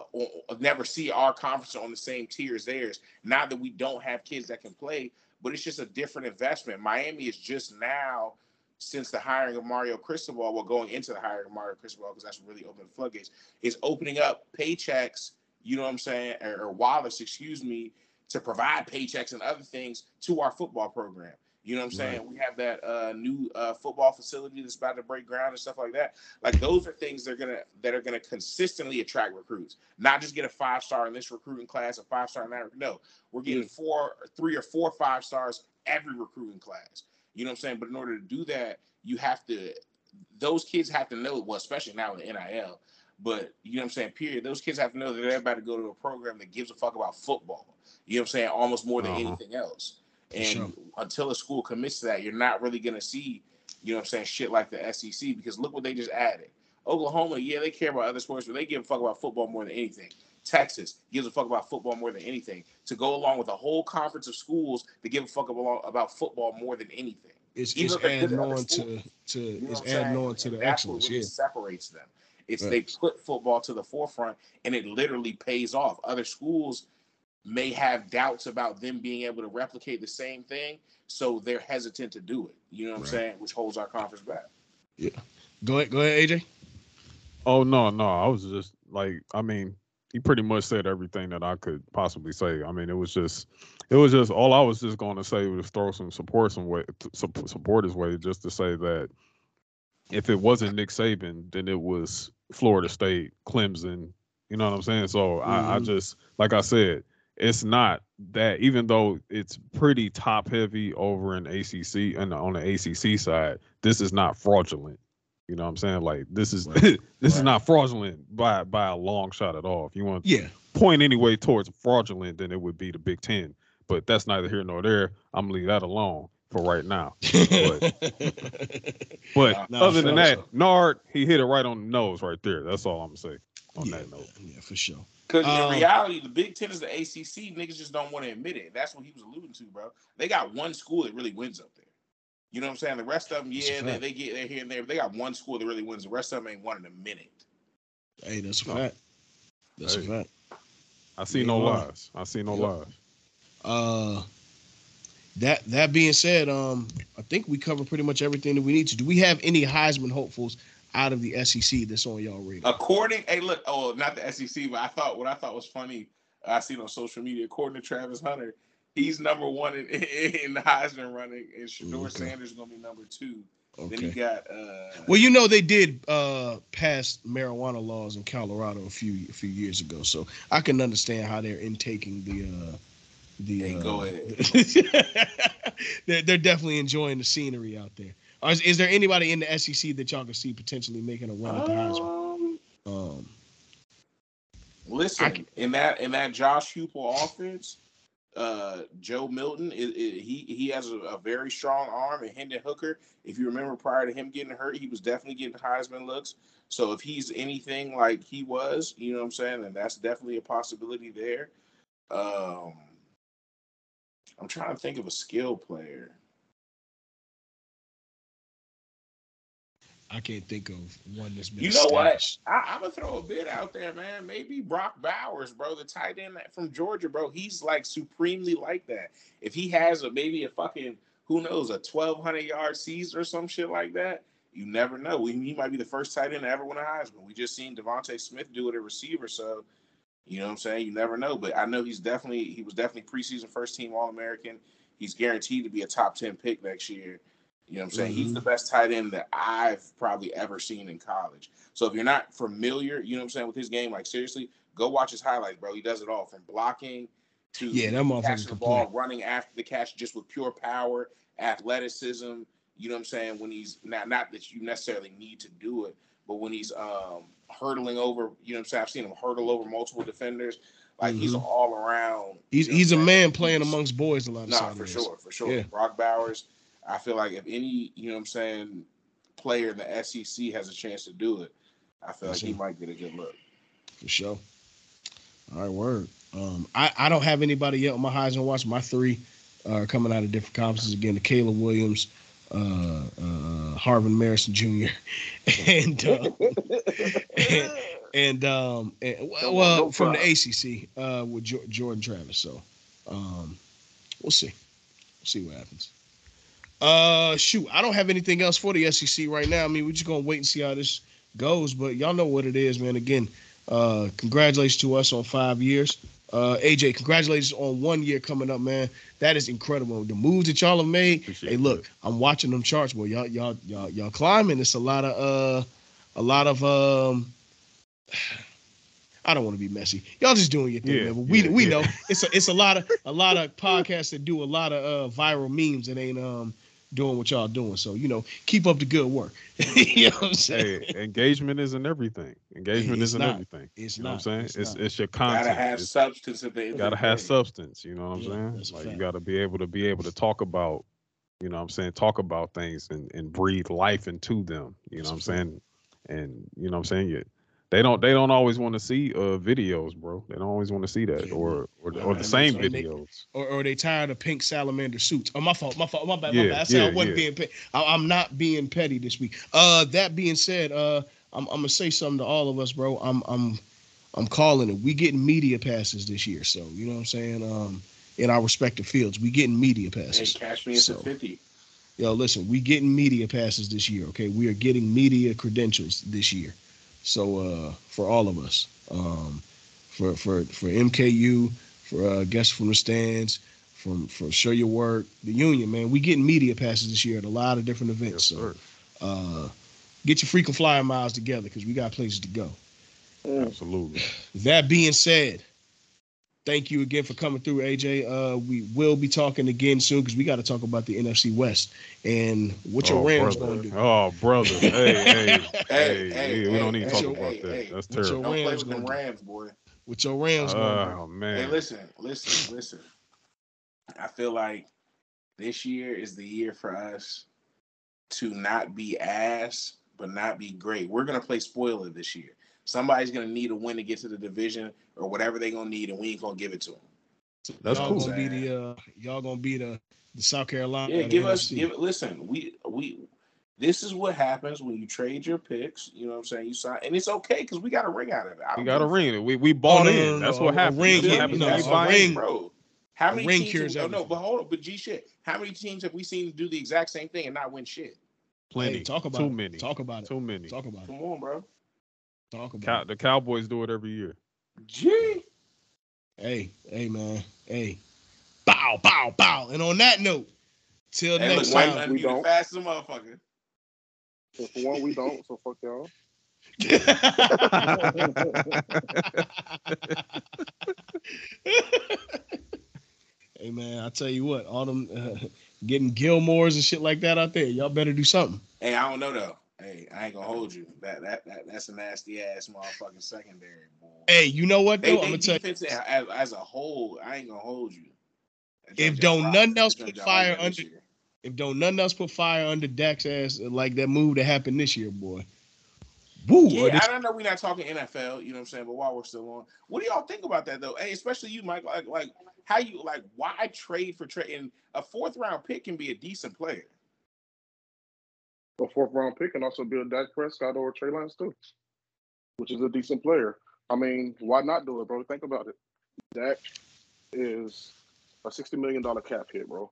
never see our conference on the same tier as theirs. Not that we don't have kids that can play, but it's just a different investment. Miami is just now since the hiring of Mario Cristobal, well, going into the hiring of Mario Cristobal, because that's really open floodgates, is opening up paychecks, you know what I'm saying, or, or Wallace, excuse me, to provide paychecks and other things to our football program. You know what I'm saying? We have that uh, new uh, football facility that's about to break ground and stuff like that. Like those are things that are gonna that are gonna consistently attract recruits, not just get a five star in this recruiting class, a five star in that. No, we're getting four, three or four five stars every recruiting class. You know what I'm saying? But in order to do that, you have to. Those kids have to know. Well, especially now in NIL. But you know what I'm saying? Period. Those kids have to know that they're about to go to a program that gives a fuck about football. You know what I'm saying? Almost more than Uh-huh. anything else. And sure. until a school commits to that, you're not really gonna see, you know what I'm saying, shit like the SEC because look what they just added. Oklahoma, yeah, they care about other sports, but they give a fuck about football more than anything. Texas gives a fuck about football more than anything. To go along with a whole conference of schools that give a fuck about, football more than anything. It's, Even it's if they're good adding on to to You know it's adding on to And the that's excellence. Yeah. separates them. It's they put football to the forefront, and it literally pays off. Other schools may have doubts about them being able to replicate the same thing, so they're hesitant to do it. You know what I'm saying? Which holds our conference back. Yeah. Go ahead, go ahead, AJ. Oh no, no. I was just like, I mean, he pretty much said everything that I could possibly say. I mean, it was just, it was just all I was just going to say was throw some support some way, support his way, just to say that if it wasn't Nick Saban, then it was Florida State, Clemson. You know what I'm saying? So I, I Mhm. just, like I said, it's not that even though it's pretty top heavy over in ACC and on the ACC side, this is not fraudulent. You know what I'm saying? Like this is Right. <laughs> this is not fraudulent by by a long shot at all. If you want to Yeah. point anyway towards fraudulent, then it would be the Big Ten. But that's neither here nor there. I'm gonna leave that alone for right now. But <laughs> Nah, other than that, sure. Nard, he hit it right on the nose right there. That's all I'm gonna say on yeah, that note. yeah, for sure. Because Um, in reality, the Big Ten is the ACC. Niggas just don't want to admit it. That's what he was alluding to, bro. They got one school that really wins up there. You know what I'm saying? The rest of them, yeah, they, fact. they get there here and there. But they got one school that really wins. The rest of them ain't won in a minute. Hey, that's a fact. That's Hey. a fact. I see no right. lies. I see no Yeah. lies. Uh, that that being said, um, I think we covered pretty much everything that we need to. Do we have any Heisman hopefuls out of the SEC that's on y'all radar? According, hey, look, oh, not the SEC, but I thought what I thought was funny. I seen on social media. According to Travis Hunter, he's number one in, <laughs> in the Heisman running, and Shedeur Okay. Sanders is gonna be number two. Then you Okay. got uh, Well, you know they did uh pass marijuana laws in Colorado a few a few years ago, so I can understand how they're intaking the uh the Hey, uh, go ahead. <laughs> they're, they're definitely enjoying the scenery out there. Or Is, is there anybody in the SEC that y'all can see potentially making a run at the Heisman? um, Um, Listen, can- in that in that Josh Heupel offense, uh, Joe Milton, i i he he has a, a very strong arm, and Hendon Hooker. If you remember, prior to him getting hurt, he was definitely getting Heisman looks. So if he's anything like he was, you know what I'm saying, then that's definitely a possibility there. Um, I'm trying to think of a skill player. I can't think of one that's been. You know what? I, I'm gonna throw a bid out there, man. Maybe Brock Bowers, bro, the tight end from Georgia, bro. He's like supremely like that. If he has a maybe a fucking who knows a 1,200 yard season or some shit like that, you never know. He, he might be the first tight end to ever win a Heisman. We just seen DeVonta Smith do it at receiver, so you know what I'm saying. You never know, but I know he's definitely he was definitely preseason first team All American. He's guaranteed to be a top 10 pick next year. You know what I'm saying? He's Mhm. the best tight end that I've probably ever seen in college. So if you're not familiar, you know what I'm saying, with his game, like seriously, go watch his highlights, bro. He does it all from blocking to Yeah, that catching the ball, running after the catch just with pure power, athleticism. You know what I'm saying? When he's not not that you necessarily need to do it, but when he's um hurdling over, you know what I'm saying? I've seen him hurdle over multiple defenders. Like he's Mhm. an all around. He's you know he's a man playing He's- amongst boys a lot of Nah, for sure, for sure. Yeah. Brock Bowers, I feel like if any, you know what I'm saying, player in the SEC has a chance to do it, I feel like he might get a good look. For sure. All right, word. Um, I, I don't have anybody yet on my Heisman watch. My three are coming out of different conferences. Again, the Caleb Williams, uh, uh, Harvin Marison Jr., <laughs> and uh, and um, and, well, well, from the. ACC uh, with Jo- Jordan Travis. So, um, we'll see. We'll see what happens. Uh, shoot, I don't have anything else for the SEC right now. I mean, we're just gonna wait and see how this goes. But y'all know what it is, man. Again, uh, congratulations to us on five years. Uh, AJ, congratulations on one year coming up, man. That is incredible. The moves that y'all have made. Appreciate hey, look, I'm watching them charts, boy. Y'all, y'all, y'all, y'all climbing. It's a lot of, uh, a lot of, um. <sighs> I don't want to be messy. Y'all just doing your thing, Yeah, man. But we yeah, we yeah. know it's a it's a lot of a lot of <laughs> podcasts that do a lot of uh, viral memes that ain't um doing what y'all doing. So you know, keep up the good work. <laughs> you know what I'm saying? Hey, engagement isn't everything. Engagement It's isn't not. everything. It's You know not. what I'm saying? It's It's it's, your content. Gotta have It's- substance at the end. gotta have day. substance. You know what I'm Yeah, saying? that's a Like you gotta be able to be able to talk about, you know what I'm saying, talk about things and, and breathe life into them. You know That's what I'm a saying? And you know what I'm saying? You, they don't they don't always want to see uh videos, bro. They don't always want to see that or or, or and the they- same and they- videos. or, or they tired of pink salamander suits. Oh, my fault, my fault, my bad, my Yeah, bad. I said I yeah, wasn't yeah. being petty. I, am not being petty this week. Uh, that being said, uh, I'm, I'm gonna say something to all of us, bro. I'm I'm I'm calling it. We getting media passes this year, so you know what I'm saying. Um, in our respective fields, we getting media Hey, passes. catch me at So- the 50. Yo, listen, we getting media passes this year. Okay, we are getting media credentials this year. So uh, for all of us, um, for for for MKU, for uh, guests from the stands, from for show your work, the union, man, we getting media passes this year at a lot of different events. Yes, so uh, get your freaking flyer miles together because we got places to go. Absolutely. That being said, thank you again for coming through, AJ. Uh, we will be talking again soon because we got to talk about the NFC West and what your oh, Rams brother. going to do. Oh, brother. <laughs> Hey, hey, Hey, hey, hey, we hey, don't need to talk hey, about hey, that. hey. That's What's your terrible. Don't play Rams with them gonna do? Rams, boy. What your Rams going to do? Oh man. Hey, man. listen, listen, listen. I feel like this year is the year for us to not be ass, but not be great. We're gonna play spoiler this year. Somebody's gonna need a win to get to the division or whatever they're gonna need, and we ain't gonna give it to them. That's y'all cool. gonna be the uh, y'all gonna be the the South Carolina. Yeah, give us NFC. give listen, we we this is what happens when you trade your picks. You know what I'm saying? You sign and it's okay because we got a ring out of it. We got a ring. We we bought no, no, in. no, That's no, what a happens. ring, That's what yeah, happens you when you a buy ring- bro. How many ring teams? Have, oh no, but hold on. But G shit. How many teams have we seen do the exact same thing and not win shit? Plenty. Hey, talk about Too it. many. Talk about it. Too many. Talk about it. Come on, bro. Talk about Cow- it. the Cowboys do it every year. G. Hey, hey, man. Hey, bow, bow, bow. And on that note, till Hey, next look, time. Nunn We be the don't. fastest motherfucker. So for one, we don't. So fuck y'all. <laughs> hey man, I tell you what, all them uh, getting Gilmores and shit like that out there, y'all better do something. Hey, I don't know though. Hey, I ain't gonna hold you. That that, that that's a nasty ass motherfucking secondary, boy. Hey, you know what though? they I'm gonna tell you, as, as a whole, I ain't gonna hold you. If don't nothing else put fire like that this under, if don't nothing else put fire under Dak's ass uh, like that move that happened this year, boy. Woo! Yeah, this- I don't know we're not talking NFL, you know what I'm saying? But while we're still on, what do y'all think about that though? Hey, especially you, Mike. Like, like how you like why trade for trade? And a fourth round pick can be a decent player. A fourth round pick and also a Dak Prescott or Trey Lance too, which is a decent player. I mean, why not do it, bro? Think about it. Dak is a sixty million dollar cap hit, bro.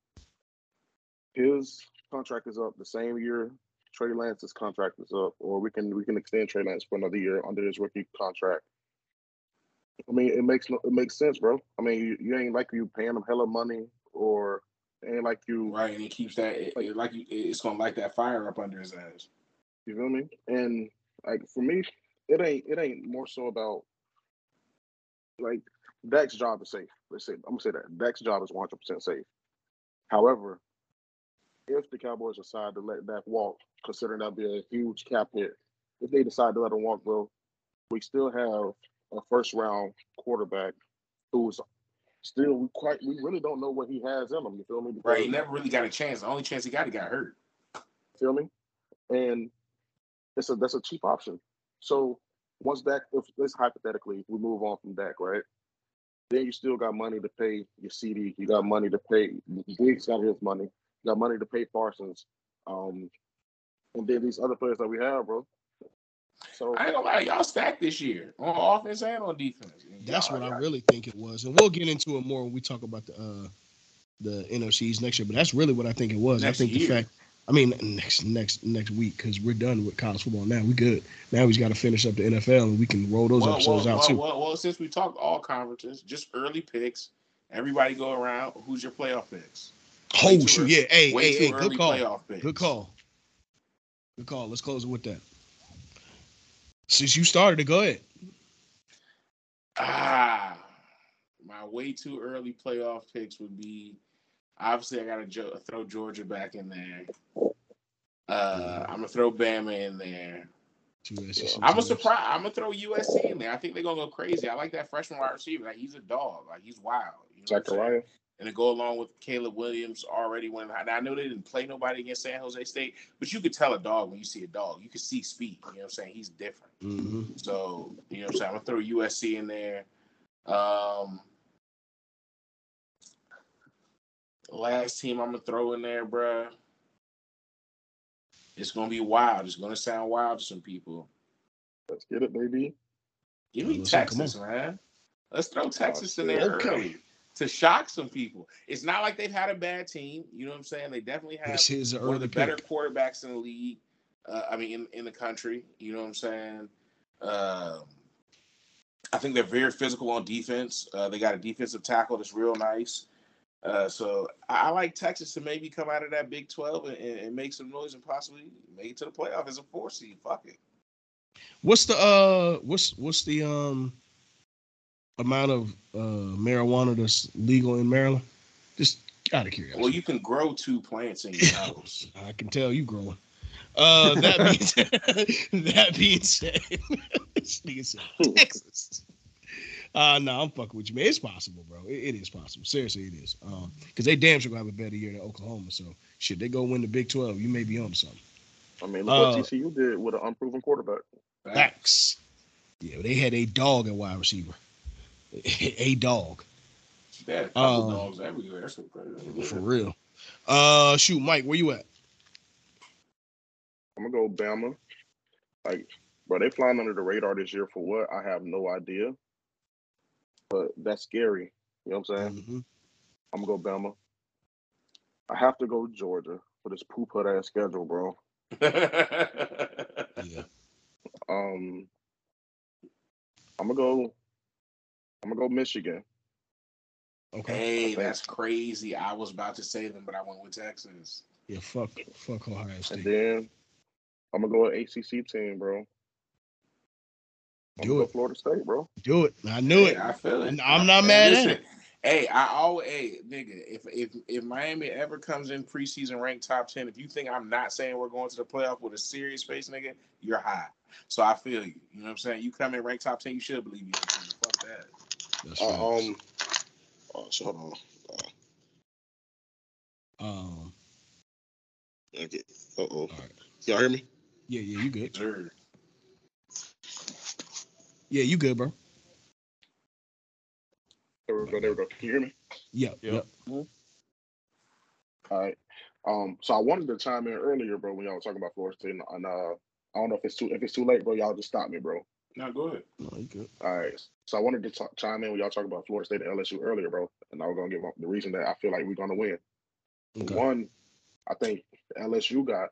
His contract is up the same year Trey Lance's contract is up, or we can we can extend Trey Lance for another year under his rookie contract. I mean, it makes it makes sense, bro. I mean, you, you ain't like you paying him hella money, or it ain't like you Right, and he keeps that it, it- like you, it's gonna light that fire up under his ass. You feel me? And like for me, it ain't it ain't more so about like Dak's job is safe. Let's say I'm gonna say that Dak's job is 100 percent safe. However, if the Cowboys decide to let Dak walk, considering that'd be a huge cap hit, if they decide to let him walk, bro, we still have a first round quarterback who's still we quite we really don't know what he has in him. You feel me? Right, he never really got a chance. The only chance he got, he got hurt. Feel me? And it's a that's a cheap option. So once Dak, if let's hypothetically we move on from Dak, right? Then you still got money to pay your CeeDee. You got money to pay. Diggs got his money. You got money to pay Parsons. Um, and then these other players that we have, bro. So I ain't gonna lie, y'all stacked this year on offense and on defense. That's what I y'all- really think it was, and we'll get into it more when we talk about the uh, the NOCs next year. But that's really what I think it was. Next I think year. the fact, I mean, next next next week because we're done with college football now. We good. Now we just got to finish up the NFL and we can roll those well, episodes well, out well, too. well, well, since we talked all conferences, just early picks. Everybody go around. Who's your playoff picks? way oh too shoot, early- yeah, hey, hey, hey, good call, good call, good call. Let's close it with that. Since you started it, go ahead. Ah, my way too early playoff picks would be obviously I gotta jo- throw Georgia back in there. Uh, I'm gonna throw Bama in there. Two I'm a teams. surprise. I'm gonna throw USC in there. I think they're gonna go crazy. I like that freshman wide receiver. Like he's a dog. Like he's wild. You know what I'm saying? Zachariah, and to go along with Caleb Williams already when and I know they didn't play nobody against San Jose State, but you could tell a dog when you see a dog. You could see speed. You know what I'm saying? He's different. Mhm. So, you know what I'm saying? I'm gonna throw USC in there. Um last team I'm gonna throw in there, bruh. It's gonna be wild. It's gonna sound wild to some people. let's get it, baby. Give me Listen, come Texas, man. Let's throw Texas in there Okay. To shock some people. It's not like they've had a bad team. You know what I'm saying? They definitely have This is one of the better quarterbacks in the league. Uh, I mean, in, in the country. You know what I'm saying? Um, I think they're very physical on defense. Uh, they got a defensive tackle that's real nice. Uh, so I, I like Texas to maybe come out of that Big 12 and, and, and make some noise and possibly make it to the playoff as a four seed. Fuck it. What's the uh what's what's the um amount of uh, marijuana that's legal in Maryland? Just out of curiosity. Well, you can grow two plants in your <laughs> house. I can tell you growing. Uh, that being said, <laughs> that being said, <laughs> this nigga said Texas. Uh, no, I'm fucking with you, man. It's possible, bro. It, it is possible. Seriously, it is. Um, because they damn sure gonna have a better year than Oklahoma. So shit, they go win the Big Twelve. You may be on something. I mean, look Uh, what TCU did with an unproven quarterback. Facts. Yeah, they had a dog at wide receiver. A dog They had a couple Um, dogs everywhere. That's what for real. Uh, shoot, Mike, where you at? I'm gonna go Bama. Like, bro, they flying under the radar this year for what? I have no idea. But that's scary. You know what I'm saying? Mhm. I'm gonna go Bama. I have to go Georgia for this poop hut ass schedule, bro. <laughs> Yeah. Um, I'm gonna go. I'm gonna go Michigan. Okay. hey, that's crazy. I was about to say them, but I went with Texas. Yeah. Fuck. Fuck Ohio State. And then I'm gonna go with ACC team, bro. I'm Do go it. Florida State, bro. Do it. I knew it. I feel it. I'm not Hey, mad at listen, Hey, I always, hey, nigga, if if if Miami ever comes in preseason ranked top ten, if you think I'm not saying we're going to the playoff with a serious face, nigga, you're high. So I feel you. You know what I'm saying? You come in ranked top ten, you should believe you. Fuck that. That's Uh, um, oh, so hold on. um. Okay. Uh oh. right. Y'all hear me? Yeah. Yeah. You good? Sure. Yeah. You good, bro? There we go. There we go. Can you hear me? Yep. Yep. Yep. All right. Um, so I wanted to chime in earlier, bro, when y'all were talking about Florida State, and, and uh, I don't know if it's too if it's too late, bro. Y'all just stop me, bro. No, go ahead. No, you good. All right. So I wanted to t- chime in when y'all talking about Florida State and LSU earlier, bro, and I was gonna give the reason that I feel like we're gonna win. Okay. One, I think LSU got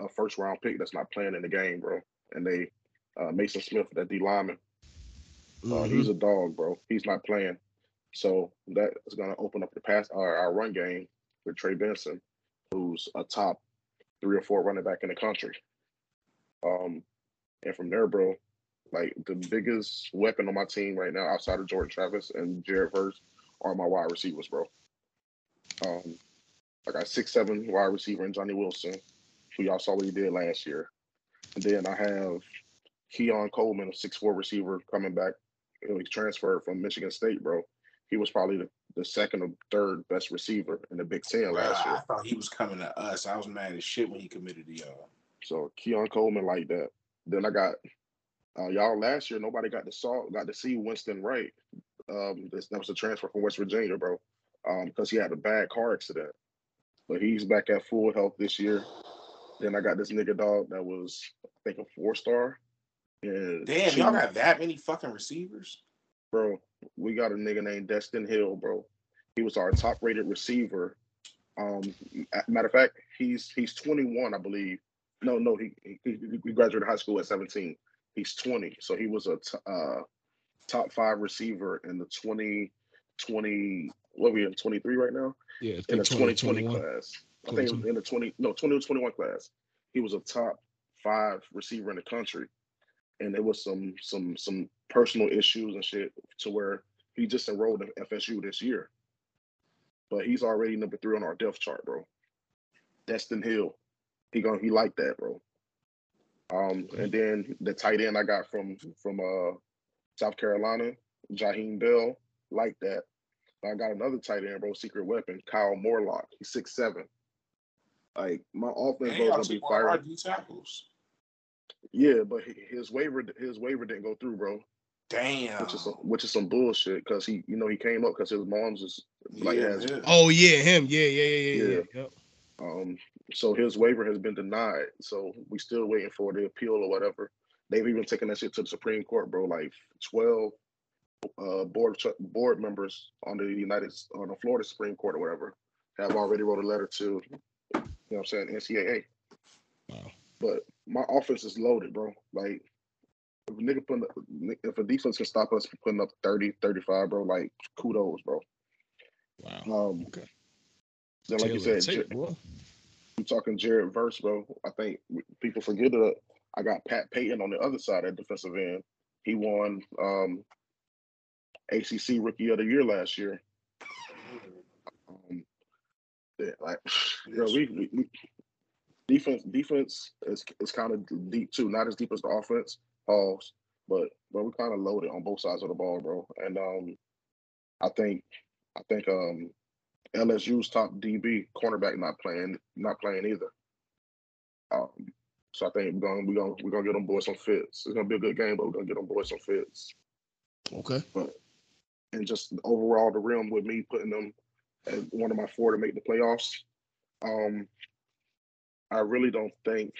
a first round pick that's not playing in the game, bro, and they uh, Maason Smith, that D lineman. Uh, Mhm. he's a dog, bro. He's not playing. So that is going to open up the pass our, our run game with Trey Benson, who's a top three or four running back in the country. Um, and from there, bro, like the biggest weapon on my team right now, outside of Jordan Travis and Jared Verse, are my wide receivers, bro. Um, I got six seven wide receiver and Johnny Wilson, who y'all saw what he did last year, and then I have Keon Coleman, a six four receiver, coming back. He transferred from Michigan State, bro. He was probably the, the second or third best receiver in the Big Ten last year. I thought he was coming to us. I was mad as shit when he committed to y'all. So Keon Coleman like that. Then I got uh, y'all last year. Nobody got to saw got to see Winston Wright. Um, that was a transfer from West Virginia, bro. Um, because he had a bad car accident, but he's back at full health this year. Then I got this nigga dog that was I think a four star. And Damn, y'all got that many fucking receivers? bro. We got a nigga named Destyn Hill, bro. He was our top rated receiver. Um, matter of fact, he's he's 21, I believe. No, no, he he, he graduated high school at 17. He's 20, so he was a t- uh, top five receiver in the 2020. what are we in 23 right now? Yeah. In the 2020 class. I think it was in the 20 no 2021 class. He was a top five receiver in the country, and there was some some some personal issues and shit to where he just enrolled in FSU this year. But he's already number three on our depth chart, bro. Destyn Hill, he gonna he like that, bro. Um, and then the tight end I got from from uh South Carolina, Jaheim Bell, like that. I got another tight end, bro, secret weapon, Kyle Morlock. He's six seven. Like my offense, And bro, is y'all gonna be took one of our firing. Tackles. Yeah, but his waiver his waiver didn't go through, bro. Damn. Which is some, which is some bullshit because he you know he came up because his mom's is like yeah, has yeah. Oh yeah, him. Yeah, yeah, yeah, yeah, yeah. Yeah. Yep. um so his waiver has been denied. So we still waiting for the appeal or whatever. They've even taken that shit to the Supreme Court, bro. Like twelve uh board board members on the United on the Florida Supreme Court or whatever have already wrote a letter to you know what I'm saying NCAA. Wow. But my offense is loaded, bro. Like if a nigga putting if a defense can stop us from putting up 30, 35, bro, like kudos, bro. Wow. Um Okay. then like you said, take J- it, boy. I'm talking Jared Verse, bro. I think people forget that I got Pat Payton on the other side at defensive end. He won um ACC Rookie of the Year last year. Um, yeah, like, <sighs> we, we, we defense defense is is kind of deep too. Not as deep as the offense, pause, but but we're kind of loaded on both sides of the ball, bro. And um, I think I think um, LSU's top DB cornerback not playing not playing either. Um, so I think we're gonna we're gonna we're gonna get them boys some fits. It's gonna be a good game, but we're gonna get them boys some fits. Okay. But and just overall the rim with me putting them as one of my four to make the playoffs. Um, I really don't think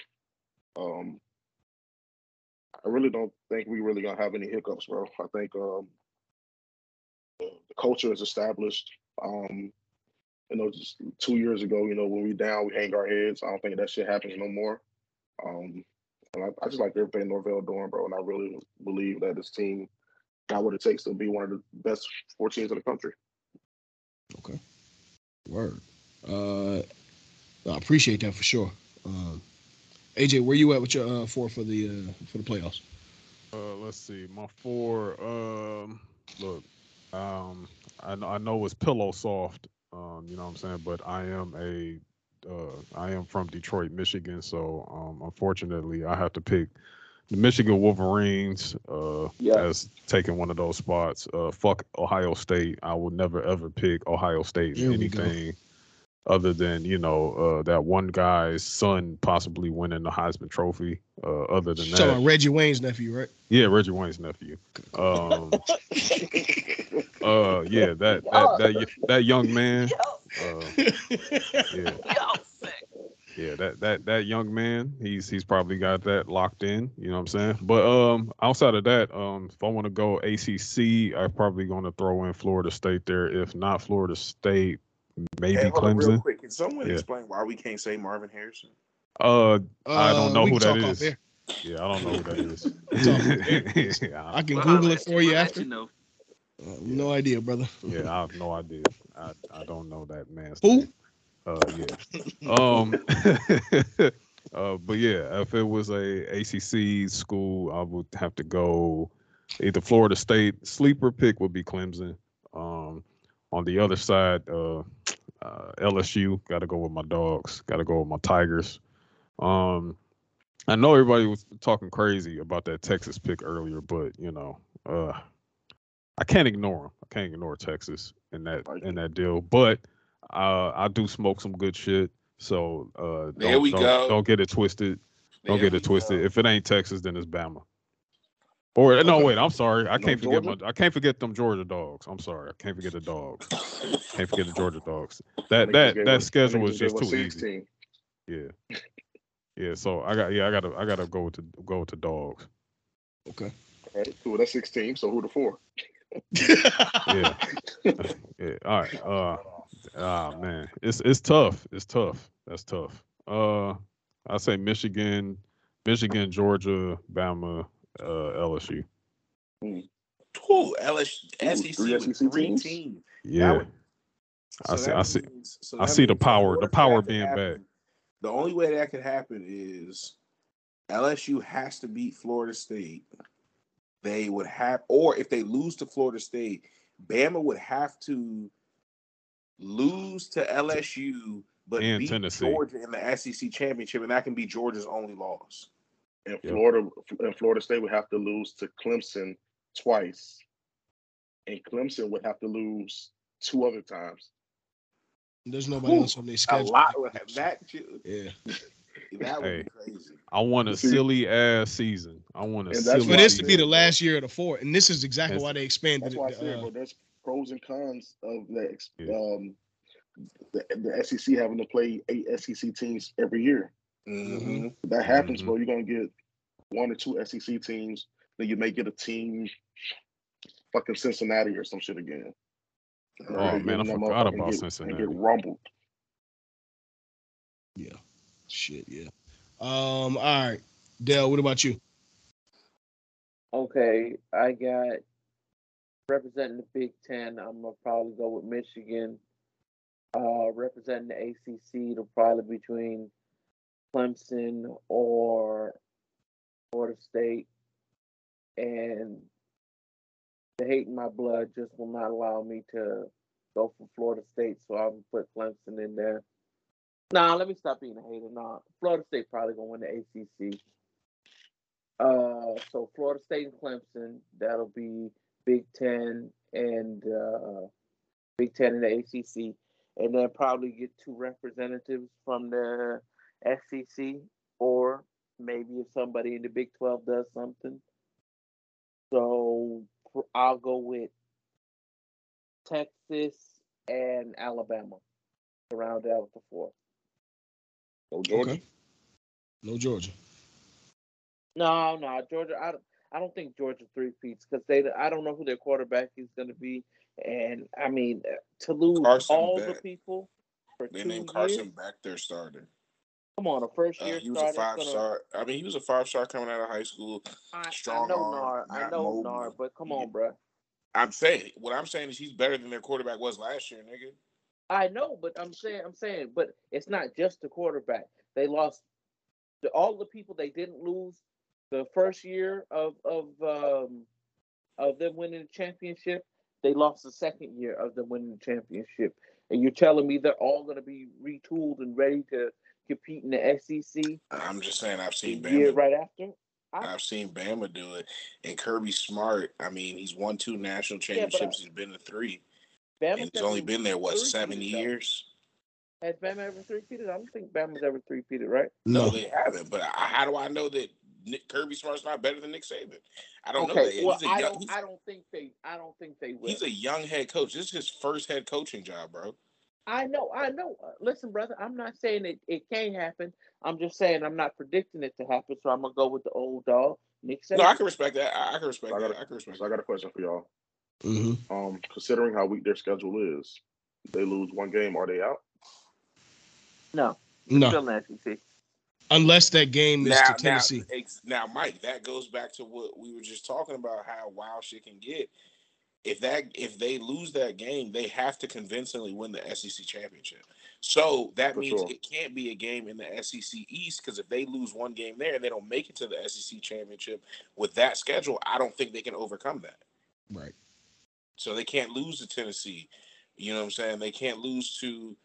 um I really don't think we really gonna have any hiccups, bro. I think um the culture is established. Um, you know, just two years ago, you know, when we down, we hang our heads. I don't think that shit happens no more. Um, and I, I just like everything Norvell doing, bro. And I really believe that this team got what it takes to be one of the best four teams in the country. Okay. Word. Uh, I appreciate that for sure. Um, AJ, where you at with your uh, four for the uh, for the playoffs? Uh, let's see. My four. Um, look, um, I I know it's pillow soft. Um, you know what I'm saying, but I am a uh, I am from Detroit, Michigan, so um, unfortunately, I have to pick the Michigan Wolverines uh, Yeah. as taking one of those spots. Uh, fuck Ohio State. I will never ever pick Ohio State in There we go. anything other than you know uh, that one guy's son possibly winning the Heisman Trophy. Uh, other than You talking that, about Reggie Wayne's nephew, right? yeah, Reggie Wayne's nephew. Um, <laughs> uh, yeah, that <laughs> that that, y- that young man. <laughs> Uh, yeah, <laughs> yeah, that that that young man. He's he's probably got that locked in. You know what I'm saying? But um, outside of that, um, if I want to go ACC, I'm probably going to throw in Florida State there. If not Florida State, maybe Hey, hold on real Clemson. quick. Can someone Yeah. explain why we can't say Marvin Harrison? Uh, I don't Uh, know who can that talk off is. air. Yeah, I don't know who that is. Yeah, I I, can We'll Google holler it for you. you We'll let after. you know. Uh, no idea, brother. yeah, I have no idea. I, I don't know that man's Who? name. Uh, yeah. Um, <laughs> uh, but yeah, if it was a ACC school, I would have to go either Florida State. Sleeper pick would be Clemson. Um, on the other side, uh, uh, LSU. Got to go with my dogs. Got to go with my Tigers. Um, I know everybody was talking crazy about that Texas pick earlier, but you know, uh, I can't ignore them. I can't ignore Texas in that in that deal. But uh, I do smoke some good shit. So uh, There don't, we don't, go. don't get it twisted. Don't There get it twisted. go. If it ain't Texas, then it's Bama. Or no, wait. I'm sorry. I No can't forget my. I can't forget them Georgia dogs. I'm sorry. I can't forget the dogs. <laughs> Can't forget the Georgia dogs. That Niggas that that us- schedule was just gave us too easy. Yeah. <laughs> Yeah. So I got. Yeah. I gotta. I gotta go with the go with the dogs. Okay. All right, cool. That's 16. So who the four? Yeah. <laughs> yeah. All right. Uh. Ah man, it's it's tough. It's tough. That's tough. Uh, I say Michigan, Michigan, Georgia, Bama, uh, LSU. Ooh, LSU, Ooh, SEC three with SEC three teams? teams. Yeah. would- I see- that I see- means- so I see the power- the power being happen, back. The only way that could happen is LSU has to beat Florida State. They would have, or if they lose to Florida State, Bama would have to lose to LSU, but And beat Tennessee. Georgia in the SEC championship, and that can be Georgia's only loss. And Yeah. Florida and Florida State would have to lose to Clemson twice. And Clemson would have to lose two other times. There's nobody Whew, else on their A schedule. lot would have that. Yeah. <laughs> <laughs> That would Hey. be crazy. I want a silly ass season. I want a And silly For this to be the last year of the four, and this is exactly That's- why they expanded That's it. why I said, uh, bro, there's pros and cons of the um the, the SEC having to play eight SEC teams every year. Mm-hmm. That happens, Mhm. bro, you're gonna get one or two SEC teams. Then you may get a team, fucking Cincinnati or some shit again. Oh, Right, man, I forgot motherfucker about get- Cincinnati. And get rumbled. yeah. Shit, yeah. Um, all right. Dale, what about you? Okay, I got representing the Big Ten. I'm gonna probably go with Michigan. Uh, representing the ACC, it'll probably between Clemson or Florida State, and the hate in my blood just will not allow me to go for Florida State, so I'm gonna put Clemson in there. Nah, let me stop being a hater. Nah, Florida State probably gonna win the ACC. Uh, so Florida State and Clemson, that'll be Big Ten and uh, Big Ten and the ACC, and then probably get two representatives from the SEC, or maybe if somebody in the Big Twelve does something. So I'll go with Texas and Alabama to round out the four. No Georgia. Okay. No Georgia. No, no, Georgia. I don't. I don't think Georgia three peats because they. I don't know who their quarterback is going to be, and I mean to lose Carson all Beck. the people for They two named Carson years. back their starter. Come on, a first Uh, year he was starter. a five gonna, star. I mean, he was a five star coming out of high school. I, I strong know arm, Nar. I know mobile. Nar, but come Yeah. on, bruh. I'm saying what I'm saying is he's better than their quarterback was last year, nigga. I know, but I'm saying, I'm saying, but it's not just the quarterback. They lost the, all the people they didn't lose the first year of of um, of them winning the championship. They lost the second year of them winning the championship, and you're telling me they're all going to be retooled and ready to compete in the SEC I'm just saying I've seen year Bama. right after? I, I've seen Bama do it, and Kirby Smart. I mean, he's won two national Yeah, I- championships. he's been to three, Bama's and he's only been there what three-peated, seven though. years. Has Bama ever three-peated? I don't think Bama's ever three-peated, right? No, No. they haven't. But how do I know that Nick, Kirby Smart's not better than Nick Saban? I don't know okay, that. Well, he's a I young, don't. I don't think they. I don't think they will. he's a young head coach. This is his first head coaching job, bro. I know, I know. Uh, Listen, brother, I'm not saying it, it can't happen. I'm just saying I'm not predicting it to happen. So I'm gonna go with the old dog, Nick Saban. No, I can respect that. I, I can respect I gotta- I can respect So I got a question for y'all. Hmm Um, considering how weak their schedule is, they lose one game, are they out? no, No, still in the SEC. unless that game is Now, to now, Tennessee. ex- now, Mike, that goes back to what we were just talking about. How wild shit can get. If that if they lose that game, they have to convincingly win the SEC championship. So that For means sure. it can't be a game in the SEC East because if they lose one game there and they don't make it to the SEC championship with that schedule, I don't think they can overcome that. Right. So they can't lose to Tennessee. You know what I'm saying? They can't lose to.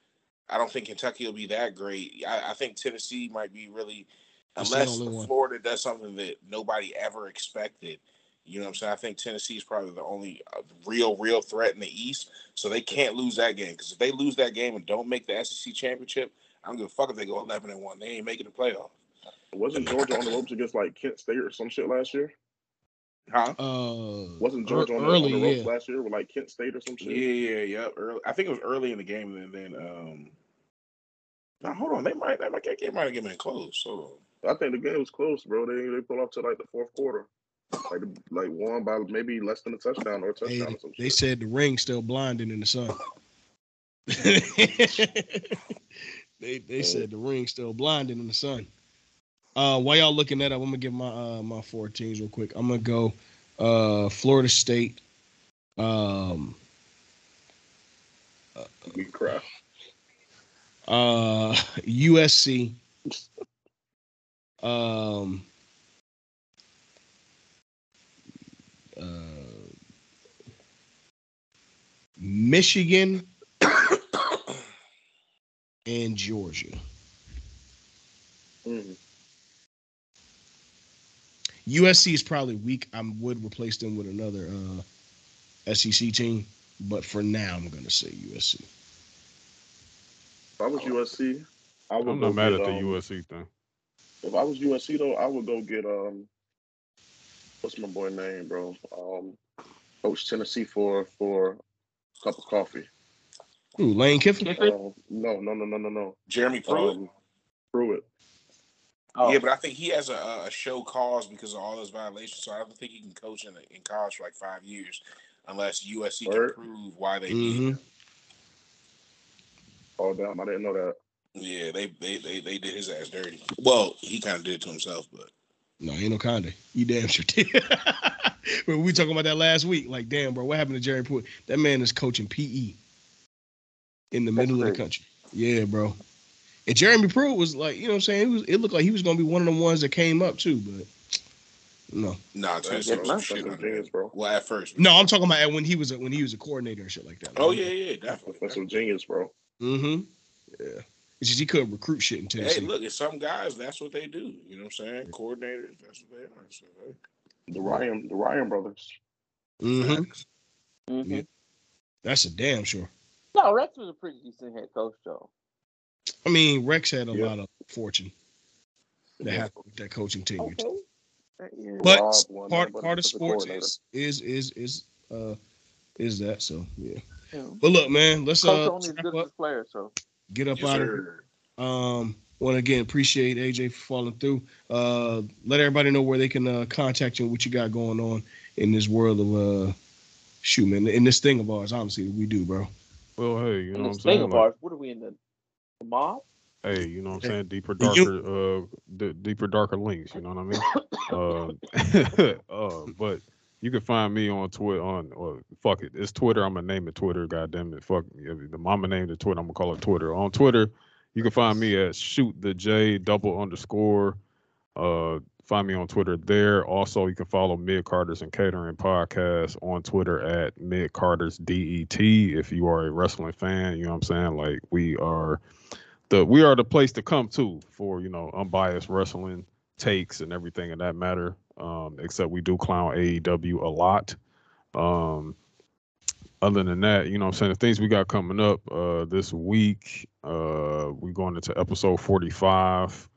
I don't think Kentucky will be that great. I, I think Tennessee might be really, That's unless only one. Florida does something that nobody ever expected. You know what I'm saying? I think Tennessee is probably the only uh, real, real threat in the East. So they can't lose that game because if they lose that game and don't make the SEC championship, I don't give a fuck if they go 11 and one. They ain't making the playoff. Wasn't Georgia on the ropes against like Kent State or some shit last year? Huh? Uh, Wasn't ear- Georgia on, the, on early? the ropes yeah. last year with like Kent State or some Yeah, shit? yeah, yeah. yeah. Early. I think it was early in the game, and then, then um. Now hold on, they might that might that game might have given it close. Hold on. I think the game was close, bro. They they pulled off to like the fourth quarter, like like won by maybe less than a touchdown or a Hey, touchdown or some they shit. said the ring's still blinding in the sun. <laughs> <laughs> they they said the ring's still blinding in the sun. Uh, while y'all looking that up, I'm gonna give my uh my four teams real quick. I'm gonna go uh Florida State, um We cry. uh USC, um uh Michigan <coughs> and Georgia. Mhm. USC is probably weak. I would replace them with another uh, SEC team, but for now, I'm going to say USC. If I was USC, I would I'm not mad get, at the um, USC thing. If I was USC though, I would go get um, what's my boy name, bro? Um, Coach Tennessee for for a cup of coffee. Ooh, Lane Kiffin. Uh, no, no, no, no, no, no. Jeremy Pruitt. Um, Pruitt. Oh, Yeah, but I think he has a, a show cause because of all those violations. So I don't think he can coach in, in college for like five years unless USC Word. can prove why they hmm did. Oh damn, I didn't know that. Yeah, they, they they they did his ass dirty. Well, he kind of did it to himself, but No, ain't no Conde. You damn sure did. <laughs> But we talking about that last week. Like, damn, bro, what happened to Jerry Pruitt? That man is coaching PE in the That's middle of the country. Yeah, bro. And Jeremy Pruitt was like, you know what I'm saying? It, was, it looked like he was going to be one of the ones that came up too, but No, Nah, That's, Tennessee Yeah, was some shit out there. genius, bro. Well, at first. no, I'm talking about when he was a, when he was a coordinator and shit like that. Oh yeah, yeah, definitely. That's some genius, bro. Mm-hmm. Yeah. It's just he couldn't recruit shit in Tennessee. Hey, look, it's some guys. That's what they do. You know what I'm saying? Coordinators. That's what they are. So, hey. The Ryan, the Ryan brothers. hmm Mhm. Yeah. That's a damn sure. No, Rex was a pretty decent head coach, though. I mean, Rex had a Yeah. lot of fortune that happened with that coaching tenure. Okay. But Rob part that, part of sports is is is is uh is that so yeah. Yeah. But look, man, let's Coach uh only wrap good up, his player, so get up Yes, out of here. Um, want to again appreciate AJ for falling through. Uh, let everybody know where they can uh, contact you and what you got going on in this world of uh, shoot, man, in this thing of ours. Honestly, we do, bro. Well, hey, you know in what I'm thing saying? of Like, ours, what are we in the, the mob? hey, you know what I'm saying? Deeper, darker, uh, d- deeper, darker links. You know what I mean? uh, <coughs> <laughs> uh, but you can find me on Twitter. On well, fuck it, it's Twitter. I'm gonna name it Twitter. God damn it, fuck. If the mama named it Twitter. I'm gonna call it Twitter. On Twitter, you can find me at shoot the J double underscore. Uh, find me on Twitter there. Also, you can follow Midcarders and Catering Podcast on Twitter at Midcarders DET. If you are a wrestling fan, you know what I'm saying. Like we are the we are the place to come to for you know unbiased wrestling takes and everything in that matter. Um, except we do clown AEW a lot. Um, other than that, you know what I'm saying the things we got coming up uh this week, uh we're going into episode 45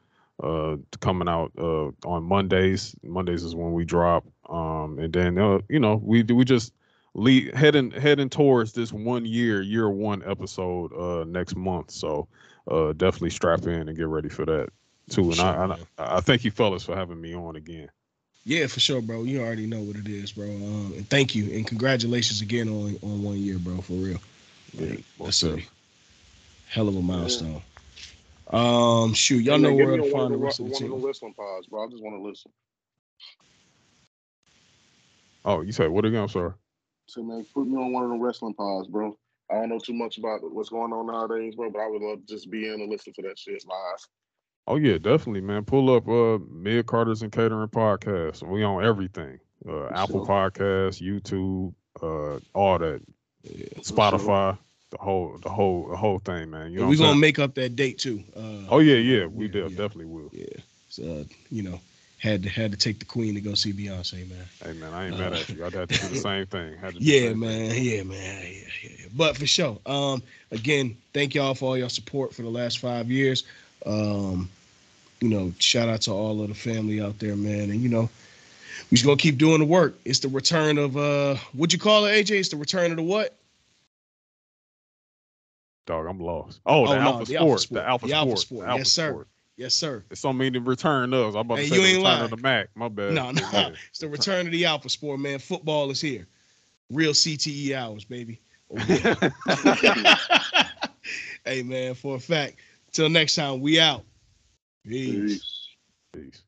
uh coming out uh on Mondays. Mondays is when we drop. Um and then uh, you know, we we just lead heading heading towards this one year, year one episode uh next month. So uh definitely strap in and get ready for that too. And Sure, I. I I thank you fellas for having me on again. Yeah, for sure, bro. You already know what it is, bro. Um, and thank you and congratulations again on on one year, bro. For real. Yeah, Like, most that's a hell of a milestone. Um, shoot, y'all know where to find the rest of the one of the team. wrestling pods, bro. I just want to listen. Oh, you said what again? I'm sorry. So man, put me on one of the wrestling pods, bro. I don't know too much about what's going on nowadays, bro, but I would love to just be in and listen to that shit live. Oh yeah, definitely, man. Pull up uh Midcarders and Catering Podcast. We on everything. Uh Apple Sure. Podcasts, YouTube, uh all that. Yeah. Spotify, the whole the whole the whole thing, man. You know we're gonna saying? make up that date too. Uh, Oh yeah, yeah, we yeah, yeah. definitely will. yeah. So, uh, you know, had to had to take the queen to go see Beyonce, man. Hey man, I ain't mad Uh, at you. I'd have to do the <laughs> same thing. Had to Yeah, same thing. man. Yeah, man. Yeah, yeah, yeah. But for sure. Um, again, thank y'all for all your support for the last five years. Um, you know, shout out to all of the family out there, man. And you know, we just gonna keep doing the work. It's the return of uh what'd you call it, AJ? It's the return of the what? Dog, I'm lost. Oh, the Oh, no, Alpha the Alpha Sport. Sport. The Alpha The Alpha Sport. Sport. the Alpha Yes, sir. Sport. Yes, sir. It's so many return us. I'm about to Hey, say you ain't return lying. of the Mac. My bad. No, <laughs> no. Yeah. <laughs> It's the return of the Alpha Sport, man. Football is here. Real CTE hours, baby. <laughs> Oh, yeah. hey man, for a fact. Till next time, we out. Peace. Peace.